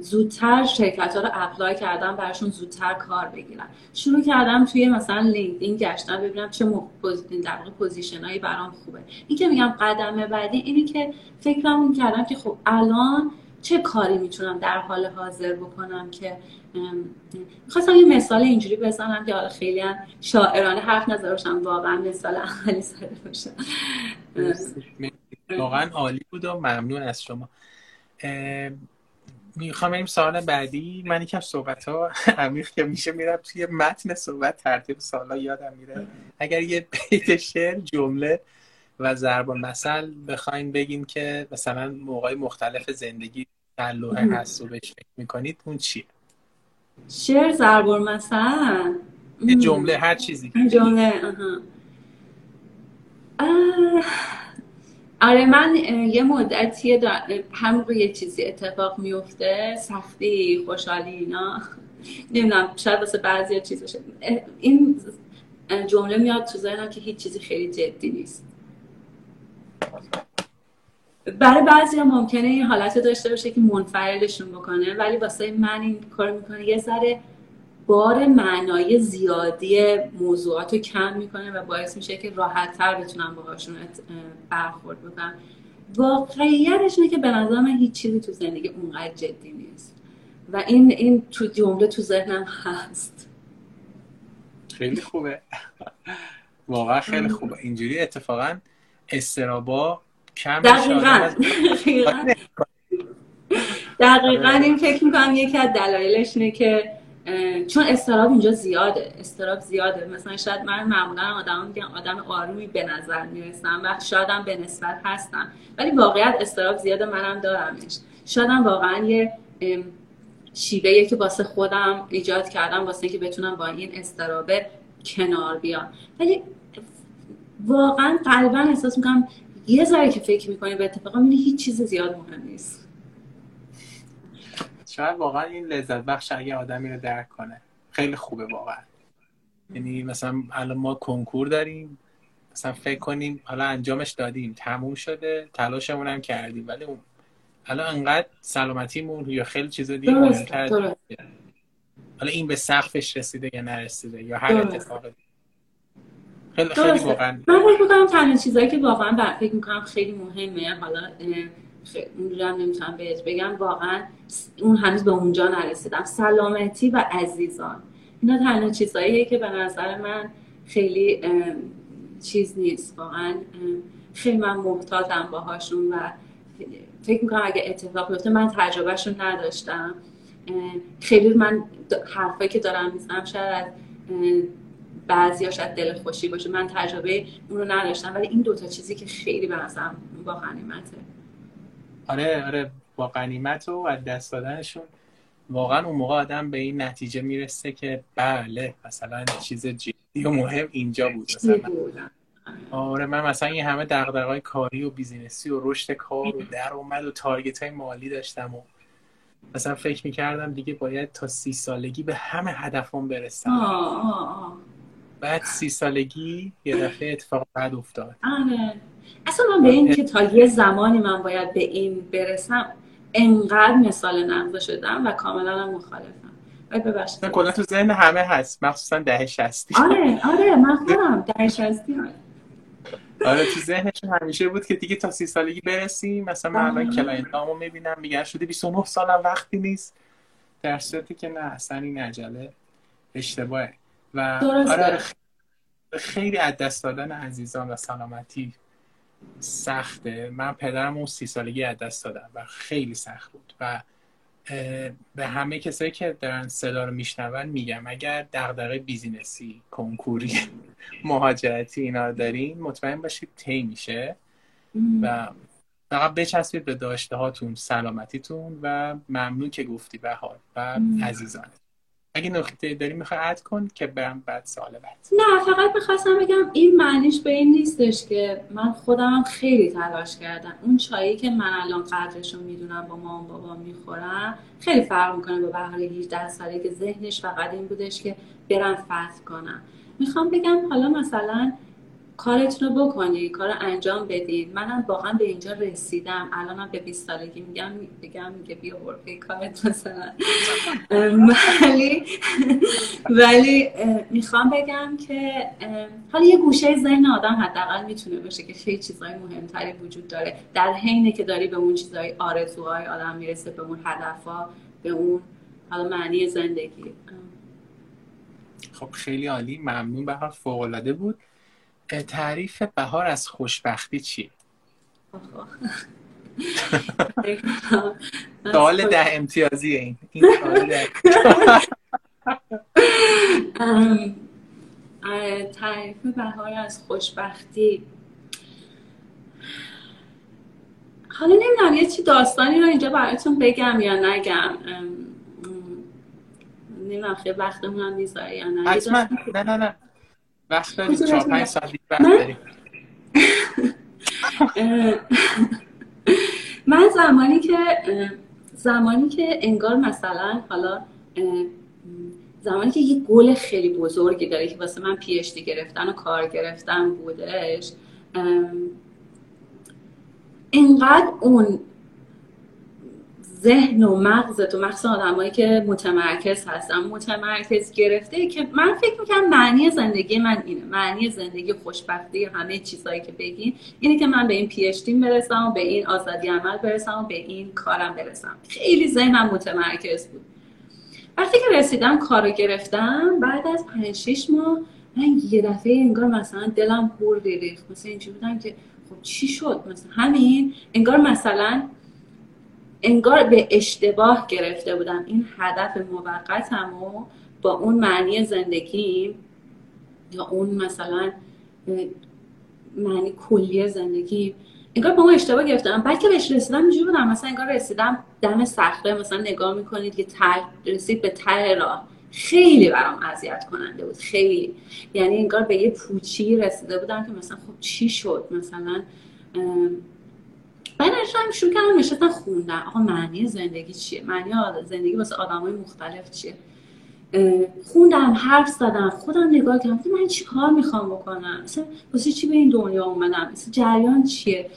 زودتر شرکت ها رو apply کردم براشون زودتر کار بگیرم شروع کردم توی مثلا لینکدین گشتم ببینم چه در واقع position هایی برام خوبه. این که میگم قدم بعدی اینی که فکرم کردم که خب الان چه کاری می‌تونم در حال حاضر بکنم که می‌خواستم یه مثال اینجوری بزنم که حالا خیلی شاعرانه حرف نظرشم واقعا مثال عملی سر باشه. واقعا عالی بود و ممنون از شما. می‌خوام بریم سوال بعدی. من یکم صحبت ها عمیق که میشه میرم توی متن صحبت ترتیب سالا یادم میره. اگر یه بیت شعر جمله و ضرب مثل بخواین بگیم که مثلا موقع مختلف زندگی در لوحه هست و بهش فکر می‌کنید اون چیه؟ شعر ضرب مثل یه جمله هر چیزی جمله آره من یه مدتی هم یه چیزی اتفاق میفته سختی خوشحالی اینا. نمی‌دونم شاید واسه بعضی چیز باشه. این جمله میاد تو ذهنم که هیچ چیزی خیلی جدی نیست. برای بعضی هم ممکنه این حالت داشته باشه که منفعلشون بکنه ولی واسه من این کار می‌کنه. یه ذره بار معنای زیادی موضوعات رو کم می‌کنه و باعث میشه که راحت تر بتونم باهاشون برخورد بکنم. واقعیتش اینه که به نظر من هیچ چیزی تو زندگی اونقدر جدی نیست. و این این تو جمله تو ذهنم هست. خیلی خوبه. واقعا خیلی خوبه. اینجوری اتفاقا استرابا کم دقیقا. دقیقا این فکر می‌کنم یکی از دلایلش اینه که چون استراب اینجا زیاده. استراب زیاده. مثلا شاید من معمولا آدم میگن آدم آرومی به نظر می‌رسم. و شایدم به نسبت هستم. ولی واقعیت استراب زیاده منم دارمش. شایدم واقعا یه شیوه که واسه خودم ایجاد کردم واسه اینکه بتونم با این استرابه کنار بیام. ولی واقعا قلبا احساس می‌کنم یه ذره که فکر می‌کنی به اتفاقا هیچ چیز زیاد مهم نیست. شاید واقعا این لذت بخش اگه آدمی رو درک کنه خیلی خوبه واقعا. یعنی مثلا الان ما کنکور داریم مثلا فکر کنیم حالا انجامش دادیم تموم شده تلاشمون هم کردیم ولی اون الان انقدر سلامتیمون یا خیلی چیزا دیگه حالا این به سقفش رسیده یا نرسیده یا هر اتفاقی. خیلی خیلی واقعا من فکر می‌کنم تنها چیزایی که واقعا فکر می‌کنم خیلی مهمه حالا هم نمی‌تونم بهت بگم واقعا اون هنوز به اونجا نرسیدم. سلامتی و عزیزان. اینا تنها چیزهاییه که به نظر من خیلی چیز نیست. واقعا خیلی من محتاطم باهاشون و فکر می‌کنم اگه اتفاق بیفته من تجربهشون نداشتم. خیلی من حرفایی که دارم می‌زنم شاید بعضی شاید دل خوشی باشه. من تجربه اون رو نداشتم. ولی این دوتا چیزی که خیلی به نظرم با غنیمته آره آره با قنیمت و از دست دادنشون. واقعا اون موقع آدم به این نتیجه می‌رسه که بله مثلا چیز جدی و مهم اینجا بود. مثلا آره من مثلا این همه دغدغه‌های کاری و business ی و رشد کار و درآمد و target های مالی داشتم و مثلا فکر می‌کردم دیگه باید تا سی سالگی به همه هدفم برسم. بعد سی سالگی یه دفعه اتفاق بد افتاد. آره. اصلا من به این که تا یه زمانی من باید به این برسم انقدر مثال نقض شدم و کاملا مخالفم. ببخشید. کلا تو ذهن همه هست. مخصوصا ده شستی آره آره من خودم ده شستی آره. آره تو ذهنشون همیشه بود که دیگه تا سی سالگی برسیم. مثلا من الان. client هامو می‌بینم. میگن شده 29 سالم وقتی نیست. در صورتی که نه اصلا این عجله اشتباهه. و آره خیلی از دست دادن عزیزان و سلامتی سخته. من پدرم اون سی سالگی از دست دادم و خیلی سخت بود و به همه کسایی که دارن صدا رو میشنون میگم اگر دغدغه بیزینسی کنکوری مهاجرتی اینا رو دارین مطمئن باشید تی میشه و فقط بچسبید به داشته هاتون سلامتیتون و ممنون که گفتی بهار و عزیزان. اگه نکته داری می‌خوای اد کن که برم بعد سال بعد. نه فقط می‌خواستم بگم این معنیش به این نیستش که من خودم خیلی تلاش کردم. اون چایی که من الان قدرش رو می‌دونم با مام بابا می‌خورم خیلی فرق می‌کنه با بهار 18 ساله که ذهنش فقط این بودش که برم فتح کنم. می‌خوام بگم حالا مثلا کارتون رو بکنید کار انجام بدید. منم واقعا به اینجا رسیدم. الانم به 20 سالگی میگم بگم میگه بیا برو کارت مثلا. ولی ولی می‌خوام بگم که حالا یه گوشه ذهن آدم حداقل می‌تونه باشه که خیلی چیزهای مهمتری وجود داره. در حینه که داری به اون چیزهای آرزوهای آدم می‌رسه به اون هدفها به اون حالا معنی زندگی. خب خیلی عالی. ممنون. به فوق العاده بود. تعریف بهار از خوشبختی چیه؟ سوال ده امتیازی این. تعریف بهار از خوشبختی. حالا نمی‌دونم یه چی داستانی رو اینجا براتون بگم یا نگم. نمی‌دونم خیلی وقتمون هم می‌ذاره یا نه. نه نه نه. وقت داریم. چهار پنج ساعت وقت داریم. من زمانی که زمانی که انگار مثلا حالا زمانی که یه گل خیلی بزرگی داره که واسه من پیشتی گرفتن و کار گرفتن بودش اینقدر اون ذهن و مغزت و مغز آدمایی که متمرکز هستن متمرکز گرفته که من فکر می‌کنم معنی زندگی من اینه. معنی زندگی خوشبختی همه چیزهایی که بگین اینه که من به این پی برسم و به این آزادی عمل برسم و به این کارم برسم. خیلی ذهنم متمرکز بود. وقتی که رسیدم کارو گرفتم بعد از 5 6 ماه من یه دفعه انگار مثلا دلم پر ریخت. مثلا اینجوری بودم که خب چی شد؟ مثلا همین انگار مثلا انگار به اشتباه گرفته بودم. این هدف موقتم و با اون معنی زندگی یا اون مثلا معنی کلی زندگی انگار با اون اشتباه گرفتم. بعد که بهش رسیدم اینجوری بودم. مثلا انگار رسیدم دم صخره مثلا نگاه می‌کنید که رسید به ته راه. خیلی برام اذیت کننده بود. خیلی. یعنی انگار به یه پوچی رسیده بودم که مثلا خب چی شد؟ مثلا بعد هم شروع کردم نشستن خوندن آقا معنی زندگی چیه؟ معنی زندگی واسه های مختلف چیه؟ خوندم حرف زدم. خودم نگاه کردم. من چی کار می‌خوام بکنم؟ مثلا واسه چی به این دنیا اومدم؟ مثلا جریان چیه؟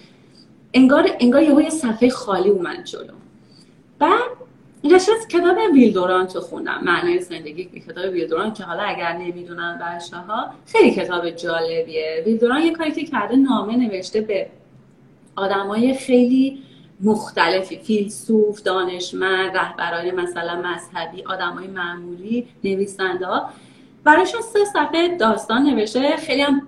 انگار انگار یه صفحه خالی اومد جلو. بعد نشست کتاب ویلدورانت خوندم. معنی زندگی کتاب ویلدورانت که حالا اگر نمی‌دونن بچه ها خیلی کتاب جالبیه. ویلدوران یه کاری که کرده نامه نوشته به آدمای خیلی مختلفی فیلسوف دانشمند رهبران مثلا مذهبی آدمای معمولی نویسنده ها. برایشون سه صفحه داستان نوشته. خیلی هم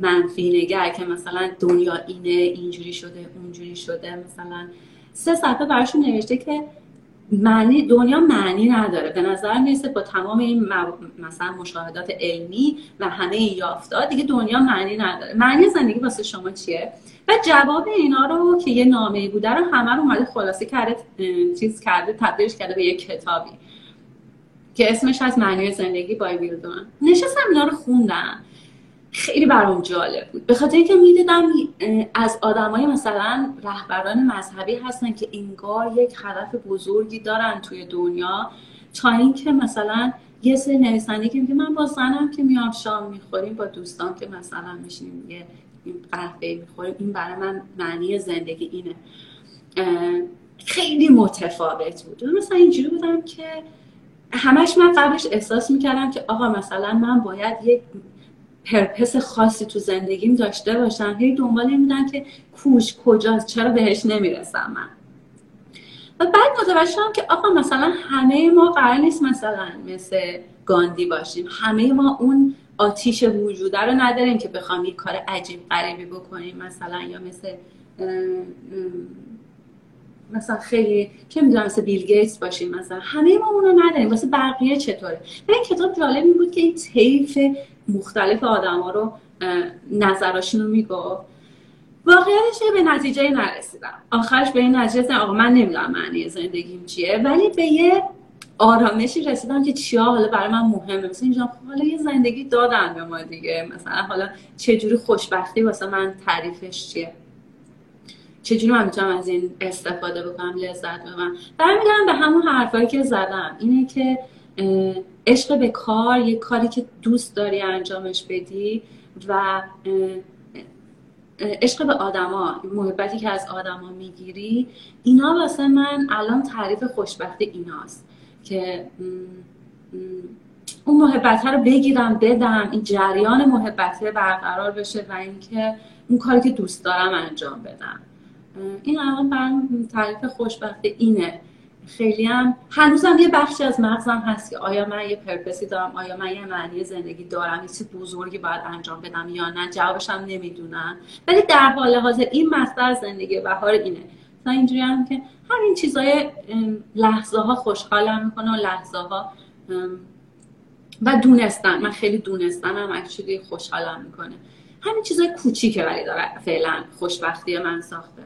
منفی نگر که مثلا دنیا اینه اینجوری شده اونجوری شده. مثلا سه صفحه براشون نوشته که معنی دنیا معنی نداره. به نظر می‌رسه با تمام این مثلا مشاهدات علمی و همه این یافتات دیگه دنیا معنی نداره. معنی زندگی واسه شما چیه؟ و جواب اینا رو که یه نامه بوده رو همه رو اومده خلاصه کرده چیز کرده تبدیلش کرده به یه کتابی که اسمش از معنی زندگی بای ویلدون نشستم اینا رو خوندم. خیلی برام جالب بود. به خاطر اینکه می‌دیدم از آدمای مثلا رهبران مذهبی هستن که انگار یک هدف بزرگی دارن توی دنیا تا اینکه مثلا یه سری نویسنده که میگه من با زنم که میام شام می‌خوریم با دوستان که مثلا میشینیم یه قهوه می‌خوریم این برای من معنی زندگی اینه. خیلی متفاوت بود. مثلا اینجوری بودم که همش من قبلش احساس می‌کردم که آقا مثلا من باید یک پرپس خاصی تو زندگیم داشته باشم. هی دنبال این که کوش کجاست چرا بهش نمی‌رسم من. و بعد متوجه شدم که آقا مثلا همه ما قرار نیست مثلا مثل گاندی باشیم. همه ما اون آتیش وجوده رو نداریم که بخوام یک کار عجیب غریبی بکنیم مثلا یا مثل مثلا خیلی چه می‌دونم مثل بیل گیتس باشیم مثلا همه ما اونو نداریم. واسه بقیه چطوره؟ و این کتاب جالب بود که این طیف مختلف آدم ها رو نظراشون رو می‌گفت. واقعیتش به نتیجه نرسیدم. آخرش به این نتیجه آقا من نمی‌دونم معنی زندگیم چیه ولی به یه آرامشی رسیدم که چیا حالا برای من مهمه. مثلا اینجا حالا یه زندگی دادن به ما دیگه. مثلا حالا چجوری خوشبختی واسه من تعریفش چیه؟ چجوری من می‌تونم از این استفاده بکنم؟ لذت ببرم. برمیگردم به همون حرفایی که زدم. اینه که عشق به کار یه کاری که دوست داری انجامش بدی و عشق به آدما محبتی که از آدما می‌گیری اینا واسه من الان تعریف خوشبختی ایناست. که اون محبت رو بگیرم بدم. این جریان محبت برقرار بشه و اینکه اون کاری که دوست دارم انجام بدم. این الان برام تعریف خوشبختی اینه. خیلی هم هنوزم یه بخشی از مغزم هست که آیا من یه پرپسی دارم آیا من یه معنی زندگی دارم یه چیز بزرگی باید انجام بدم یا نه جوابش هم نمی‌دونم. ولی در حال حاضر این مصدر زندگی بهار اینه. مثلا اینجوری هم که همین چیزای لحظه ها خوشحالم می‌کنه و لحظه ها و دونستن من خیلی دونستنم اکچولی خوشحالم می‌کنه. همین چیزای کوچیکه ولی داره فعلا خوشبختی من ساخته.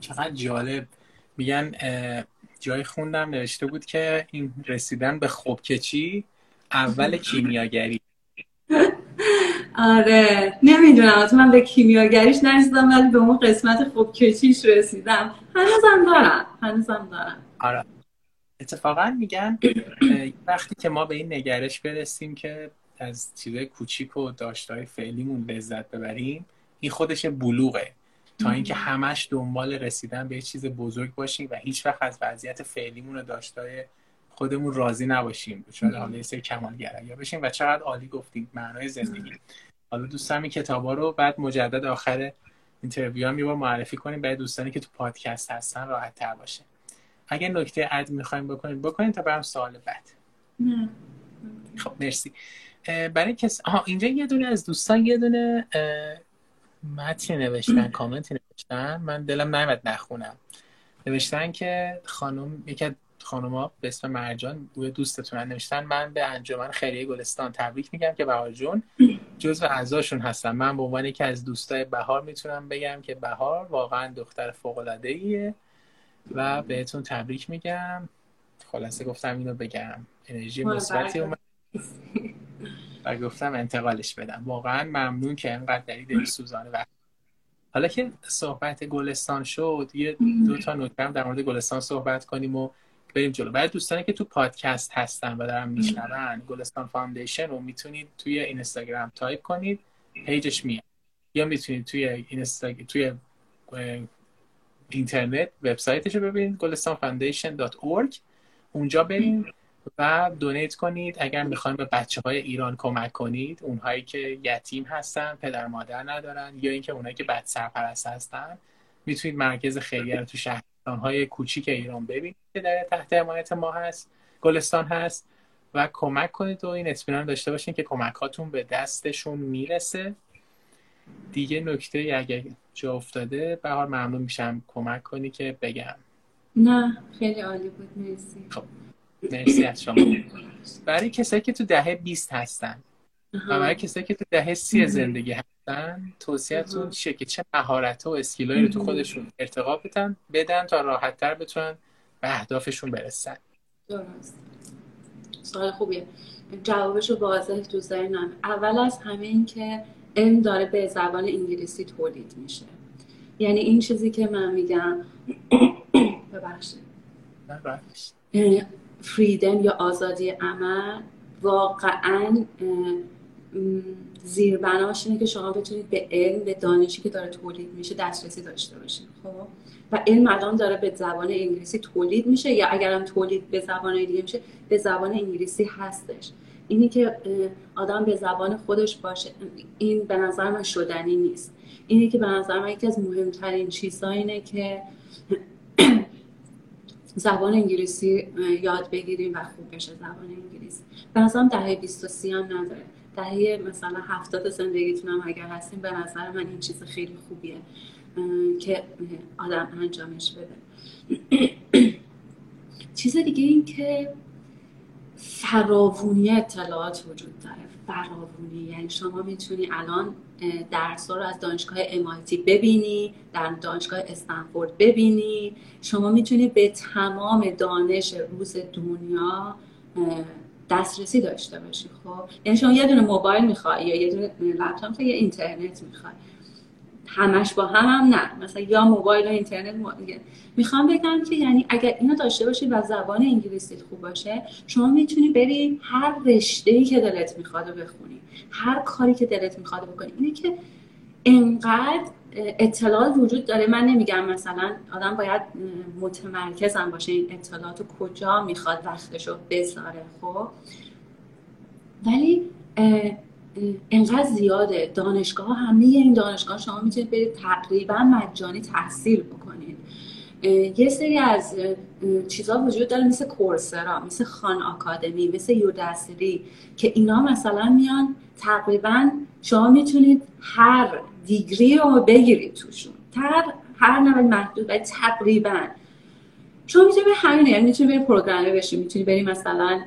چقدر جالب. میگن جای خوندم نوشته بود که این رسیدن به خوبکچی اول کیمیاگری آره. نمی‌دونم من به کیمیاگریش نرسیدم ولی به اون قسمت خوبکچیش رسیدم. هنوزم دارم هنوزم دارم. آره. اتفاقا میگن وقتی که ما به این نگرش برسیم که از چیزای کوچیک و داشته‌های فعلیمون لذت ببریم این خودش بلوغه. تا اینکه همش دنبال رسیدن به یه چیز بزرگ باشیم و هیچ وقت از وضعیت فعلیمون و داشته‌های خودمون راضی نباشیم. شاید حالا یه سری یا بشیم و چقدر عالی گفتیم معنای زندگی. حالا دوستان این کتابا رو بعد مجدد آخر interview هم یه معرفی کنیم برای دوستانی که تو پادکست هستن راحت تر باشه. اگه نکته اد می‌خوایم بکنیم بکنیم تا برم سوال بعد. خب مرسی. برای کس آها اینجا یه دونه از دوستان یه دونه متنی نوشتن کامنتی نوشتن. من دلم نمیاد نخونم. نوشتن که خانم یکی از خانوما به اسم مرجان بوی دوستتون نوشتن. من به انجمن خیریه گلستان تبریک میگم که بهار جون. جزو اعضاشون هستم. من به عنوان یکی از دوستای بهار می‌تونم بگم که بهار واقعا دختر فوق العاده ایه و بهتون تبریک میگم. خلاصه گفتم اینو بگم. انرژی مثبتی اومد. و گفتم انتقالش بدم. واقعا ممنون که انقدر داری دل سوزانه و حالا که صحبت گلستان شد یه دو تا نکته در مورد گلستان صحبت کنیم و بریم جلو. برای دوستانی که تو پادکست هستن و دارن میشنون گلستان Foundation رو می‌تونید توی اینستاگرام تایپ کنید پیجش میاد. یا می‌تونید توی اینستاگرام توی اینترنت وبسایتش رو ببینید گلستانفاندیشن.org اونجا برین و دونیت کنید. اگر می‌خوایم به بچه های ایران کمک کنید اونهایی که یتیم هستن پدر مادر ندارن یا اینکه اونهایی که بد سرپرست هستن می‌تونید مرکز خیریه رو تو شهرستان های کوچیک ایران ببینید که در تحت حمایت ما هست گلستان هست و کمک کنید و این اطمینان داشته باشین که کمک هاتون به دستشون می‌رسه. دیگه نکته اگه جا افتاده بهار ممنون میشم کمک کنی که بگم. نه خیلی عالی بود مرسی. خب مرسی از شما. برای کسایی که تو دهه 20 هستن و برای کسایی که تو دهه سی زندگی هستن توصیهتون چیه که چه مهارت و اسکیلایی رو تو خودشون ارتقا بدن بدن تا راحتتر بتونن به اهدافشون برسن. درست. سوال خوبیه. جوابش رو واضح تو ذهنم اول از همه این که علم داره به زبان انگلیسی تولید میشه. یعنی این چیزی که من میگم ببخشید. فریدم یا آزادی عمل واقعا زیربناش اینه که شما بتونید به علم به دانشی که داره تولید میشه دسترسی داشته باشید خب؟ و علم الان داره به زبان انگلیسی تولید میشه یا اگرم تولید به زبان دیگه میشه به زبان انگلیسی هستش. اینی که آدم به زبان خودش باشه این به نظر من شدنی نیست. اینی که به نظر من یکی از مهمترین چیزها اینه که زبان انگلیسی یاد بگیریم و خوب بشه زبان انگلیسی. به نظرم دهه 20 هم نداره. دهه مثلا هفتاد زندگیتون اگر هستیم به نظر من این چیز خیلی خوبیه که آدم انجامش بده. چیز دیگه این که فراوونی اطلاعات وجود داره. فراوونی یعنی شما می‌تونی الان درس رو از دانشگاه MIT ببینی در دانشگاه استنفورد ببینی. شما می‌تونی به تمام دانش روز دنیا دسترسی داشته باشی خب؟ یعنی شما یه دونه موبایل می‌خوای یا یه دونه لپتاپ یا اینترنت می‌خوای. همش با هم هم نه. مثلا یا موبایل و اینترنت می‌خوام بگم که یعنی اگر اینو داشته باشید و زبان انگلیسی خوب باشه شما می‌تونی بری هر رشته که دلت می‌خواد بخونی. هر کاری که دلت می‌خواد بکنی. اینه که انقدر اطلاعات وجود داره. من نمیگم مثلا آدم باید متمرکزم باشه این اطلاعات کجا می‌خواد وقتشو بذاره خب؟ ولی انقدر زیاده. دانشگاه همه این دانشگاه شما می‌تونید برید تقریبا مجانی تحصیل بکنید. یه سری از چیزها وجود داره مثل کورسرا مثل خان آکادمی مثل یودستری که اینا مثلا میان تقریبا شما می‌تونید هر دیگری رو بگیرید توشون. هر هر نوع محدود و تقریبا. شما می‌تونید به همین یعنی می‌تونید برید پروگرامر بشید می‌تونید برید مثلا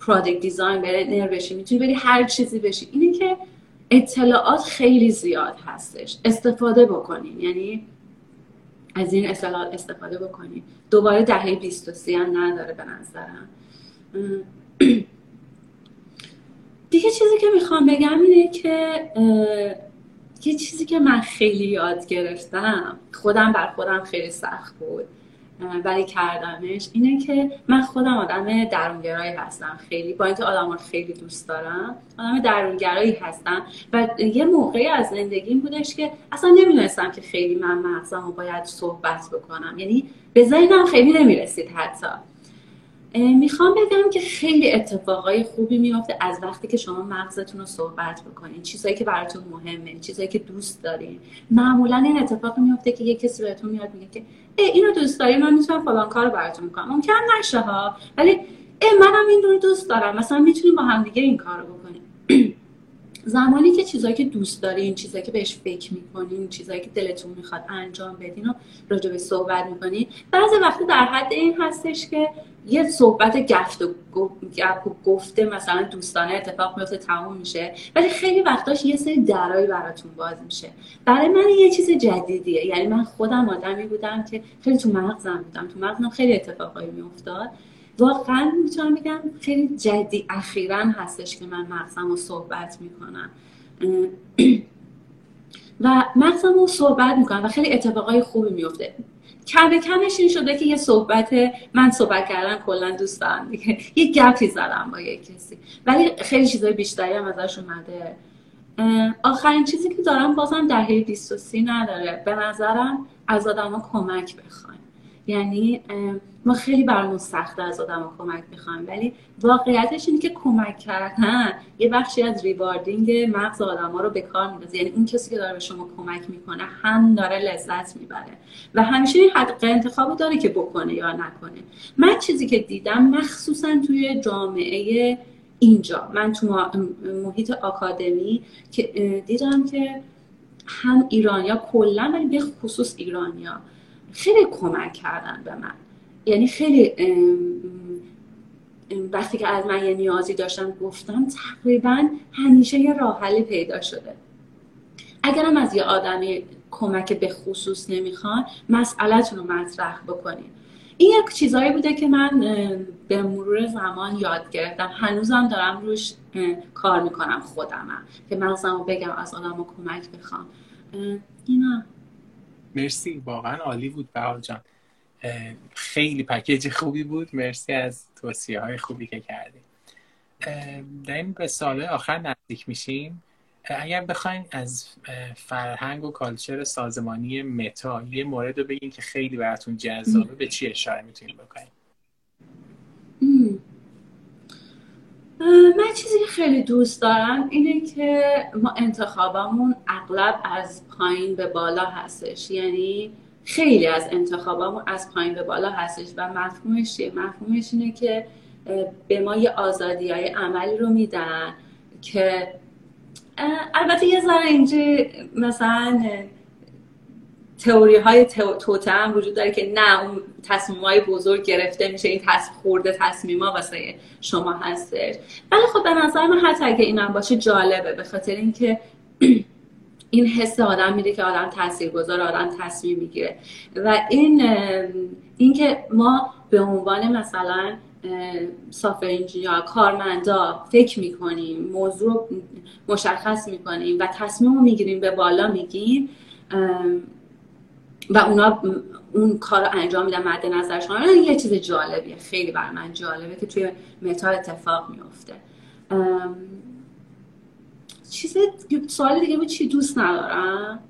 پرودکت دیزاین بری بشی می‌تونی بری هر چیزی بشی اینه که اطلاعات خیلی زیاد هستش. استفاده بکنین یعنی از این اطلاعات استفاده بکنین دوباره دهه 23 هم نداره به نظرم. دیگه چیزی که می‌خوام بگم اینه که یه چیزی که من خیلی یاد گرفتم خودم بر خودم خیلی سخت بود ولی کردمش اینه که من خودم آدم درونگرایی هستم خیلی با اینکه آدم خیلی دوست دارم آدم درونگرایی هستم و یه موقعی از زندگیم بودش که اصلا نمی‌دونستم که خیلی من مغزم باید صحبت بکنم. یعنی به ذهنم خیلی نمی‌رسید حتی. می‌خوام بگم که خیلی اتفاقای خوبی میافته از وقتی که شما مغزتون رو صحبت بکنین. چیزایی که براتون مهمه چیزایی که دوست دارین. معمولا این اتفاق میافته که یه کسی بهتون میاد میگه که ای اینو دوست داری من می‌تونم فلان کار براتون کنم. ممکن نشه ها ولی ای منم این رو دوست دارم. مثلا می‌تونیم با هم دیگه این کارو بکنیم. زمانی که چیزایی که دوست دارین چیزایی که بهش فکر می‌کنین چیزایی که دلتون می‌خواد انجام بدین و راجع به صحبت می‌کنین بعضی وقتی در حد این هستش که یه صحبت گفت و گفته مثلا دوستانه اتفاق میفته تموم میشه. ولی خیلی وقتاش یه سری درایی براتون باز میشه. برای من یه چیز جدیدیه. یعنی من خودم آدمی بودم که خیلی تو مغزم بودم. تو مغزم خیلی اتفاقایی میافتاد. واقعا می‌تونم بگم خیلی جدی اخیرا هستش که من مغزم رو صحبت می‌کنم. و مغزم رو صحبت می‌کنم و خیلی اتفاقای خوبی میفته کم کمش این شده که یه صحبت من صحبت کردن کلا دوست دارم دیگه. یه گپی زدم با یه کسی. ولی خیلی چیزای بیشتری هم ازش اومده. آخرین چیزی که دارم بازم دهه 23 نداره. به نظرم از آدم کمک بخوایم یعنی ما خیلی برامون سخته از آدم کمک می‌خوایم ولی واقعیتش اینه که کمک کردن یه بخشی از ریواردینگ مغز آدم ها رو به کار میندازه. یعنی اون کسی که داره به شما کمک می‌کنه هم داره لذت می‌بره. و همیشه این حق انتخاب داره که بکنه یا نکنه. من چیزی که دیدم مخصوصا توی جامعه اینجا من تو محیط آکادمی که دیدم که هم ایرانیا کلا ولی به خصوص ایرانیا خیلی کمک کردن به من. یعنی خیلی وقتی که از من یه نیازی داشتم گفتم تقریبا همیشه یه راه حلی پیدا شده. اگرم از یه آدمی کمک به خصوص نمی‌خوان مسئلهتون رو مطرح بکنید این یک چیزایی بوده که من به مرور زمان یاد گرفتم. هنوزم دارم روش کار می‌کنم خودمم که مغزم رو بگم از آدم کمک بخوام. اینا. مرسی. واقعا عالی بود بهار جان خیلی پکیج خوبی بود. مرسی از توصیه های خوبی که کردی. در این به ساله آخر نزدیک میشیم. اگر بخواین از فرهنگ و کالچر سازمانی متا یه مورد رو بگین که خیلی براتون جذابه به چی اشاره می‌تونید بکنین من چیزی که خیلی دوست دارم اینه که ما انتخابمون اغلب از پایین به بالا هستش. یعنی خیلی از انتخابمون از پایین به بالا هستش و مفهومش چیه؟ مفهومش اینه که به ما یه آزادی های عملی رو میدن که البته یه ذره اینجا مثلا تئوری های توته هم وجود داره که نه اون تصمیم های بزرگ گرفته میشه این تصمیم خورده تصمیم ها واسه شما هستش. ولی خب به نظر من حتی اگه اینم باشه جالبه به خاطر اینکه این حس آدم میده که آدم تاثیرگذار آدم تصمیم می‌گیره. و این اینکه ما به عنوان مثلا سافر انجینیر کارمندا فکر می‌کنیم موضوع مشخص می‌کنیم و تصمیم رو می‌گیریم به بالا میگیم و اونا اون کار رو انجام میدن مد نظرشون یه چیز جالبیه خیلی بر من جالبه که توی متا اتفاق میفته چیز سوال دیگه بود چی دوست ندارم؟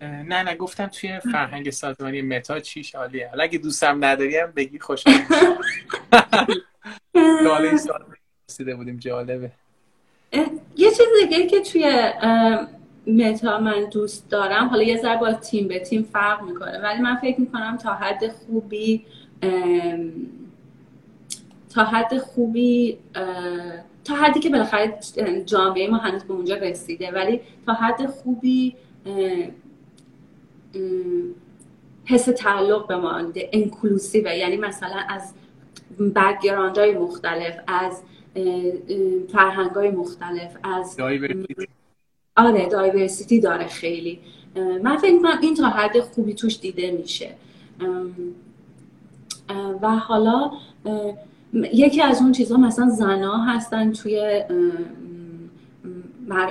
نه نه گفتم توی فرهنگ سازمانی متا چی شالیه. حالا اگه دوستم نداریم بگی خوشحال سوال بودیم جالبه. یه چیز دیگه که توی متا من دوست دارم حالا یه ذره با تیم به تیم فرق می‌کنه ولی من فکر می‌کنم تا حد خوبی تا حد خوبی تا حدی که بالاخره جامعه ما هنوز به اونجا رسیده. ولی تا حد خوبی حس تعلق به ما inclusive ه یعنی مثلا از background های مختلف از فرهنگ های مختلف از آره diversity داره خیلی. من فکر می‌کنم این تا حد خوبی توش دیده میشه. و حالا یکی از اون چیزها مثلا زنا هستن توی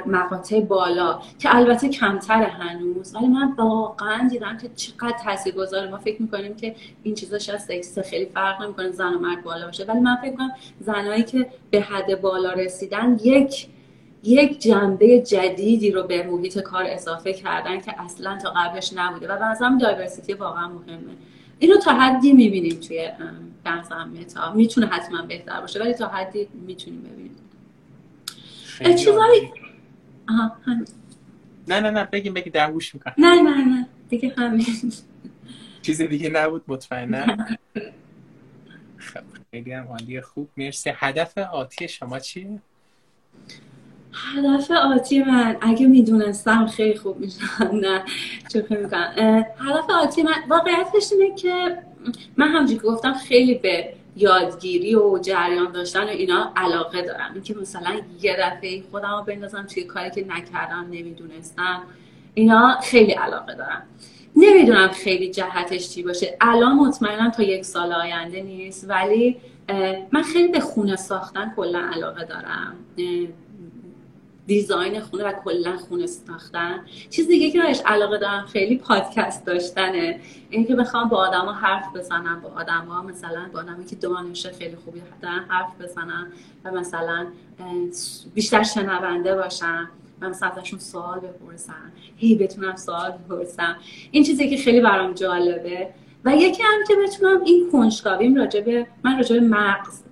مقاطع بالا که البته کمتر هنوز. ولی من واقعا دیدم که چقدر گذاره ما فکر می‌کنیم که این چیزا شاید سکس خیلی فرق نمی‌کنه زن و مرد بالا باشه. ولی من فکر می‌کنم زنایی که به حد بالا رسیدن یک یک جنبه جدیدی رو به محیط کار اضافه کردن که اصلا تا قبلش نبوده. و نظرم دایورسیتی واقعا مهمه. اینو تا حدی می‌بینیم توی بحث متا. می‌تونه حتما بهتر باشه ولی تا حدی می‌تونیم ببینیم چیزایی نه نه نه بگیم بگیم در گوش می‌کنم. نه نه نه دیگه همین. چیز دیگه نبود مطمئنا. خب خیلی هم عالی خوب. مرسی. هدف آتی شما چیه؟ هدف آتی من اگه می‌دونستم خیلی خوب میشم نه چون می‌کنم. هدف آتی من واقعیتش اینه که من همجوری گفتم خیلی به یادگیری و جریان داشتن و اینا علاقه دارم. اینکه مثلا یه دفعه خودم رو بندازم توی کاری که نکردم نمی‌دونستم اینا خیلی علاقه دارم. نمی‌دونم خیلی جهتش چی باشه. الان مطمئنا تا یک سال آینده نیست ولی من خیلی به خونه ساختن کلا علاقه دارم. دیزاین خونه و کلا خونه ساختن. چیز دیگه که بهش علاقه دارم خیلی پادکست داشتنه. اینکه بخوام با آدما حرف بزنم. با آدما مثلا با آدمی که دانش خیلی خوبی دارن حرف بزنم و مثلا بیشتر شنونده باشم و مثلا ازشون سوال بپرسم هی بتونم سوال بپرسم. این چیزی که خیلی برام جالبه. و یکی هم که بتونم این کنجکاویم راجبه من راجبه مغز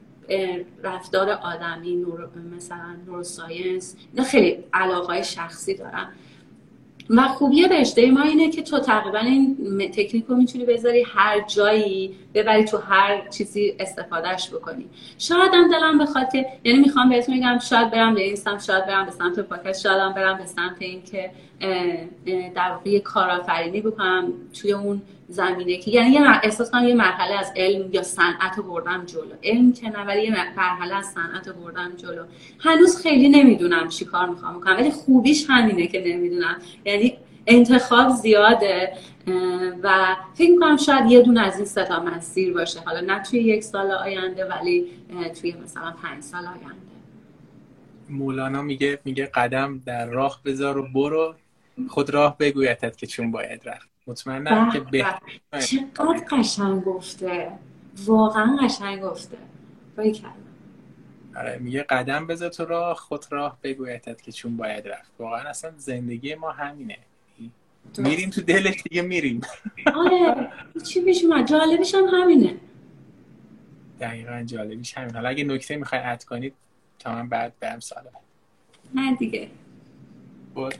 رفتار آدمی نور... مثلا نوروساینس اینا خیلی علاقه شخصی دارم و خوبی رشته ما اینه که تو تقریبا این تکنیک رو می‌تونی بذاری هر جایی ببری تو هر چیزی استفادهش بکنی. شاید هم دلم بخواد که یعنی می‌خوام بهتون بگم شاید برم به اینستم شاید برم به سمت پاکت شاید برم به سمت اینکه در واقع کارآفرینی بکنم توی اون زمینه که یعنی احساس کنم یه مرحله از علم یا صنعت بردم جلو. علم که نه ولی یه مرحله از صنعت بردم جلو. هنوز خیلی نمی‌دونم چی کار می‌خوام بکنم ولی خوبیش همینه که نمی‌دونم. یعنی انتخاب زیاده و فکر می‌کنم شاید یه دونه از این ستا مسیر باشه. حالا نه توی یک سال آینده ولی توی مثلا پنج سال آینده. مولانا میگه میگه قدم در راه بذار و برو. خود راه بگویتت که چون باید رفت. مطمئنم که به. چقدر قشنگ گفته. واقعا قشنگ گفته. آره میگه قدم بذار تو راه خود راه بگویتت که چون باید رفت. واقعا اصلا زندگی ما همینه. میریم تو دلش دیگه میریم. آره چی پیش من جالبش هم همینه. دقیقا جالبیش همین. حالا اگه نکته می‌خوای اد کنید تا من بعد برم ساله نه دیگه.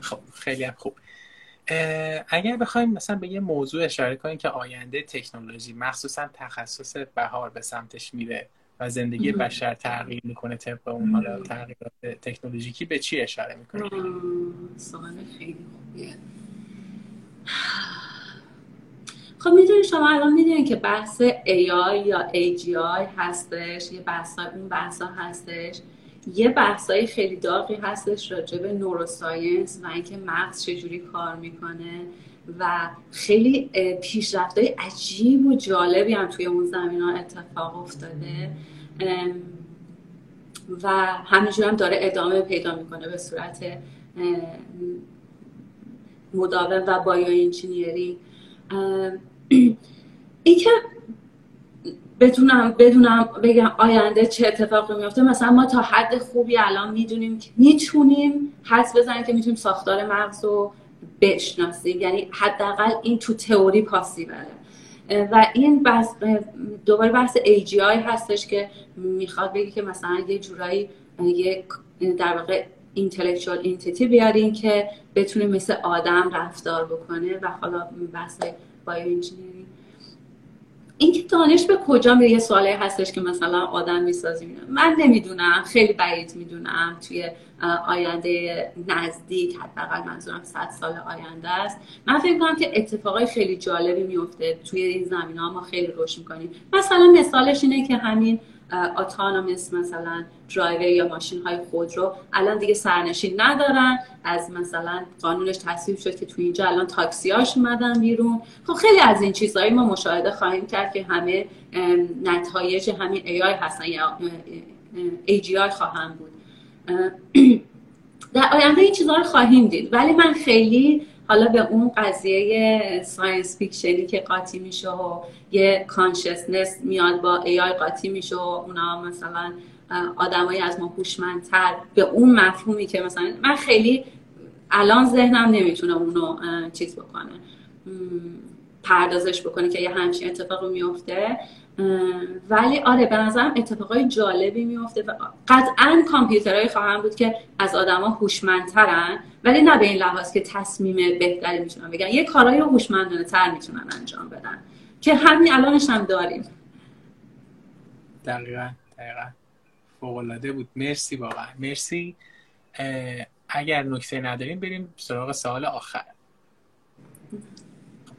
خب خیلی هم خوب. اگر بخوایم مثلا به یه موضوع اشاره کنیم که آینده تکنولوژی مخصوصا تخصص بهار به سمتش میره و زندگی بشر تغییر می‌کنه طبق اون حالا تغییرات تکنولوژیکی به چی اشاره می‌کنه سوال خیلی خوبیه. خب می‌دونید شما الان می‌دونید که بحث AI یا AGI هستش یه بحث اون بحث هستش. یه بحثای خیلی داغی هستش راجع به نوروساینس و اینکه مغز چجوری کار می‌کنه و خیلی پیشرفتهای عجیب و جالبی هم توی اون زمین ها اتفاق افتاده. و همینجور هم داره ادامه پیدا می‌کنه به صورت مداوم و بایو انجینیری اینکه بتونم بدونم بگم آینده چه اتفاقی میفته. مثلا ما تا حد خوبی الان می‌دونیم که می‌تونیم حس بزنیم که می‌تونیم ساختار مغز رو بشناسیم. یعنی حداقل این تو تئوری پاسیبله. و این بحث دوباره بحث AGI هستش که می‌خواد بگی که مثلا یه جورایی یک در واقع اینتלקچوال اینتیتی بیارین که بتونه مثل آدم رفتار بکنه. و حالا بحث bioengineering اینکه دانش به کجا میره یه سوالی هستش که مثلا آدم می‌سازیم من نمی‌دونم خیلی بعید می‌دونم توی آینده نزدیک حداقل منظورم 100 سال آینده است. من فکر کنم که اتفاقای خیلی جالبی میفته توی این زمینه ها ما خیلی رشد می‌کنیم. مثلا مثالش اینه که همین autonomous مثلا درایور یا ماشین های خود رو الان دیگه سرنشین ندارن. از مثلا قانونش تصویب شد که توی اینجا الان تاکسیاش اومدن بیرون. خب خیلی از این چیزهایی ما مشاهده خواهیم کرد که همه نتایج همین AI هستن یا AI خواهن بود. در آینده این چیزها رو خواهیم دید. ولی من خیلی حالا به اون قضیه science fiction ی که قاطی میشه و یه consciousness میاد با AI قاطی میشه و اونا مثلا آدمایی از ما هوشمندتر. به اون مفهومی که مثلا من خیلی الان ذهنم نمی‌تونه اونو چیز بکنه پردازش بکنه که یه همچین اتفاقی میفته. ولی آره به نظرم اتفاقای جالبی میفته و قطعا کامپیوترهایی خواهم بود که از آدما هوشمندترن ولی نه به این لحاظ که تصمیم بهتری می‌تونن بگن یه کارهای هوشمندانه تر می‌تونن انجام بدن که همین الانش هم داریم. دقیقا دقیقا. فوقلاده بود. مرسی واقعا. مرسی. اگر نکته نداریم بریم سراغ سوال آخر.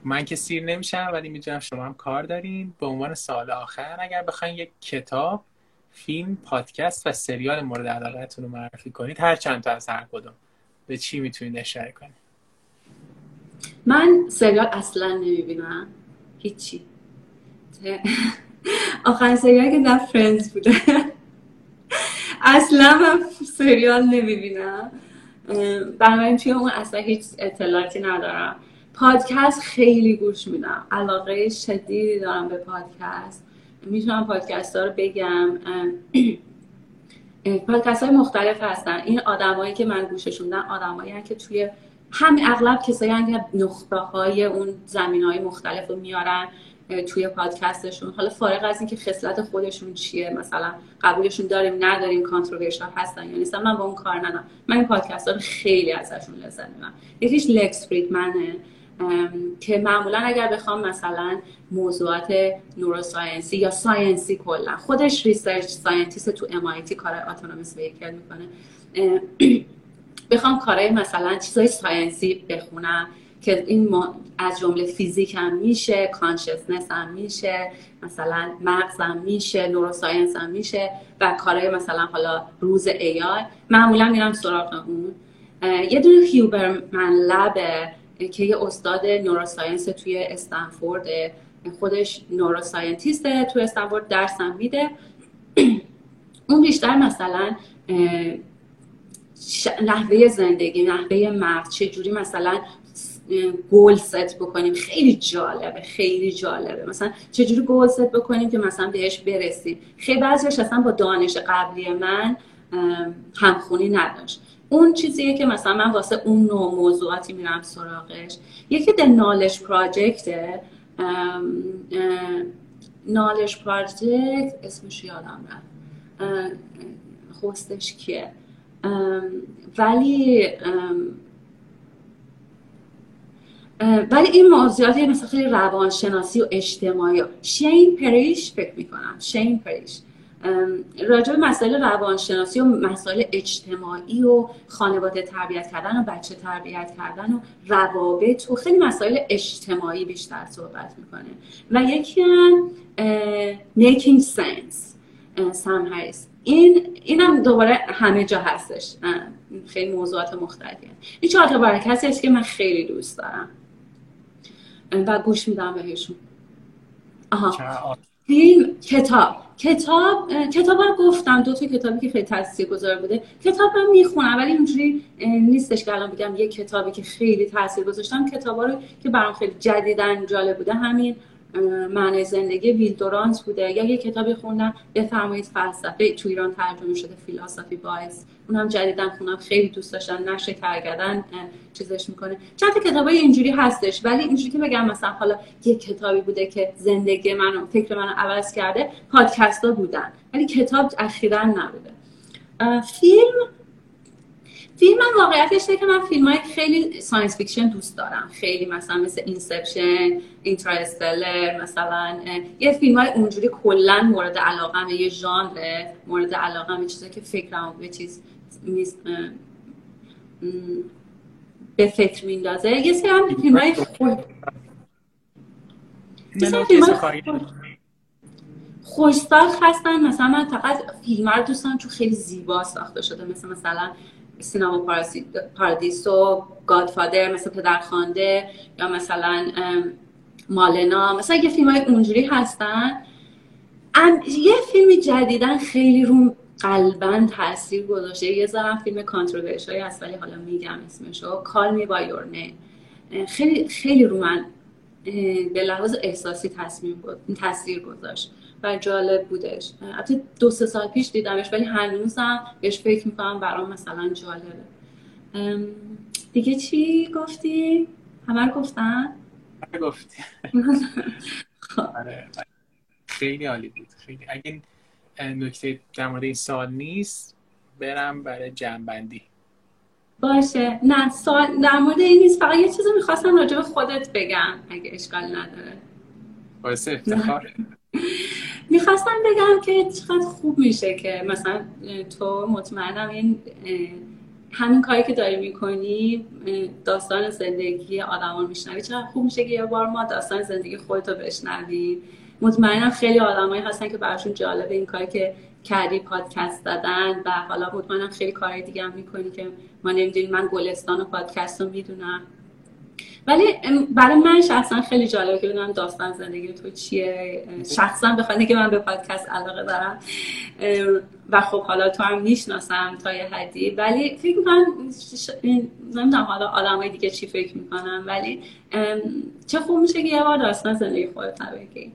من که سیر نمیشم ولی می‌دونم شما هم کار دارین. به عنوان سال آخر اگر بخواین یک کتاب فیلم پادکست و سریال مورد علاقتون رو معرفی کنید هر چند تا از هر کدوم. به چی می‌تونید اشاره کنید؟ من سریال اصلا نمی‌بینم. هیچی. آخرین سریال که در فرنز بوده. اصلا من سریال نمی‌بینم. بنابراین توی اون اصلا هیچ اطلاعاتی ندارم. پادکست خیلی گوش میدم. علاقه شدیدی دارم به پادکست. می‌تونم پادکست ها رو بگم. پادکست های مختلف هستن. این آدمایی که من گوششون میدم آدمایی که توی هم اغلب کسایی که نقطه های اون زمینه های مختلف رو میارن توی پادکستشون. حالا فارغ از اینکه خصلت خودشون چیه مثلا قبولشون داریم نداریم controversial هستن یا نیستن من با اون کار ندارم. من این پادکست ها رو خیلی ازشون لذت می‌برم. یکیش لکس فریدمنه که معمولا اگر بخوام مثلا موضوعات neuroscience ی یا science ی کلا خودش research scientist تو MIT کار autonomous vehicle می‌کنه. بخوام کارهای مثلا چیزای science ی بخونم که این از جمله فیزیک هم میشه consciousness هم میشه مثلا مغز هم میشه neuroscience هم میشه و کارهای مثلا حالا روی AI معمولا میرم سراغ اون. یه دونه Huberman Lab ه که یه استاد neuroscience توی استنفورد خودش neuroscientist ه توی استنفورد درس میده. اون بیشتر مثلا نحوه زندگی نحوه مغز چجوری مثلا گل ست بکنیم. خیلی جالبه خیلی جالبه. مثلا چجوری گل ست بکنیم که مثلا بهش برسیم. خیلی بعضیش اصلا با دانش قبلی من همخونی نداشت. اون چیزیه که مثلا من واسه اون نوع موضوعاتی میرم سراغش. یکی د نالج پراجکته نالج پراجکت اسمش یادم رفت. خوستش کیه؟ ولی ولی این موضوعات مثلا خیلی روانشناسی و اجتماعی. شین پریش فکر می‌کنم. شین پریش. راجع به مسائل روانشناسی و مسائل اجتماعی و خانواده تربیت کردن و بچه تربیت کردن و روابط و خیلی مسائل اجتماعی بیشتر صحبت می‌کنه. و یکی هم making sense سم هریس این اینم دوباره همه جا هستش. خیلی موضوعات مختلفی این چهار تا هستش که من خیلی دوست دارم. و گوش میدم بهشون. آها. فیلم کتاب کتاب کتاب رو گفتم دو تا کتابی که خیلی تاثیر گذار بوده. کتاب رو می‌خونم ولی اینجوری نیستش که الان بگم یه کتابی که خیلی تاثیر گذاشتم. کتابا رو که برام خیلی جدیدن جالب بوده همین معنی زندگی ویل دورانت بوده. یا یه کتابی خوندم بفرمایید فلسفه تو ایران ترجمه شده فیلاسافی باعث. اونم جدیدن خوندم خیلی دوست داشتم نشه کرگدن چیزش می‌کنه. چند تا کتابای اینجوری هستش ولی اینجوری که بگم مثلا حالا یه کتابی بوده که زندگی منو فکر منو عوض کرده پادکست ها بودن. ولی کتاب اخیرا نبوده. فیلم فیلم من واقعیتش که من فیلم های خیلی science fiction دوست دارم. خیلی مثلا مثل Inception Interstellar مثلا یه فیلم های اونجوری کلا مورد علاقه یه ژانر مورد علاقه چیزی که فکرم به چیز به فکر میندازه یه سری هم فیلم های خود خوش‌ساخت هستن مثلا من فقط فیلم رو دوست دارم چون خیلی زیبا ساخته شده. مثل مثلا سینما پارادیس و گادفادر مثل پدرخوانده یا مثلا مالنا. مثلا یه فیلم های اونجوری هستن. یه فیلم جدیدن خیلی رو قلبا تاثیر گذاشته. یه زمان فیلم کانتروورشی هست ولی حالا میگم اسمشو. کال می با خیلی خیلی رو من به لحاظ احساسی تاثیر گذاشت. و جالب بودش. حتی دو سه سال پیش دیدمش ولی هنوزم بهش فکر می‌کنم برام مثلا جالبه. دیگه چی گفتی؟ همه رو گفتن؟ گفتی. خب. آره. خیلی عالی بود. خیلی. اگه نکته در مورد این سال نیست برم برای جنبندی. باشه. نه سال در مورد این نیست. فقط یه چیزی می‌خواستم راجع به خودت بگم اگه اشکال نداره. باعث افتخار می‌خواستم بگم که چقدر خوب میشه که مثلا تو مطمئنم این همین کاری که داری می‌کنی داستان زندگی آدمان میشنوی. چقدر خوب میشه که یه بار ما داستان زندگی خودتو بشنوی مطمئنم خیلی آدمایی هستن که براشون جالبه این کاری که کردی پادکست دادن و حالا مطمئنم خیلی کارهای دیگه هم می‌کنی که ما نمی‌دونیم. من گلستان و پادکست رو می‌دونم. ولی برای من شخصا خیلی جالبه که بدونم داستان زندگی تو چیه. شخصا بخواد که من به پادکست علاقه دارم. و خب حالا تو هم می‌شناسم تا یه حدی. ولی فکر می‌کنم نمی‌دونم حالا آدمای دیگه چی فکر می‌کنم ولی چه خوب میشه که یه بار داستان زندگی خودت بگی.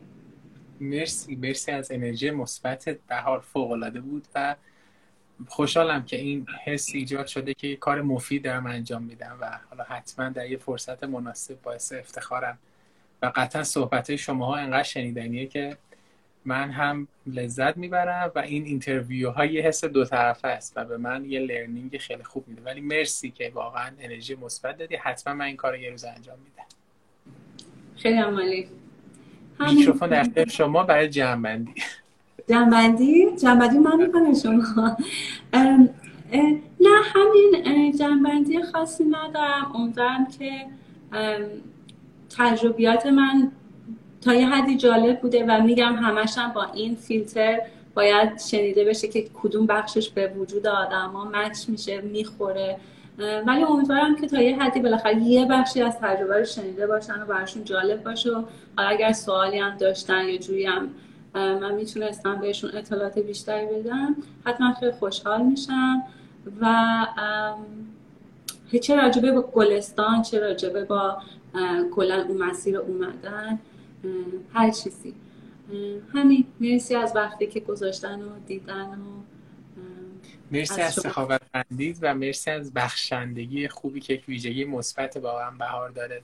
مرسی مرسی از انرژی مثبت بهار فوق العاده بود و خوشحالم که این حس ایجاد شده که کار مفید دارم انجام میدم و حالا حتما در یه فرصت مناسب باعث افتخارم. و قطعا صحبت شما ها انقدر شنیدنیه که من هم لذت می‌برم و این interview ها یه حس دو طرفه است و به من یه learning خیلی خوب میده. ولی مرسی که واقعا انرژی مثبت دادی. حتما من این کار یه روز انجام میدم. خیلی عالی میکروفون در شما برای جمع جمع‌بندی؟ جنبندی من می‌کنم شما. نه همین جمع‌بندی خاصی ندارم. امیدوارم که تجربیات من تا یه حدی جالب بوده و میگم همشم با این فیلتر باید شنیده بشه که کدوم بخشش به وجود آدم ها مچ میشه می‌خوره. ولی امیدوارم که تا یه حدی بالاخره یه بخشی از تجربه رو شنیده باشن و براشون جالب باشه. و اگر سوالی هم داشتن یا جوری هم من می‌تونستم بهشون اطلاعات بیشتری بدم. حتما خیلی خوشحال میشم. و چه راجبه با گلستان چه راجبه با کلا اون مسیر اومدن هر چیزی. همین. مرسی از وقتی که گذاشتن و دیدن و مرسی از سخاوت و مرسی از بخشندگی خوبی که یک ویژگی مثبت واقعا بهار داره.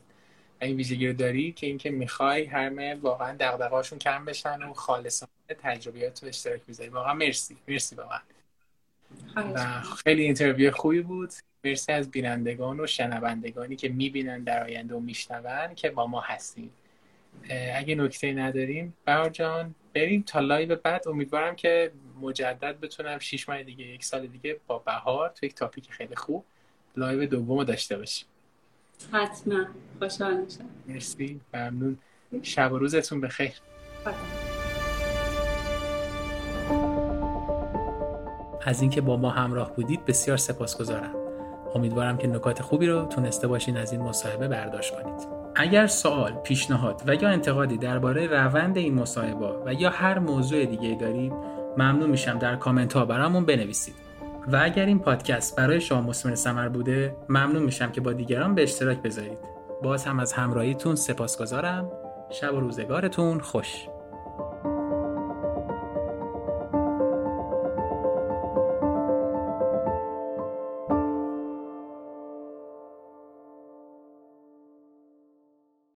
این ویژگی رو داری که اینکه می‌خوای همه واقعا دغدغه‌هاشون کم بشن و خالصانه تجربیات رو اشتراک بذاری. واقعا مرسی. مرسی واقعا. و خیلی interview خوبی بود. مرسی از بینندگان و شنوندگانی که می‌بینن در آینده و میشنون که با ما هستیم اگه نکته نداریم بهار جان بریم تا live بعد. امیدوارم که مجدد بتونم شیش ماه دیگه یک سال دیگه با بهار تو یک topic خیلی خوب live دوم داشته باشیم. حتما. خوشحال میشم. مرسی. ممنون. شب و روزتون بخیر. از اینکه با ما همراه بودید بسیار سپاسگزارم. امیدوارم که نکات خوبی رو تونسته باشین از این مصاحبه برداشت کنید. اگر سوال، پیشنهاد و یا انتقادی درباره روند این مصاحبه و یا هر موضوع دیگه دارید ممنون میشم در کامنت ها برامون بنویسید. و اگر این پادکست برای شما مسمر سمر بوده ممنون میشم که با دیگران به اشتراک بذارید. باز هم از همراهیتون سپاسگزارم. شب و روزگارتون خوش.